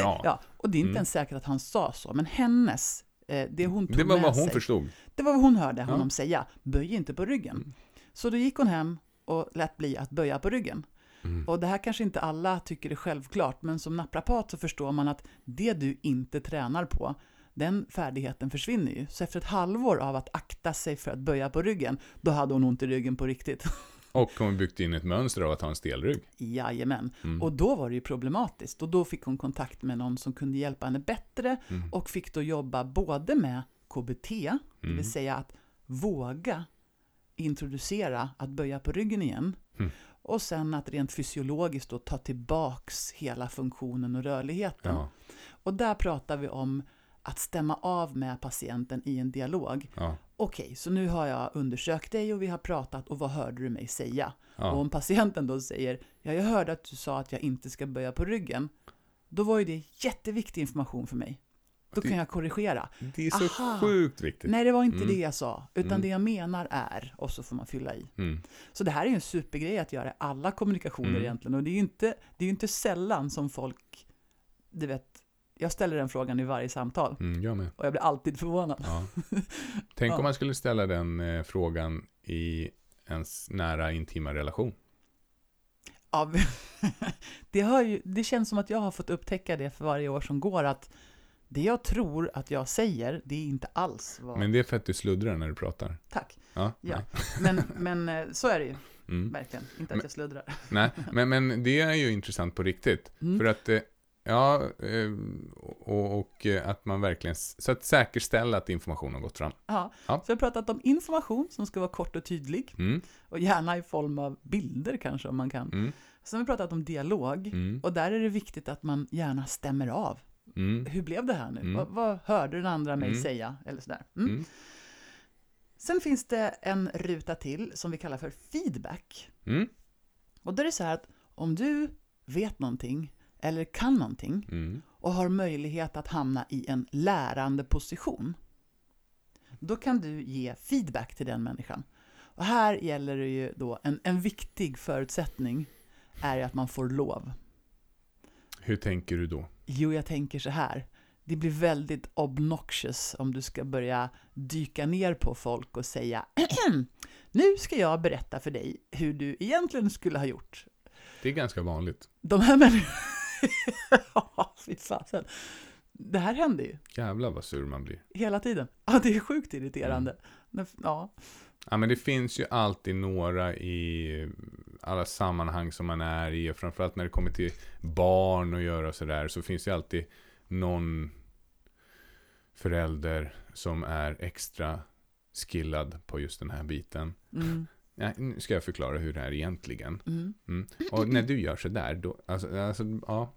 Bra. Ja, och det är inte Mm. ens säkert att han sa så, men hennes, eh, det hon tog Det var vad hon sig, förstod. det var vad hon hörde Ja. honom säga, böj inte på ryggen. Mm. Så då gick hon hem och lät bli att böja på ryggen. Mm. Och det här kanske inte alla tycker är självklart, men som naprapat så förstår man att det du inte tränar på, den färdigheten försvinner ju. Så efter ett halvår av att akta sig för att böja på ryggen, då hade hon ont i ryggen på riktigt. Och hon byggt in ett mönster av att ha en stelrygg. Jajamän. Mm. Och då var det ju problematiskt. Och då fick hon kontakt med någon som kunde hjälpa henne bättre Mm. och fick då jobba både med KBT, det Mm. vill säga att våga introducera att böja på ryggen igen. Mm. Och sen att rent fysiologiskt då ta tillbaks hela funktionen och rörligheten. Ja, Och där pratar vi om att stämma av med patienten i en dialog. ja, Okej, så nu har jag undersökt dig och vi har pratat och vad hörde du mig säga? Och ja. om patienten då säger, ja jag hörde att du sa att jag inte ska böja på ryggen, då var ju det jätteviktig information för mig. Då Det- kan jag korrigera. Det är så Aha. sjukt viktigt. Nej, det var inte Mm. det jag sa, utan Mm. det jag menar är, och så får man fylla i. Mm. Så det här är ju en supergrej att göra i alla kommunikationer Mm. egentligen, och det är ju inte, det är inte sällan som folk, du vet, jag ställer den frågan i varje samtal, Mm, jag med. och jag blir alltid förvånad. Ja. Tänk Ja. om man skulle ställa den eh, frågan i ens nära intima relation. Ja, det, har ju, det känns som att jag har fått upptäcka det för varje år som går, att det jag tror att jag säger, det är inte alls vad... Men det är för att du sluddrar när du pratar. Tack. Ja, Ja. Men, men eh, så är det ju, Mm. verkligen. Inte att Men- jag sluddrar. nej. Men, men det är ju intressant på riktigt. Mm. För att, eh, ja, eh, och, och eh, att man verkligen, så att säkerställa att information har gått fram. Ja. Ja. Så jag har pratat om information som ska vara kort och tydlig, Mm, och gärna i form av bilder kanske om man kan. mm, Sen har vi pratat om dialog, mm, och där är det viktigt att man gärna stämmer av. mm, Hur blev det här nu? Mm. Vad, vad hörde den andra mig Mm. säga? Eller sådär. Mm. Sen finns det en ruta till som vi kallar för feedback. Och då är det så här att om du vet någonting eller kan någonting mm, och har möjlighet att hamna i en lärande position, då kan du ge feedback till den människan. Och här gäller det ju då, en, en viktig förutsättning är att man får lov. Hur tänker du då? Jo, jag tänker så här. Det blir väldigt obnoxious om du ska börja dyka ner på folk och säga Nu ska jag berätta för dig hur du egentligen skulle ha gjort. Det är ganska vanligt. De här människorna... Ja, fy fasen. Det här händer ju Jävlar vad sur man blir. hela tiden. Ja, det är sjukt irriterande. Men, Ja, Ja, men det finns ju alltid några i alla sammanhang som man är i. Och framförallt när det kommer till barn och göra och sådär. Så finns det alltid någon förälder som är extra skillad på just den här biten. mm, Ja, nu ska jag förklara hur det är egentligen. mm. Mm. Och när du gör sådär, då, alltså, alltså ja.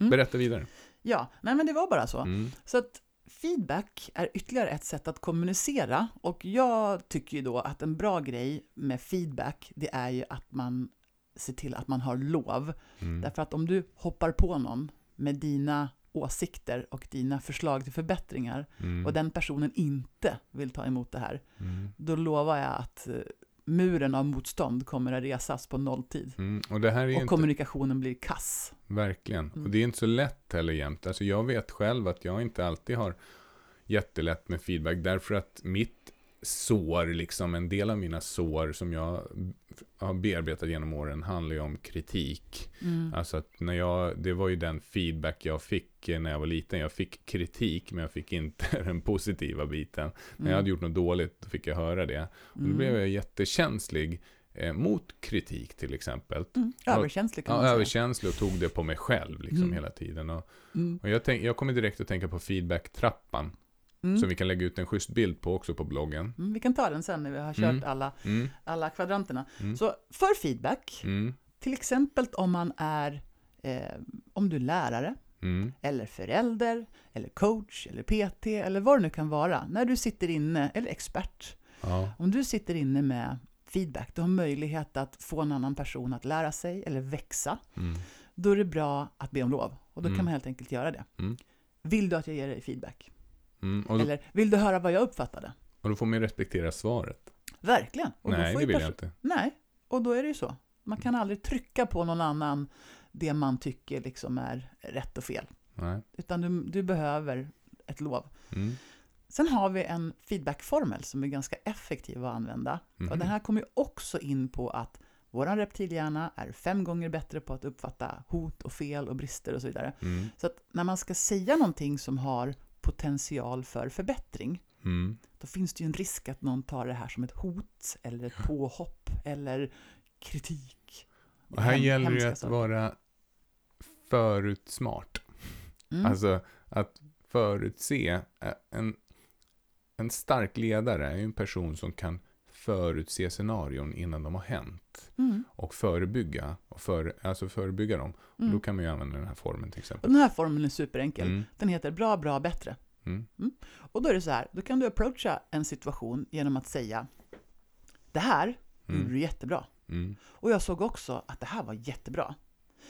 Mm. Berätta vidare. ja, nej men det var bara så. Mm. Så att feedback är ytterligare ett sätt att kommunicera och jag tycker ju då att en bra grej med feedback det är ju att man ser till att man har lov. Mm. Därför att om du hoppar på någon med dina åsikter och dina förslag till förbättringar Mm. och den personen inte vill ta emot det här, Mm. då lovar jag att eh, muren av motstånd kommer att resas på nolltid. Mm. Och Och inte... kommunikationen blir kass. Verkligen. Mm. Och det är inte så lätt heller jämt. Alltså jag vet själv att jag inte alltid har jättelätt med feedback. Därför att mitt sår, liksom en del av mina sår som jag har bearbetat genom åren handlar ju om kritik. Mm. Alltså att när jag, det var ju den feedback jag fick när jag var liten. Jag fick kritik men jag fick inte den positiva biten. När jag hade gjort något dåligt då fick jag höra det. Och då Mm. blev jag jättekänslig eh, mot kritik till exempel. Mm. Överkänslig kan Ja, man säga. överkänslig och tog det på mig själv liksom Mm. hela tiden. Och, Mm. och jag, tänk, jag kommer direkt att tänka på feedback-trappan. Mm. Som vi kan lägga ut en schysst bild på också på bloggen. Mm, vi kan ta den sen när vi har kört Mm. alla, Mm. alla kvadranterna. Mm. Så för feedback, Mm. till exempel om man är, eh, om du är lärare, eller förälder, eller coach, eller PT, eller vad det nu kan vara. När du sitter inne, eller expert, Ja. om du sitter inne med feedback, du har möjlighet att få en annan person att lära sig eller växa, då är det bra att be om lov. Och då kan man helt enkelt göra det. Vill du att jag ger dig feedback? Mm. Då, Eller vill du höra vad jag uppfattade? och då får man ju respektera svaret. Verkligen. Och Nej, det vill jag inte. Nej, och då är det ju så. Man kan aldrig trycka på någon annan det man tycker liksom är rätt och fel. Nej. Utan du, du behöver ett lov. Mm. Sen har vi en feedbackformel som är ganska effektiv att använda. Mhm. Och den här kommer ju också in på att vår reptilhjärna är fem gånger bättre på att uppfatta hot och fel och brister och så vidare. Mm. Så att när man ska säga någonting som har potential för förbättring, Mm. då finns det ju en risk att någon tar det här som ett hot eller ett påhopp eller kritik. Och här Hem- gäller det att saker. vara förutsmart. Mm. Alltså att förutse. eh, En, en stark ledare är ju en person som kan förutse scenarion innan de har hänt. Mm. Och förebygga. Och för, alltså förebygga dem. Och Mm. då kan man ju använda den här formen till Och exempel. den här formeln är superenkel. Mm. Den heter bra, bra, bättre. Mm. Och då är det så här, då kan du approacha en situation genom att säga Det här gjorde Mm. du jättebra. Mm. Och jag såg också att det här var jättebra.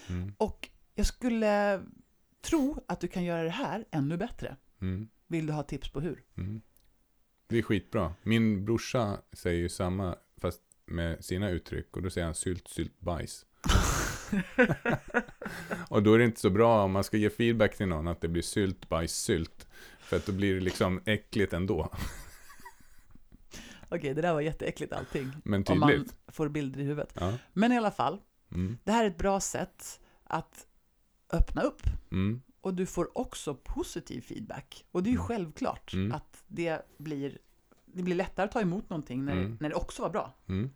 Mm. Och jag skulle tro att du kan göra det här ännu bättre. Mm. Vill du ha tips på hur? Det är skitbra. Min brorsa säger ju samma, fast med sina uttryck. Och då säger han sylt, sylt, bajs. och då är det inte så bra om man ska ge feedback till någon att det blir sylt, bajs, sylt. För att då blir det liksom äckligt ändå. Okej, det där var jätteäckligt allting. Men Om man tydligt. får bilder i huvudet. Ja. Men i alla fall, Mm. det här är ett bra sätt att öppna upp. Mm. Och du får också positiv feedback. Och det är ju Mm. självklart Mm. att det blir, det blir lättare att ta emot någonting när, Mm. när det också var bra. Mm.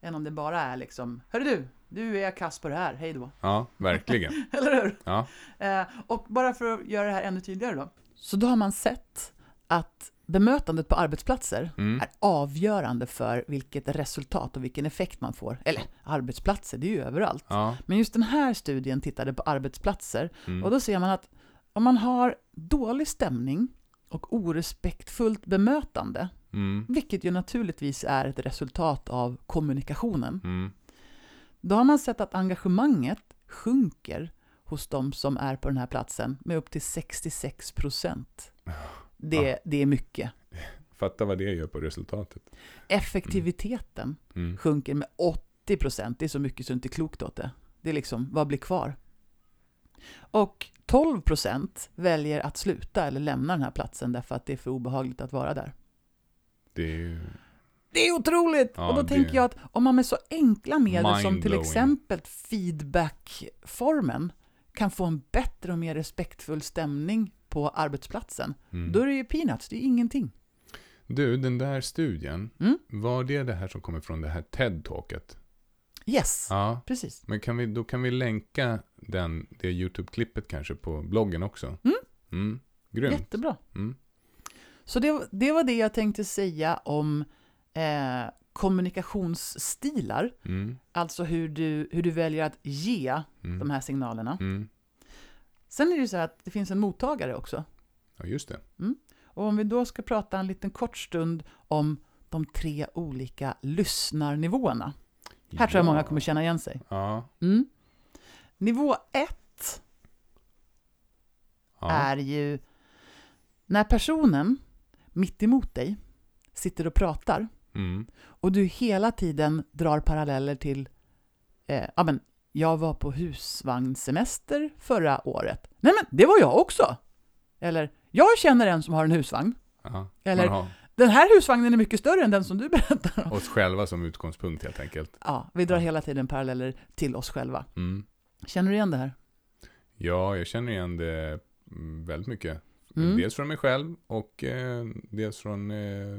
Än om det bara är liksom, hörru du, du är kass på det här, hej då. Ja, verkligen. Eller hur? Ja. Eh, och bara för att göra det här ännu tydligare då. Så då har man sett att bemötandet på arbetsplatser Mm. är avgörande för vilket resultat och vilken effekt man får. Eller arbetsplatser, det är ju överallt. Ja. Men just den här studien tittade på arbetsplatser Mm. och då ser man att om man har dålig stämning och orespektfullt bemötande, Mm. vilket ju naturligtvis är ett resultat av kommunikationen, Mm. då har man sett att engagemanget sjunker hos de som är på den här platsen med upp till 66 procent. Det, Ja. det är mycket. Fatta vad det gör på resultatet. Effektiviteten Mm. sjunker med 80 procent. Det är så mycket så inte klokt åt det. Det är liksom, vad blir kvar? Och 12 procent väljer att sluta eller lämna den här platsen därför att det är för obehagligt att vara där. Det är ju... Det är otroligt! Ja, och då det- tänker jag att om man med så enkla medel som till exempel feedbackformen kan få en bättre och mer respektfull stämning på arbetsplatsen, Mm. då är det ju peanuts, det är ingenting. Du, den där studien, Mm. var det det här som kommer från det här TED-talket? Yes, Ja, precis. men kan vi, då kan vi länka den, det YouTube-klippet kanske på bloggen också. Mm. Mm. Grymt. Jättebra. Mm. Så det, det var det jag tänkte säga om eh, kommunikationsstilar, Mm. alltså hur du, hur du väljer att ge Mm. de här signalerna. Mm. Sen är det ju så här att det finns en mottagare också. Ja, just det. Och om vi då ska prata en liten kort stund om de tre olika lyssnarnivåerna. Här tror jag många kommer känna igen sig. Ja. Nivå ett ja. är ju när personen mitt emot dig sitter och pratar Mm. och du hela tiden drar paralleller till eh, ja, men jag var på husvagnssemester förra året. Nej men, det var jag också! Eller, jag känner en som har en husvagn. Ja. Eller- Den här husvagnen är mycket större än den som du berättar om. oss själva som utgångspunkt helt enkelt. Ja, vi drar hela tiden paralleller till oss själva. Mm. Känner du igen det här? Ja, jag känner igen det mm, väldigt mycket. Mm. Dels från mig själv och eh, dels från eh,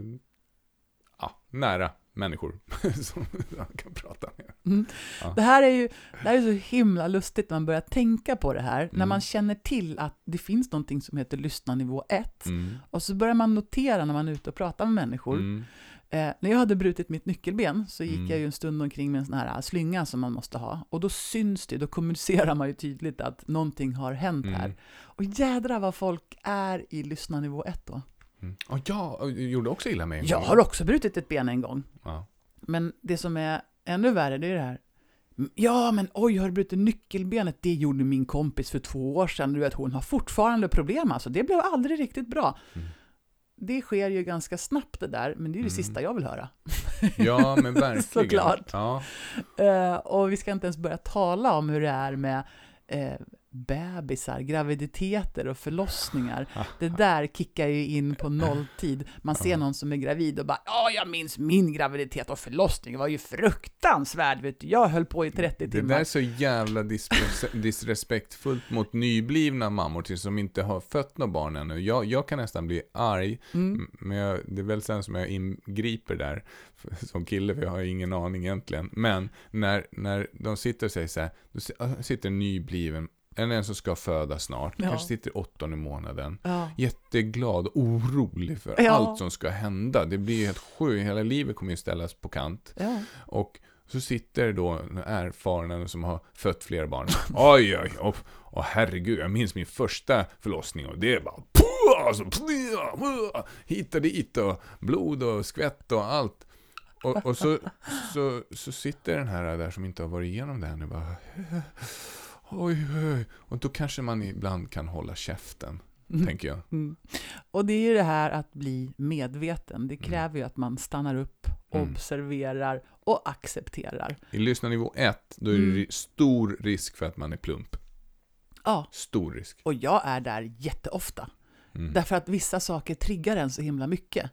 ja, nära människor som han kan prata med. Mm. Ja. Det här är ju det här är så himla lustigt när man börjar tänka på det här. När Mm. man känner till att det finns någonting som heter lyssnarnivå 1. Mm. Och så börjar man notera när man är ute och pratar med människor. Eh, när jag hade brutit mitt nyckelben så gick Mm. jag ju en stund omkring med en sån här äh, slynga som man måste ha. Och då syns det, då kommunicerar man ju tydligt att någonting har hänt här. Mm. Och jädra vad folk är i lyssnarnivå 1 då. Mm. Och jag jag gjorde också illa mig en Jag gång. har också brutit ett ben en gång. Ja. Men det som är ännu värre, det är det här. Ja, men oj, har du brutit nyckelbenet? Det gjorde min kompis för två år sedan. Du vet, hon har fortfarande problem alltså. Det blev aldrig riktigt bra. Mm. Det sker ju ganska snabbt det där, men det är ju det Mm. sista jag vill höra. ja, men verkligen. Såklart. Ja. Eh, och vi ska inte ens börja tala om hur det är med eh, bebisar, graviditeter och förlossningar. Det där kickar ju in på nolltid. Man ser någon som är gravid och bara ”Ja, jag minns min graviditet och förlossning, det var ju fruktansvärd, vet du. Jag höll på i 30 Det timmar”. där är så jävla dis- disrespektfullt mot nyblivna mammor till som inte har fött några barn ännu. Jag, jag kan nästan bli arg, Mm. men jag, det är väl sen som jag ingriper där som kille, för jag har ingen aning egentligen. Men när, när de sitter och säger så här, då äh, sitter en nybliven, eller en som ska föda snart, Ja. kanske sitter i åttonde månaden, Ja. jätteglad och orolig för Ja. allt som ska hända. Det blir ju helt sjukt, hela livet kommer ju ställas på kant. Och så sitter då erfarna som har fött flera barn. Oj, oj, oj. Åh herregud, jag minns min första förlossning och det puh, alltså, puh, hit och dit och blod och skvätt och allt. Och, och så, så, så sitter den här där som inte har varit igenom det ännu bara Oj, oj. Och då kanske man ibland kan hålla käften, Mm. tänker jag. Mm. Och det är ju det här att bli medveten. Det kräver ju att man stannar upp, Mm. observerar och accepterar. I lyssnarnivå 1, då är det Mm. stor risk för att man är plump. Ja, Stor risk. och jag är där jätteofta. Mm. Därför att vissa saker triggar en så himla mycket.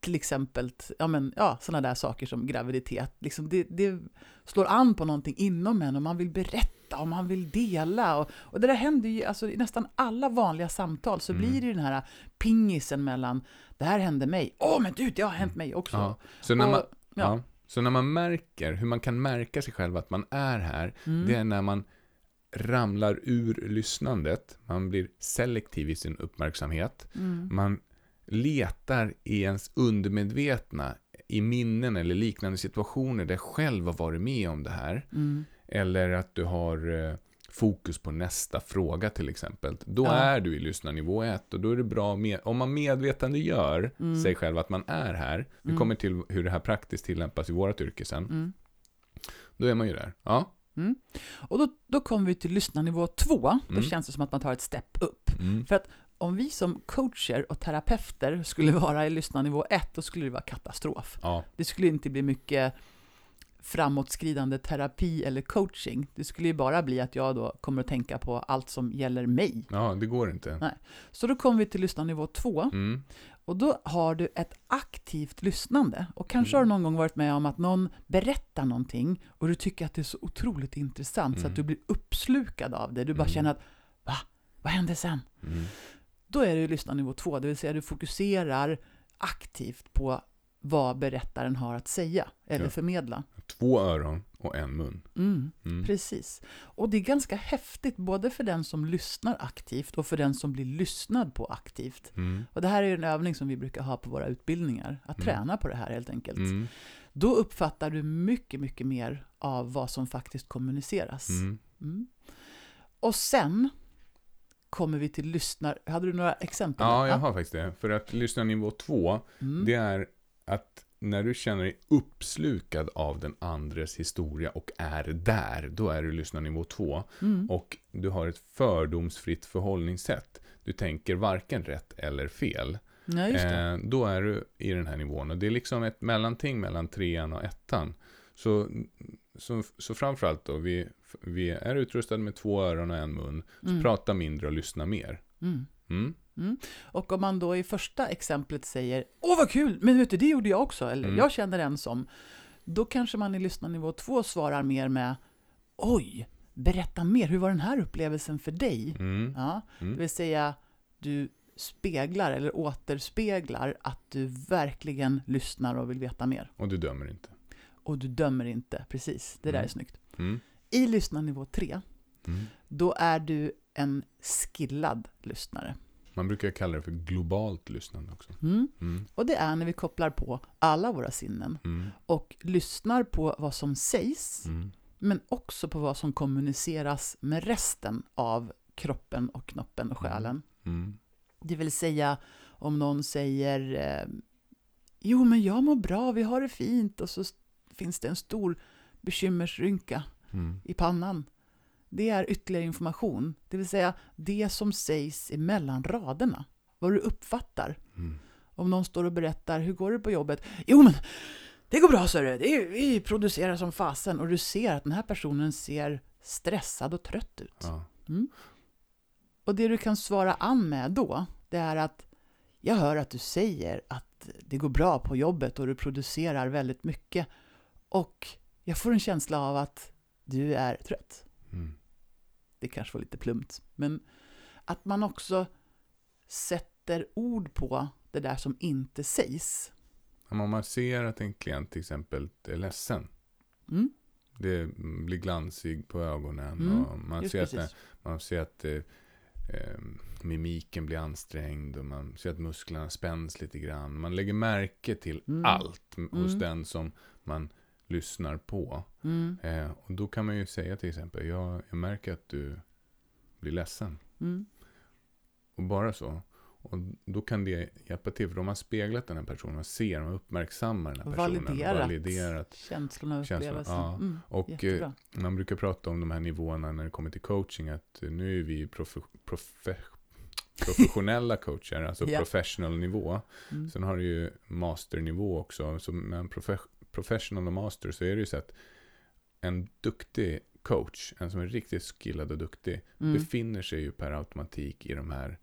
Till exempel ja, men, ja, sådana där saker som graviditet. Liksom det, det slår an på någonting inom en och man vill berätta och man vill dela. Och, och det där händer ju alltså, i nästan alla vanliga samtal så Mm. blir det ju den här pingisen mellan det här hände mig, åh men du, det har hänt mig också. Ja. Så när Och- man, ja. ja. Så när man märker hur man kan märka sig själv att man är här, Mm. det är när man ramlar ur lyssnandet, man blir selektiv i sin uppmärksamhet, Mm. man letar i ens undermedvetna i minnen eller liknande situationer där jag själv har varit med om det här, Mm. eller att du har eh, fokus på nästa fråga till exempel. Då Ja. är du i lyssnarnivå 1 och då är det bra med, om man medvetande gör Mm. sig själv att man är här, vi Mm. kommer till hur det här praktiskt tillämpas i vårt yrke sen, Mm. då är man ju där. Ja. Och då, då kommer vi till lyssnarnivå två. Då Mm. känns det som att man tar ett step upp. Mm. Om vi som coacher och terapeuter skulle vara i lyssnarnivå 1, då skulle det vara katastrof. Ja. Det skulle inte bli mycket framåtskridande terapi eller coaching. Det skulle ju bara bli att jag då kommer att tänka på allt som gäller mig. ja, det går inte. Nej. Så då kommer vi till lyssnarnivå 2 Mm. och då har du ett aktivt lyssnande. Och kanske Mm. har du någon gång varit med om att någon berättar någonting och du tycker att det är så otroligt intressant så Mm. att du blir uppslukad av det. Du bara Mm. känner att va? Vad hände sen? Då är du lyssnarnivå 2, det vill säga du fokuserar aktivt på vad berättaren har att säga eller Ja. förmedla. Två öron och en mun. Mm, Mm. precis. Och det är ganska häftigt både för den som lyssnar aktivt och för den som blir lyssnad på aktivt. Mm. Och det här är ju en övning som vi brukar ha på våra utbildningar, att Mm. träna på det här helt enkelt. Mm. Då uppfattar du mycket, mycket mer av vad som faktiskt kommuniceras. Mm. Mm. Och sen kommer vi till lyssnar... Hade du några exempel? Ja, jag har faktiskt det. För att lyssnarnivå två, Mm. det är att när du känner dig uppslukad av den andres historia och är där, då är du lyssnarnivå två. Mm. Och du har ett fördomsfritt förhållningssätt. Du tänker varken rätt eller fel. Ja. Eh, då är du i den här nivån. Och det är liksom ett mellanting mellan trean och ettan. Så, så, så framförallt då, vi, vi är utrustade med två öron och en mun. Så Mm. prata mindre och lyssna mer. Mm. Mm. Och om man då i första exemplet säger Åh vad kul, men vet du det gjorde jag också, eller Mm. jag känner en som Då kanske man i lyssnarnivå två svarar mer med Oj, berätta mer, hur var den här upplevelsen för dig? Mm. Ja, Mm. det vill säga, du speglar eller återspeglar att du verkligen lyssnar och vill veta mer. Och du dömer inte. Och du dömer inte, precis. Det där Mm. är snyggt. Mm. I lyssnarnivå 3, Mm. då är du en skillad lyssnare. Man brukar kalla det för globalt lyssnande också. Mm. Mm. Och det är när vi kopplar på alla våra sinnen Mm. och lyssnar på vad som sägs, Mm. men också på vad som kommuniceras med resten av kroppen och knoppen och själen. Mm. Det vill säga om någon säger eh, Jo, men jag mår bra, vi har det fint och så finns det en stor bekymmersrynka Mm. i pannan. Det är ytterligare information, det vill säga det som sägs emellan raderna. Vad du uppfattar. Mm. Om någon står och berättar, hur går det på jobbet? Jo men, det går bra är, vi producerar som fasen. Och du ser att den här personen ser stressad och trött ut. Ja. Och det du kan svara an med då, det är att jag hör att du säger att det går bra på jobbet och du producerar väldigt mycket. Och jag får en känsla av att du är trött. Mm. Det kanske var lite plumpt. Men att man också sätter ord på det där som inte sägs. Om man ser att en klient till exempel är ledsen. Mm, Det blir glansig på ögonen. Mm, och man, ser att, precis. man ser att eh, eh, mimiken blir ansträngd. Och man ser att musklerna spänns lite grann. Man lägger märke till Mm. allt hos Mm. den som man lyssnar på. Mm, Eh, och då kan man ju säga till exempel. Jag, jag märker att du blir ledsen. mm, Och bara så. Och då kan det hjälpa till. För de har speglat den här personen och ser och uppmärksammar den här personen. validerat, validerat. känslorna och upplevelsen. ja. Mm, Och eh, man brukar prata om de här nivåerna när det kommer till coaching. Att eh, nu är vi profe, profe, professionella coacher, alltså Ja. professional nivå. Mm. Sen har du ju masternivå också. Så med en profe, professional och master så är det ju så att en duktig coach, en som är riktigt skillad och duktig, Mm. befinner sig ju per automatik i de här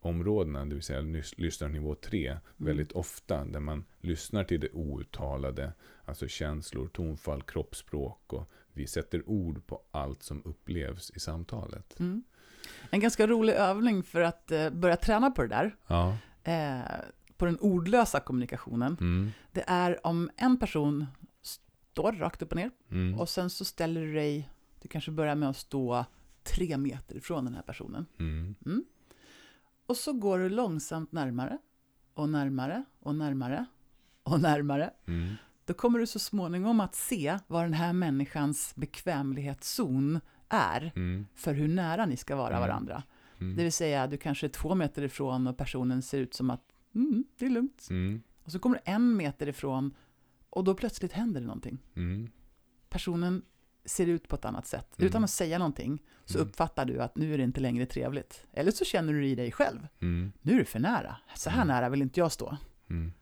områdena, det vill säga lys- lyssnarnivå 3, Mm. väldigt ofta, där man lyssnar till det outtalade, alltså känslor, tonfall, kroppsspråk och vi sätter ord på allt som upplevs i samtalet. Mm. En ganska rolig övning för att eh, börja träna på det där, Ja. eh, på den ordlösa kommunikationen, Mm. det är om en person står rakt upp och ner Mm. och sen så ställer du dig, du kanske börjar med att stå tre meter ifrån den här personen. Mm. Och så går du långsamt närmare och närmare och närmare och närmare. Mm. Då kommer du så småningom att se vad den här människans bekvämlighetszon är Mm. för hur nära ni ska vara Mm. varandra. Mm. Det vill säga, du kanske är två meter ifrån och personen ser ut som att mm, det är lugnt. Mm. Och så kommer du en meter ifrån och då plötsligt händer det någonting. Mm. Personen ser ut på ett annat sätt. Mm. Utan att säga någonting så Mm. uppfattar du att nu är det inte längre trevligt. Eller så känner du i dig själv. Mm. Nu är det för nära. Så här Mm. nära vill inte jag stå. Mm.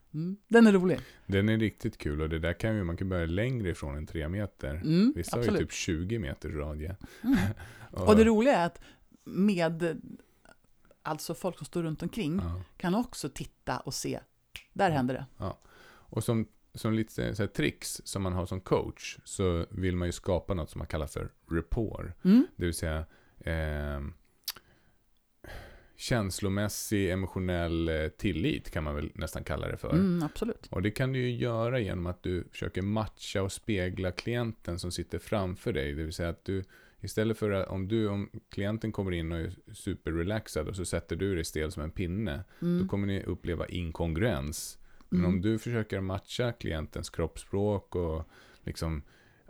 Den är rolig. Den är riktigt kul och det där kan ju, man kan börja längre ifrån än tre meter. Vissa har ju absolut. typ 20 meters radie. Mm. Och det roliga är att med alltså folk som står runt omkring ja. kan också titta och se. Där händer det. Och som, som lite så här tricks som man har som coach så vill man ju skapa något som man kallar för rapport. Mm. Det vill säga eh, känslomässig, emotionell eh, tillit kan man väl nästan kalla det för. Mm, absolut. Och det kan du ju göra genom att du försöker matcha och spegla klienten som sitter framför dig. Det vill säga att du istället för att om, du, om klienten kommer in och är superrelaxad och så sätter du dig stel som en pinne. Mm. Då kommer ni uppleva inkongruens. Men Mm. om du försöker matcha klientens kroppsspråk och liksom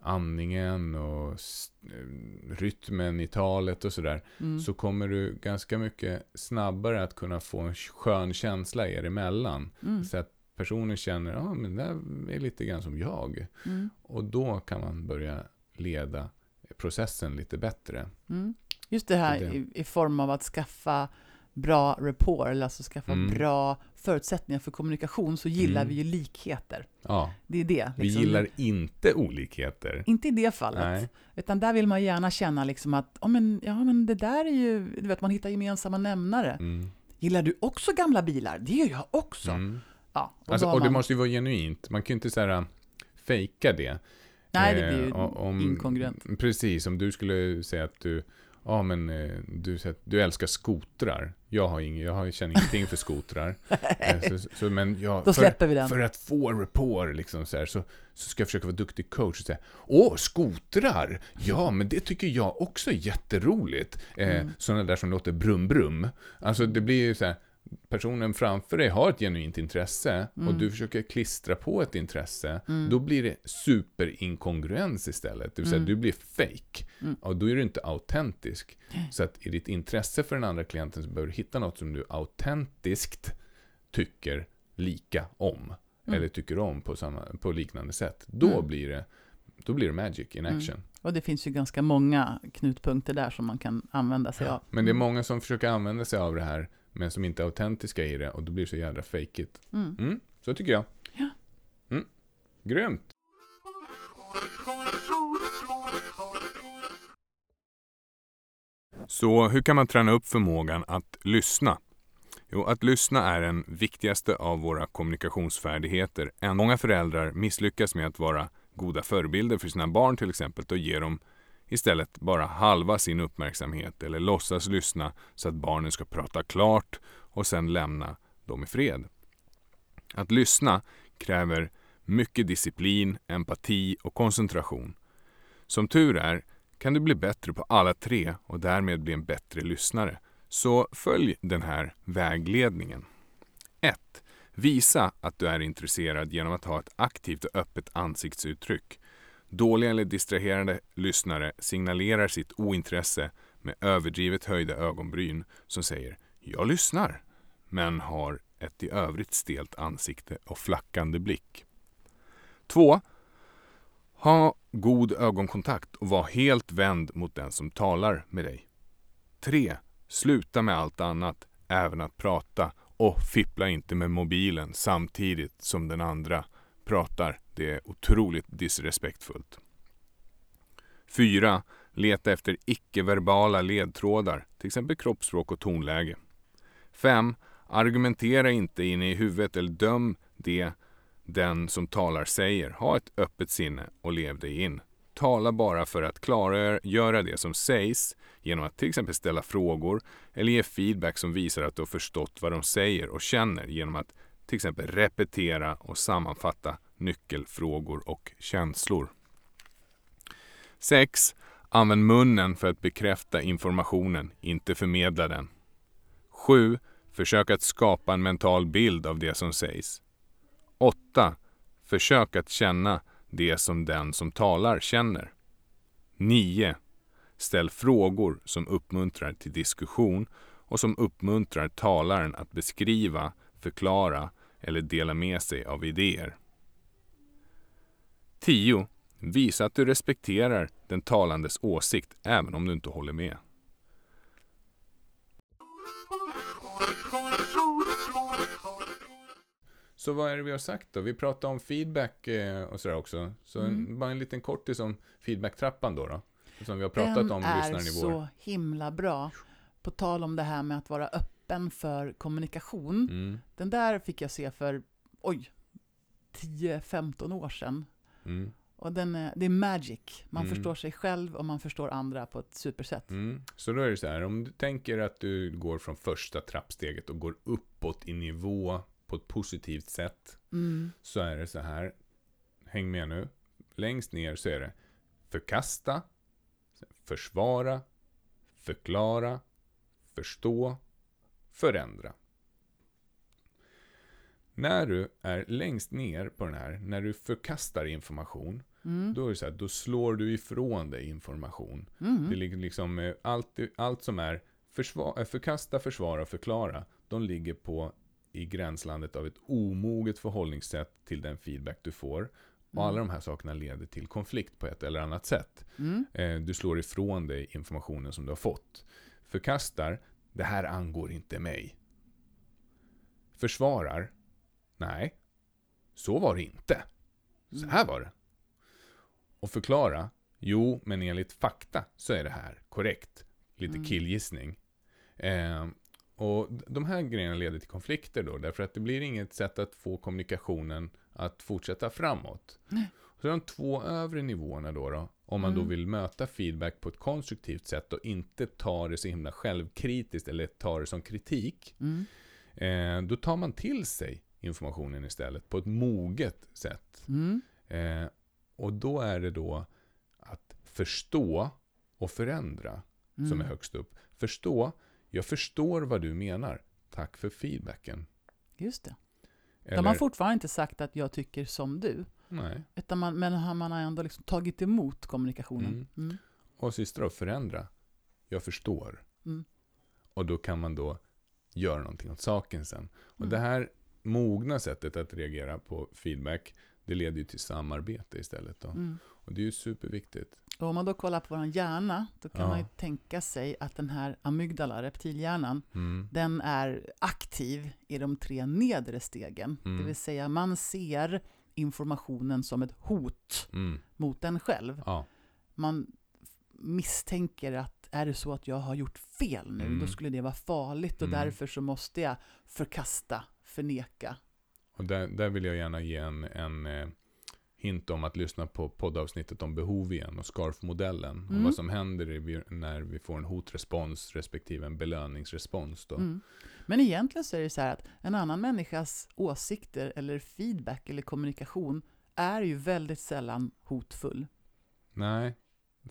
andningen och eh, rytmen i talet och sådär. Mm. Så kommer du ganska mycket snabbare att kunna få en skön känsla er emellan. Mm. Så att personen känner, ja men det är lite grann som jag. Mm. Och då kan man börja leda processen lite bättre. Mm. Just det här Det det. i, i form av att skaffa bra rapport, eller alltså skaffa Mm. bra förutsättningar för kommunikation, så gillar Mm. vi ju likheter. Ja, Det är det. vi liksom. gillar inte olikheter. Inte i det fallet. Nej. Utan där vill man gärna känna liksom att, ja men, ja men det där är ju, du vet man hittar gemensamma nämnare. Mm. Gillar du också gamla bilar? Det gör jag också. Mm. Ja, och Alltså, och det man- måste ju vara genuint. Man kan ju inte så här äh, fejka det. Nej, det blir Eh, ju om- inkongruent. Precis, om du skulle säga att du Ja, men eh, du, du älskar skotrar. Jag, har ing, jag har, känner ingenting för skotrar. Eh, så, så, men jag, Då för, släpper vi den. för att få rapport liksom så, här, så, så ska jag försöka vara duktig coach och säga Åh, skotrar! Ja, men det tycker jag också är jätteroligt. Eh, Mm. Sådana där som låter brum-brum. Alltså det blir ju så här, personen framför dig har ett genuint intresse och Mm. du försöker klistra på ett intresse, Mm. då blir det superinkongruens istället. Det vill säga, Mm. du blir fake. Mm. Och då är du inte autentisk. Så att i ditt intresse för den andra klienten så behöver du hitta något som du autentiskt tycker lika om. Mm. Eller tycker om på, samma, på liknande sätt. Då, Mm. blir det, då blir det magic in Mm. action. Och det finns ju ganska många knutpunkter där som man kan använda sig av. Men det är många som försöker använda sig av det här, men som inte är autentiska i det och då blir det så jädra it. Mm. Mm, så tycker jag. Ja. Mm. Grymt! Så hur kan man träna upp förmågan att lyssna? Jo, att lyssna är den viktigaste av våra kommunikationsfärdigheter. Än Många föräldrar misslyckas med att vara goda förebilder för sina barn till exempel och ger dem istället bara halva sin uppmärksamhet eller låtsas lyssna så att barnen ska prata klart och sen lämna dem i fred. Att lyssna kräver mycket disciplin, empati och koncentration. Som tur är kan du bli bättre på alla tre och därmed bli en bättre lyssnare. Så följ den här vägledningen. 1. Visa att du är intresserad genom att ha ett aktivt och öppet ansiktsuttryck. Dåliga eller distraherade lyssnare signalerar sitt ointresse med överdrivet höjda ögonbryn som säger ”jag lyssnar” men har ett i övrigt stelt ansikte och flackande blick. 2. Ha god ögonkontakt och var helt vänd mot den som talar med dig. 3. Sluta med allt annat, även att prata och fippla inte med mobilen samtidigt som den andra pratar. Det är otroligt disrespektfullt. 4. Leta efter icke-verbala ledtrådar, till exempel kroppsspråk och tonläge. 5. Argumentera inte inne i huvudet eller döm det den som talar säger. Ha ett öppet sinne och lev dig in. Tala bara för att klargöra det som sägs genom att till exempel ställa frågor eller ge feedback som visar att du har förstått vad de säger och känner genom att till exempel repetera och sammanfatta nyckelfrågor och känslor. 6. Använd munnen för att bekräfta informationen, inte förmedla den. 7. Försök att skapa en mental bild av det som sägs. 8. Försök att känna det som den som talar känner. 9. Ställ frågor som uppmuntrar till diskussion och som uppmuntrar talaren att beskriva, förklara eller dela med sig av idéer. 10. Visa att du respekterar den talandes åsikt även om du inte håller med. Så vad är det vi har sagt då? Vi pratade om feedback eh, och sådär också. Så Mm. bara en liten kortis om feedbacktrappan då. då som vi har pratat Den om är lyssnarnivåer. så himla bra. På tal om det här med att vara öppen för kommunikation. Mm, Den där fick jag se för, oj, 10-15 år sedan. mm, Och den är, det är magic. Man Mm. förstår sig själv och man förstår andra på ett supersätt. mm. Så då är det så här, om du tänker att du går från första trappsteget och går uppåt i nivå på ett positivt sätt. Mm. Så är det så här, häng med nu. Längst ner så är det förkasta, försvara, förklara, förstå, förändra. När du är längst ner på den här, när du förkastar information, Mm. då är det så här, då slår du ifrån dig information. Mm. Det ligger liksom, eh, allt, allt som är försva- eh, förkasta, försvara förklara, de ligger på i gränslandet av ett omoget förhållningssätt till den feedback du får. Och Mm. alla de här sakerna leder till konflikt på ett eller annat sätt. Mm. Eh, Du slår ifrån dig informationen som du har fått. Förkastar, det här angår inte mig. Försvarar, nej, så var det inte. Så här var det. Och förklara, jo, men enligt fakta så är det här korrekt. Lite Mm. killgissning. Eh, och de här grejerna leder till konflikter då, därför att det blir inget sätt att få kommunikationen att fortsätta framåt. Nej. Så de två övre nivåerna då, då Om man då Mm. vill möta feedback på ett konstruktivt sätt och inte ta det så himla självkritiskt eller ta det som kritik. Mm. Eh, då tar man till sig informationen istället på ett moget sätt. Mm. Eh, och då är det då att förstå och förändra Mm. som är högst upp. Förstå, jag förstår vad du menar. Tack för feedbacken. Just det. Eller, De har fortfarande inte sagt att jag tycker som du. Nej. Utan man, men man har ändå liksom tagit emot kommunikationen. Mm. Mm. Och sista då, förändra. Jag förstår. Mm. Och då kan man då göra någonting åt saken sen. Och Mm. det här mogna sättet att reagera på feedback, det leder ju till samarbete istället. Då. Mm. Och det är ju superviktigt. Och om man då kollar på vår hjärna, då kan Ja. man ju tänka sig att den här amygdala, reptilhjärnan, Mm. den är aktiv i de tre nedre stegen. Mm. Det vill säga man ser informationen som ett hot Mm. mot en själv. Ja. Man misstänker att är det så att jag har gjort fel nu, Mm. då skulle det vara farligt och Mm. därför så måste jag förkasta, förneka. Och där, där vill jag gärna ge en, en eh, hint om att lyssna på poddavsnittet om behov igen och SCARF-modellen. Och Mm. vad som händer när vi får en hotrespons respektive en belöningsrespons. Då. Men egentligen så är det så här att en annan människas åsikter eller feedback eller kommunikation är ju väldigt sällan hotfull. Nej,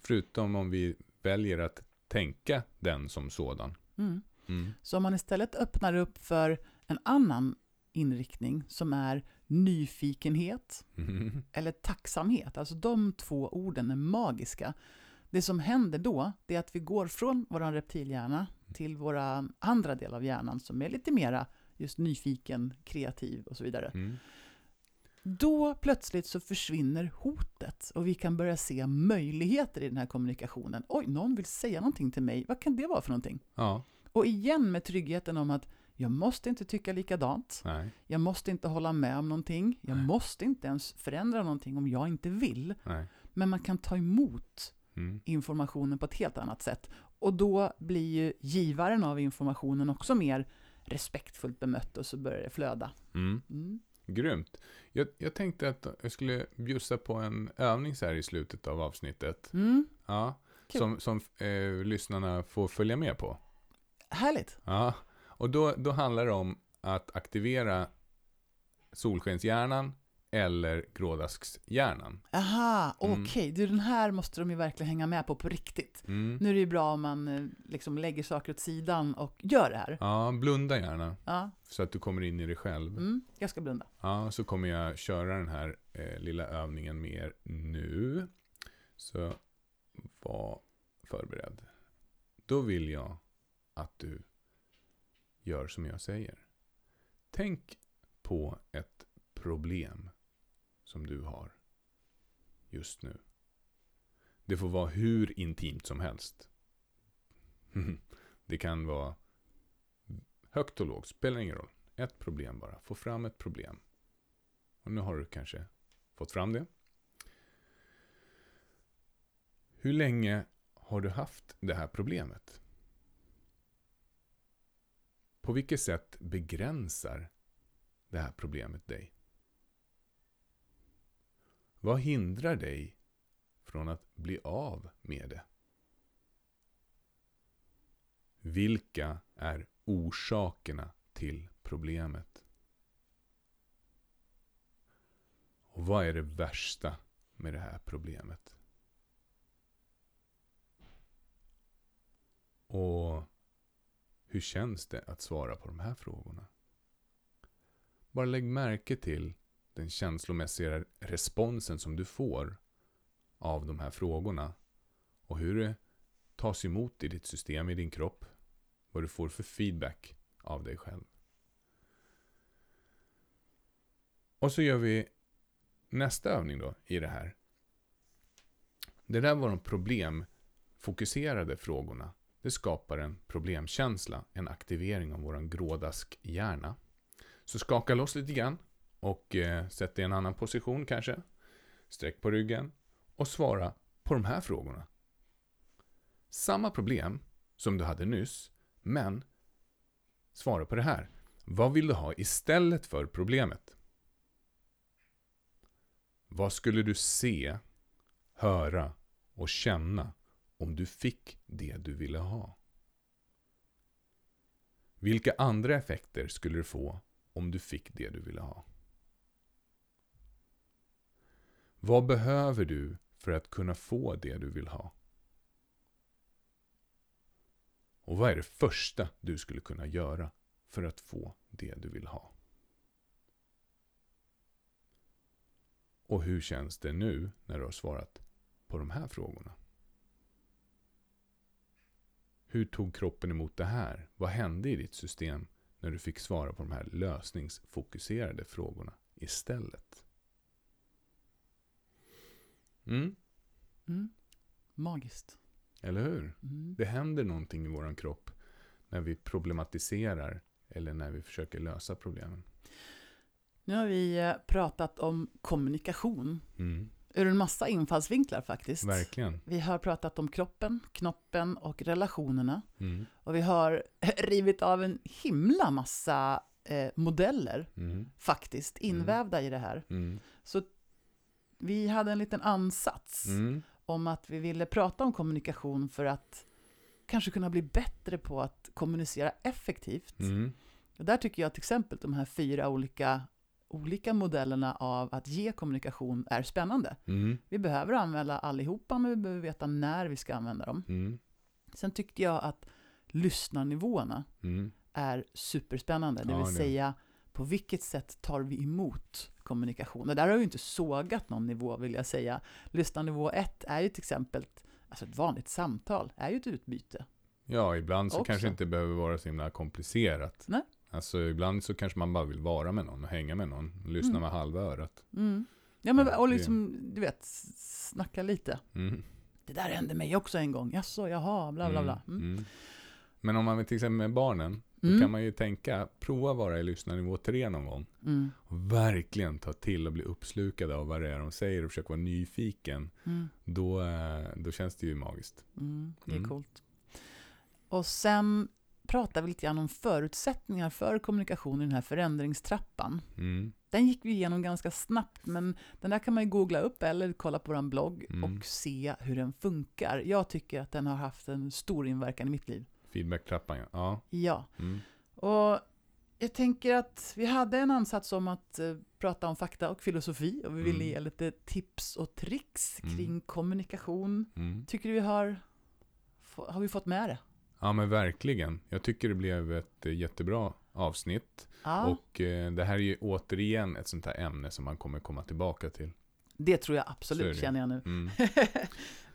förutom om vi väljer att tänka den som sådan. Mm. Mm. Så om man istället öppnar upp för en annan inriktning som är nyfikenhet Mm. eller tacksamhet, alltså de två orden är magiska. Det som händer då, det är att vi går från vår reptilhjärna till våra andra del av hjärnan som är lite mera just nyfiken, kreativ och så vidare. Mm. Då plötsligt så försvinner hotet och vi kan börja se möjligheter i den här kommunikationen. Oj, någon vill säga någonting till mig. Vad kan det vara för någonting? Ja, Och igen med tryggheten om att jag måste inte tycka likadant. nej, Jag måste inte hålla med om någonting. Jag Nej. måste inte ens förändra någonting om jag inte vill. nej. Men man kan ta emot Mm. informationen på ett helt annat sätt. Och då blir ju givaren av informationen också mer respektfullt bemött och så börjar det flöda. Mm. Mm. Grymt. Jag, jag tänkte att jag skulle bjussa på en övning så här i slutet av avsnittet. Mm. Ja, Kul. som som eh, lyssnarna får följa med på. Härligt! Ja, och då, då handlar det om att aktivera solskenshjärnan eller grådaskshjärnan. Aha, Mm. okej. Du, den här måste de ju verkligen hänga med på på riktigt. Mm. Nu är det ju bra om man eh, liksom lägger saker åt sidan och gör det här. Ja, blunda gärna Ja, så att du kommer in i det själv. mm, jag ska blunda. Ja, så kommer jag köra den här eh, lilla övningen med er nu. Så var förberedd. Då vill jag att du gör som jag säger. Tänk på ett problem som du har just nu. Det får vara hur intimt som helst. Det kan vara högt och lågt, spelar ingen roll. Ett problem bara. Få fram ett problem. Och nu har du kanske fått fram det. Hur länge har du haft det här problemet? På vilket sätt begränsar det här problemet dig? Vad hindrar dig från att bli av med det? Vilka är orsakerna till problemet? Och vad är det värsta med det här problemet? Och hur känns det att svara på de här frågorna? Bara lägg märke till den känslomässiga responsen som du får av de här frågorna och hur det tas emot i ditt system, i din kropp. Vad du får för feedback av dig själv. Och så gör vi nästa övning då i det här. Det där var de problemfokuserade frågorna. Det skapar en problemkänsla, en aktivering av vår grådask hjärna. Så skaka loss lite grann och eh, sätt dig i en annan position kanske. Sträck på ryggen och svara på de här frågorna. Samma problem som du hade nyss, men svara på det här. Vad vill du ha istället för problemet? Vad skulle du se, höra och känna om du fick det du ville ha? Vilka andra effekter skulle du få om du fick det du ville ha? Vad behöver du för att kunna få det du vill ha? Och vad är det första du skulle kunna göra för att få det du vill ha? Och hur känns det nu när du har svarat på de här frågorna? Hur tog kroppen emot det här? Vad hände i ditt system när du fick svara på de här lösningsfokuserade frågorna istället? Mm, Mm. Magiskt. eller hur? Mm. Det händer någonting i våran kropp när vi problematiserar eller när vi försöker lösa problemen. Nu har vi eh, pratat om kommunikation Mm, ur en massa infallsvinklar faktiskt. verkligen. Vi har pratat om kroppen, knoppen och relationerna. Mm, Och vi har rivit av en himla massa eh, modeller mm, faktiskt invävda i det här. mm, Så vi hade en liten ansats mm, om att vi ville prata om kommunikation för att kanske kunna bli bättre på att kommunicera effektivt. mm, Och där tycker jag till exempel de här fyra olika, olika modellerna av att ge kommunikation är spännande. mm, Vi behöver använda allihopa, men vi behöver veta när vi ska använda dem. mm, Sen tyckte jag att lyssnarnivåerna mm. är superspännande, det Ja, vill det. säga på vilket sätt tar vi emot kommunikation? Och där har vi inte sågat någon nivå vill jag säga. Lyssnarnivå 1 är ju till exempel, alltså ett vanligt samtal, är ju ett utbyte. Ja, ibland så Också. kanske det inte behöver vara så himla komplicerat. Nej. Alltså ibland så kanske man bara vill vara med någon och hänga med någon. Lyssna Mm. med halva örat. Mm. Ja, men Ja, och liksom, du vet, snacka lite. Mm. Det där hände mig också en gång, jaså, jaha, bla bla bla. Mm. Mm. Men om man vill till exempel med barnen, då Mm. kan man ju tänka, prova vara i lyssnarnivå 3 någon gång. Mm. Och verkligen ta till och bli uppslukad av vad det är de säger och försöka vara nyfiken. Mm. Då, eh, då känns det ju magiskt. Mm. Det är Mm. coolt. Och sen pratar vi lite grann om förutsättningar för kommunikation i den här förändringstrappan. Mm. Den gick vi igenom ganska snabbt, men den där kan man ju googla upp eller kolla på vår blogg och se hur den funkar. Jag tycker att den har haft en stor inverkan i mitt liv. Feedback-trappan ja. ja. Ja, Mm. och jag tänker att vi hade en ansats om att eh, prata om fakta och filosofi och vi ville Mm. ge lite tips och tricks Mm. kring kommunikation. Mm. Tycker du vi har, har vi fått med det? Ja men verkligen. Jag tycker det blev ett eh, jättebra avsnitt. Ja, Och eh, det här är ju återigen ett sånt här ämne som man kommer komma tillbaka till. det tror jag absolut, känner jag nu. Mm.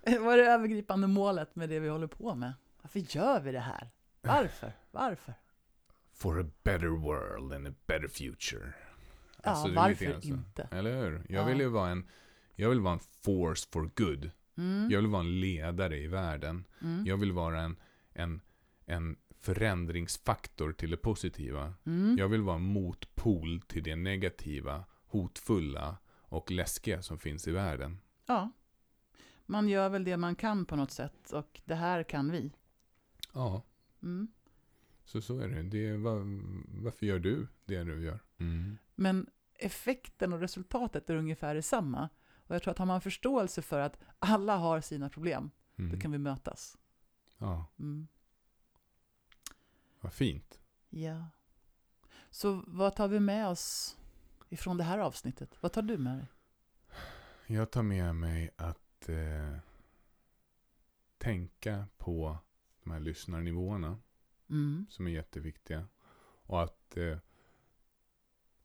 Vad är det övergripande målet med det vi håller på med? Varför gör vi det här? Varför? Varför? For a better world and a better future. Alltså, ja, varför grann så. inte? Eller hur? Jag Ja. vill ju vara en, jag vill vara en force for good. Mm, Jag vill vara en ledare i världen. mm, Jag vill vara en, en, en förändringsfaktor till det positiva. mm, Jag vill vara en motpol till det negativa, hotfulla och läskiga som finns i världen. ja. Man gör väl det man kan på något sätt och det här kan vi. Ja, Mm. så så är det. det är, var, varför gör du det du gör? Mm. Men effekten och resultatet är ungefär detsamma. Och jag tror att har man förståelse för att alla har sina problem, Mm. då kan vi mötas. Ja, Mm. vad fint. Ja. Så vad tar vi med oss ifrån det här avsnittet? Vad tar du med dig? Jag tar med mig att eh, tänka på de här lyssnarnivåerna Mm. som är jätteviktiga. Och att eh,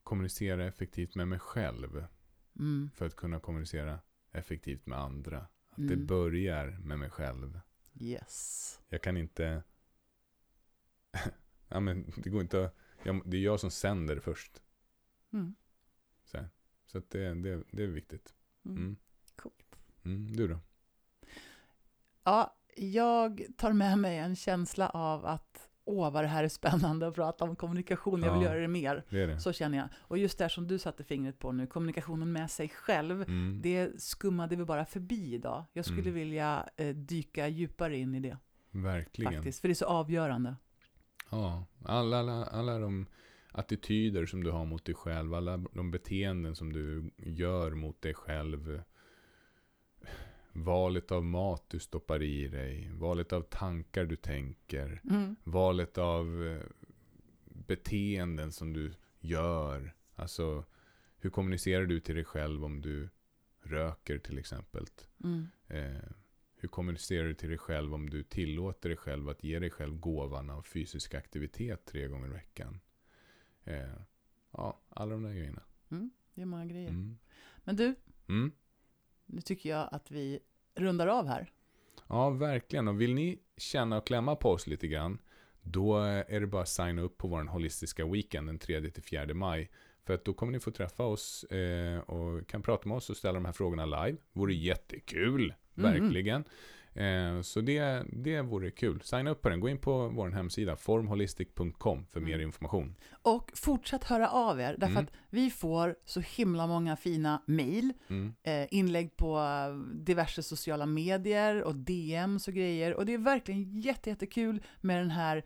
kommunicera effektivt med mig själv Mm. för att kunna kommunicera effektivt med andra. Att det Mm. börjar med mig själv. Yes. Jag kan inte... ja, men det går inte. Jag, det är jag som sänder först. Mm. Så, här. så att det, det, det är viktigt. Mm. Mm. Coolt. Mm, du då? Ja, jag tar med mig en känsla av att åh, vad det här är spännande att prata om kommunikation, jag vill Ja. göra det mer. Det det? Så känner jag. Och just det som du satte fingret på nu, kommunikationen med sig själv, Mm. det skummade vi bara förbi idag. Jag skulle Mm. vilja eh, dyka djupare in i det, Verkligen. faktiskt, för det är så avgörande. Ja, alla, alla, alla de attityder som du har mot dig själv, alla de beteenden som du gör mot dig själv. Valet av mat du stoppar i dig, valet av tankar du tänker, Mm. valet av eh, beteenden som du gör. Alltså, hur kommunicerar du till dig själv om du röker till exempel? Mm. Eh, hur kommunicerar du till dig själv om du tillåter dig själv att ge dig själv gåvan av fysisk aktivitet tre gånger i veckan? Eh, ja, alla de där grejerna. Mm. Det är många grejer. Mm. Men du, Mm. Nu tycker jag att vi rundar av här. Ja, verkligen. Och vill ni känna och klämma på oss lite grann, då är det bara att signa upp på vår holistiska weekend den 3-4 maj. För att då kommer ni få träffa oss eh, och kan prata med oss och ställa de här frågorna live. Vore jättekul, Mhm. verkligen. Eh, så det, det vore kul. Signa upp på den. Gå in på vår hemsida, formholistic.com för mer Mm. information. Och fortsätt höra av er, därför Mm. att vi får så himla många fina mejl, Mm. eh, inlägg på diverse sociala medier och DMs och grejer. Och det är verkligen jätte, jättekul med den här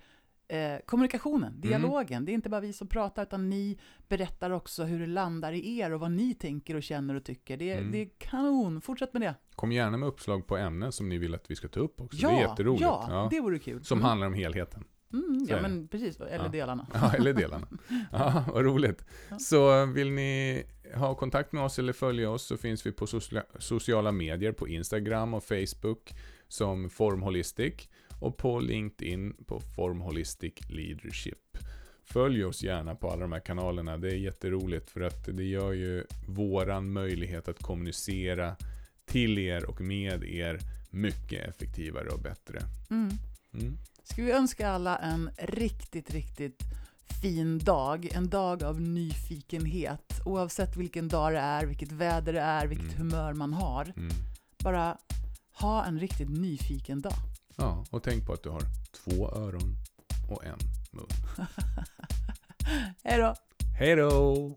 eh, kommunikationen, dialogen. Det är inte bara vi som pratar, utan ni berättar också hur det landar i er och vad ni tänker och känner och tycker. Det, Mm. det är kanon, fortsätt med det. Kom gärna med uppslag på ämnen som ni vill att vi ska ta upp också. Ja, det är jätteroligt. ja, Ja. det vore kul. Som Mm. handlar om helheten. Mm, ja, men precis, eller Ja. delarna. Ja, eller delarna. Ja, vad roligt. Så vill ni ha kontakt med oss eller följa oss så finns vi på socia- sociala medier på Instagram och Facebook som Formholistic och på LinkedIn på Formholistic Leadership. Följ oss gärna på alla de här kanalerna. Det är jätteroligt för att det gör ju våran möjlighet att kommunicera till er och med er mycket effektivare och bättre. Mm. Mm. Ska vi önska alla en riktigt, riktigt fin dag. En dag av nyfikenhet. Oavsett vilken dag det är, vilket väder det är, vilket Mm. humör man har. Mm. Bara ha en riktigt nyfiken dag. Ja, och tänk på att du har två öron och en mun. Hej då! Hej då!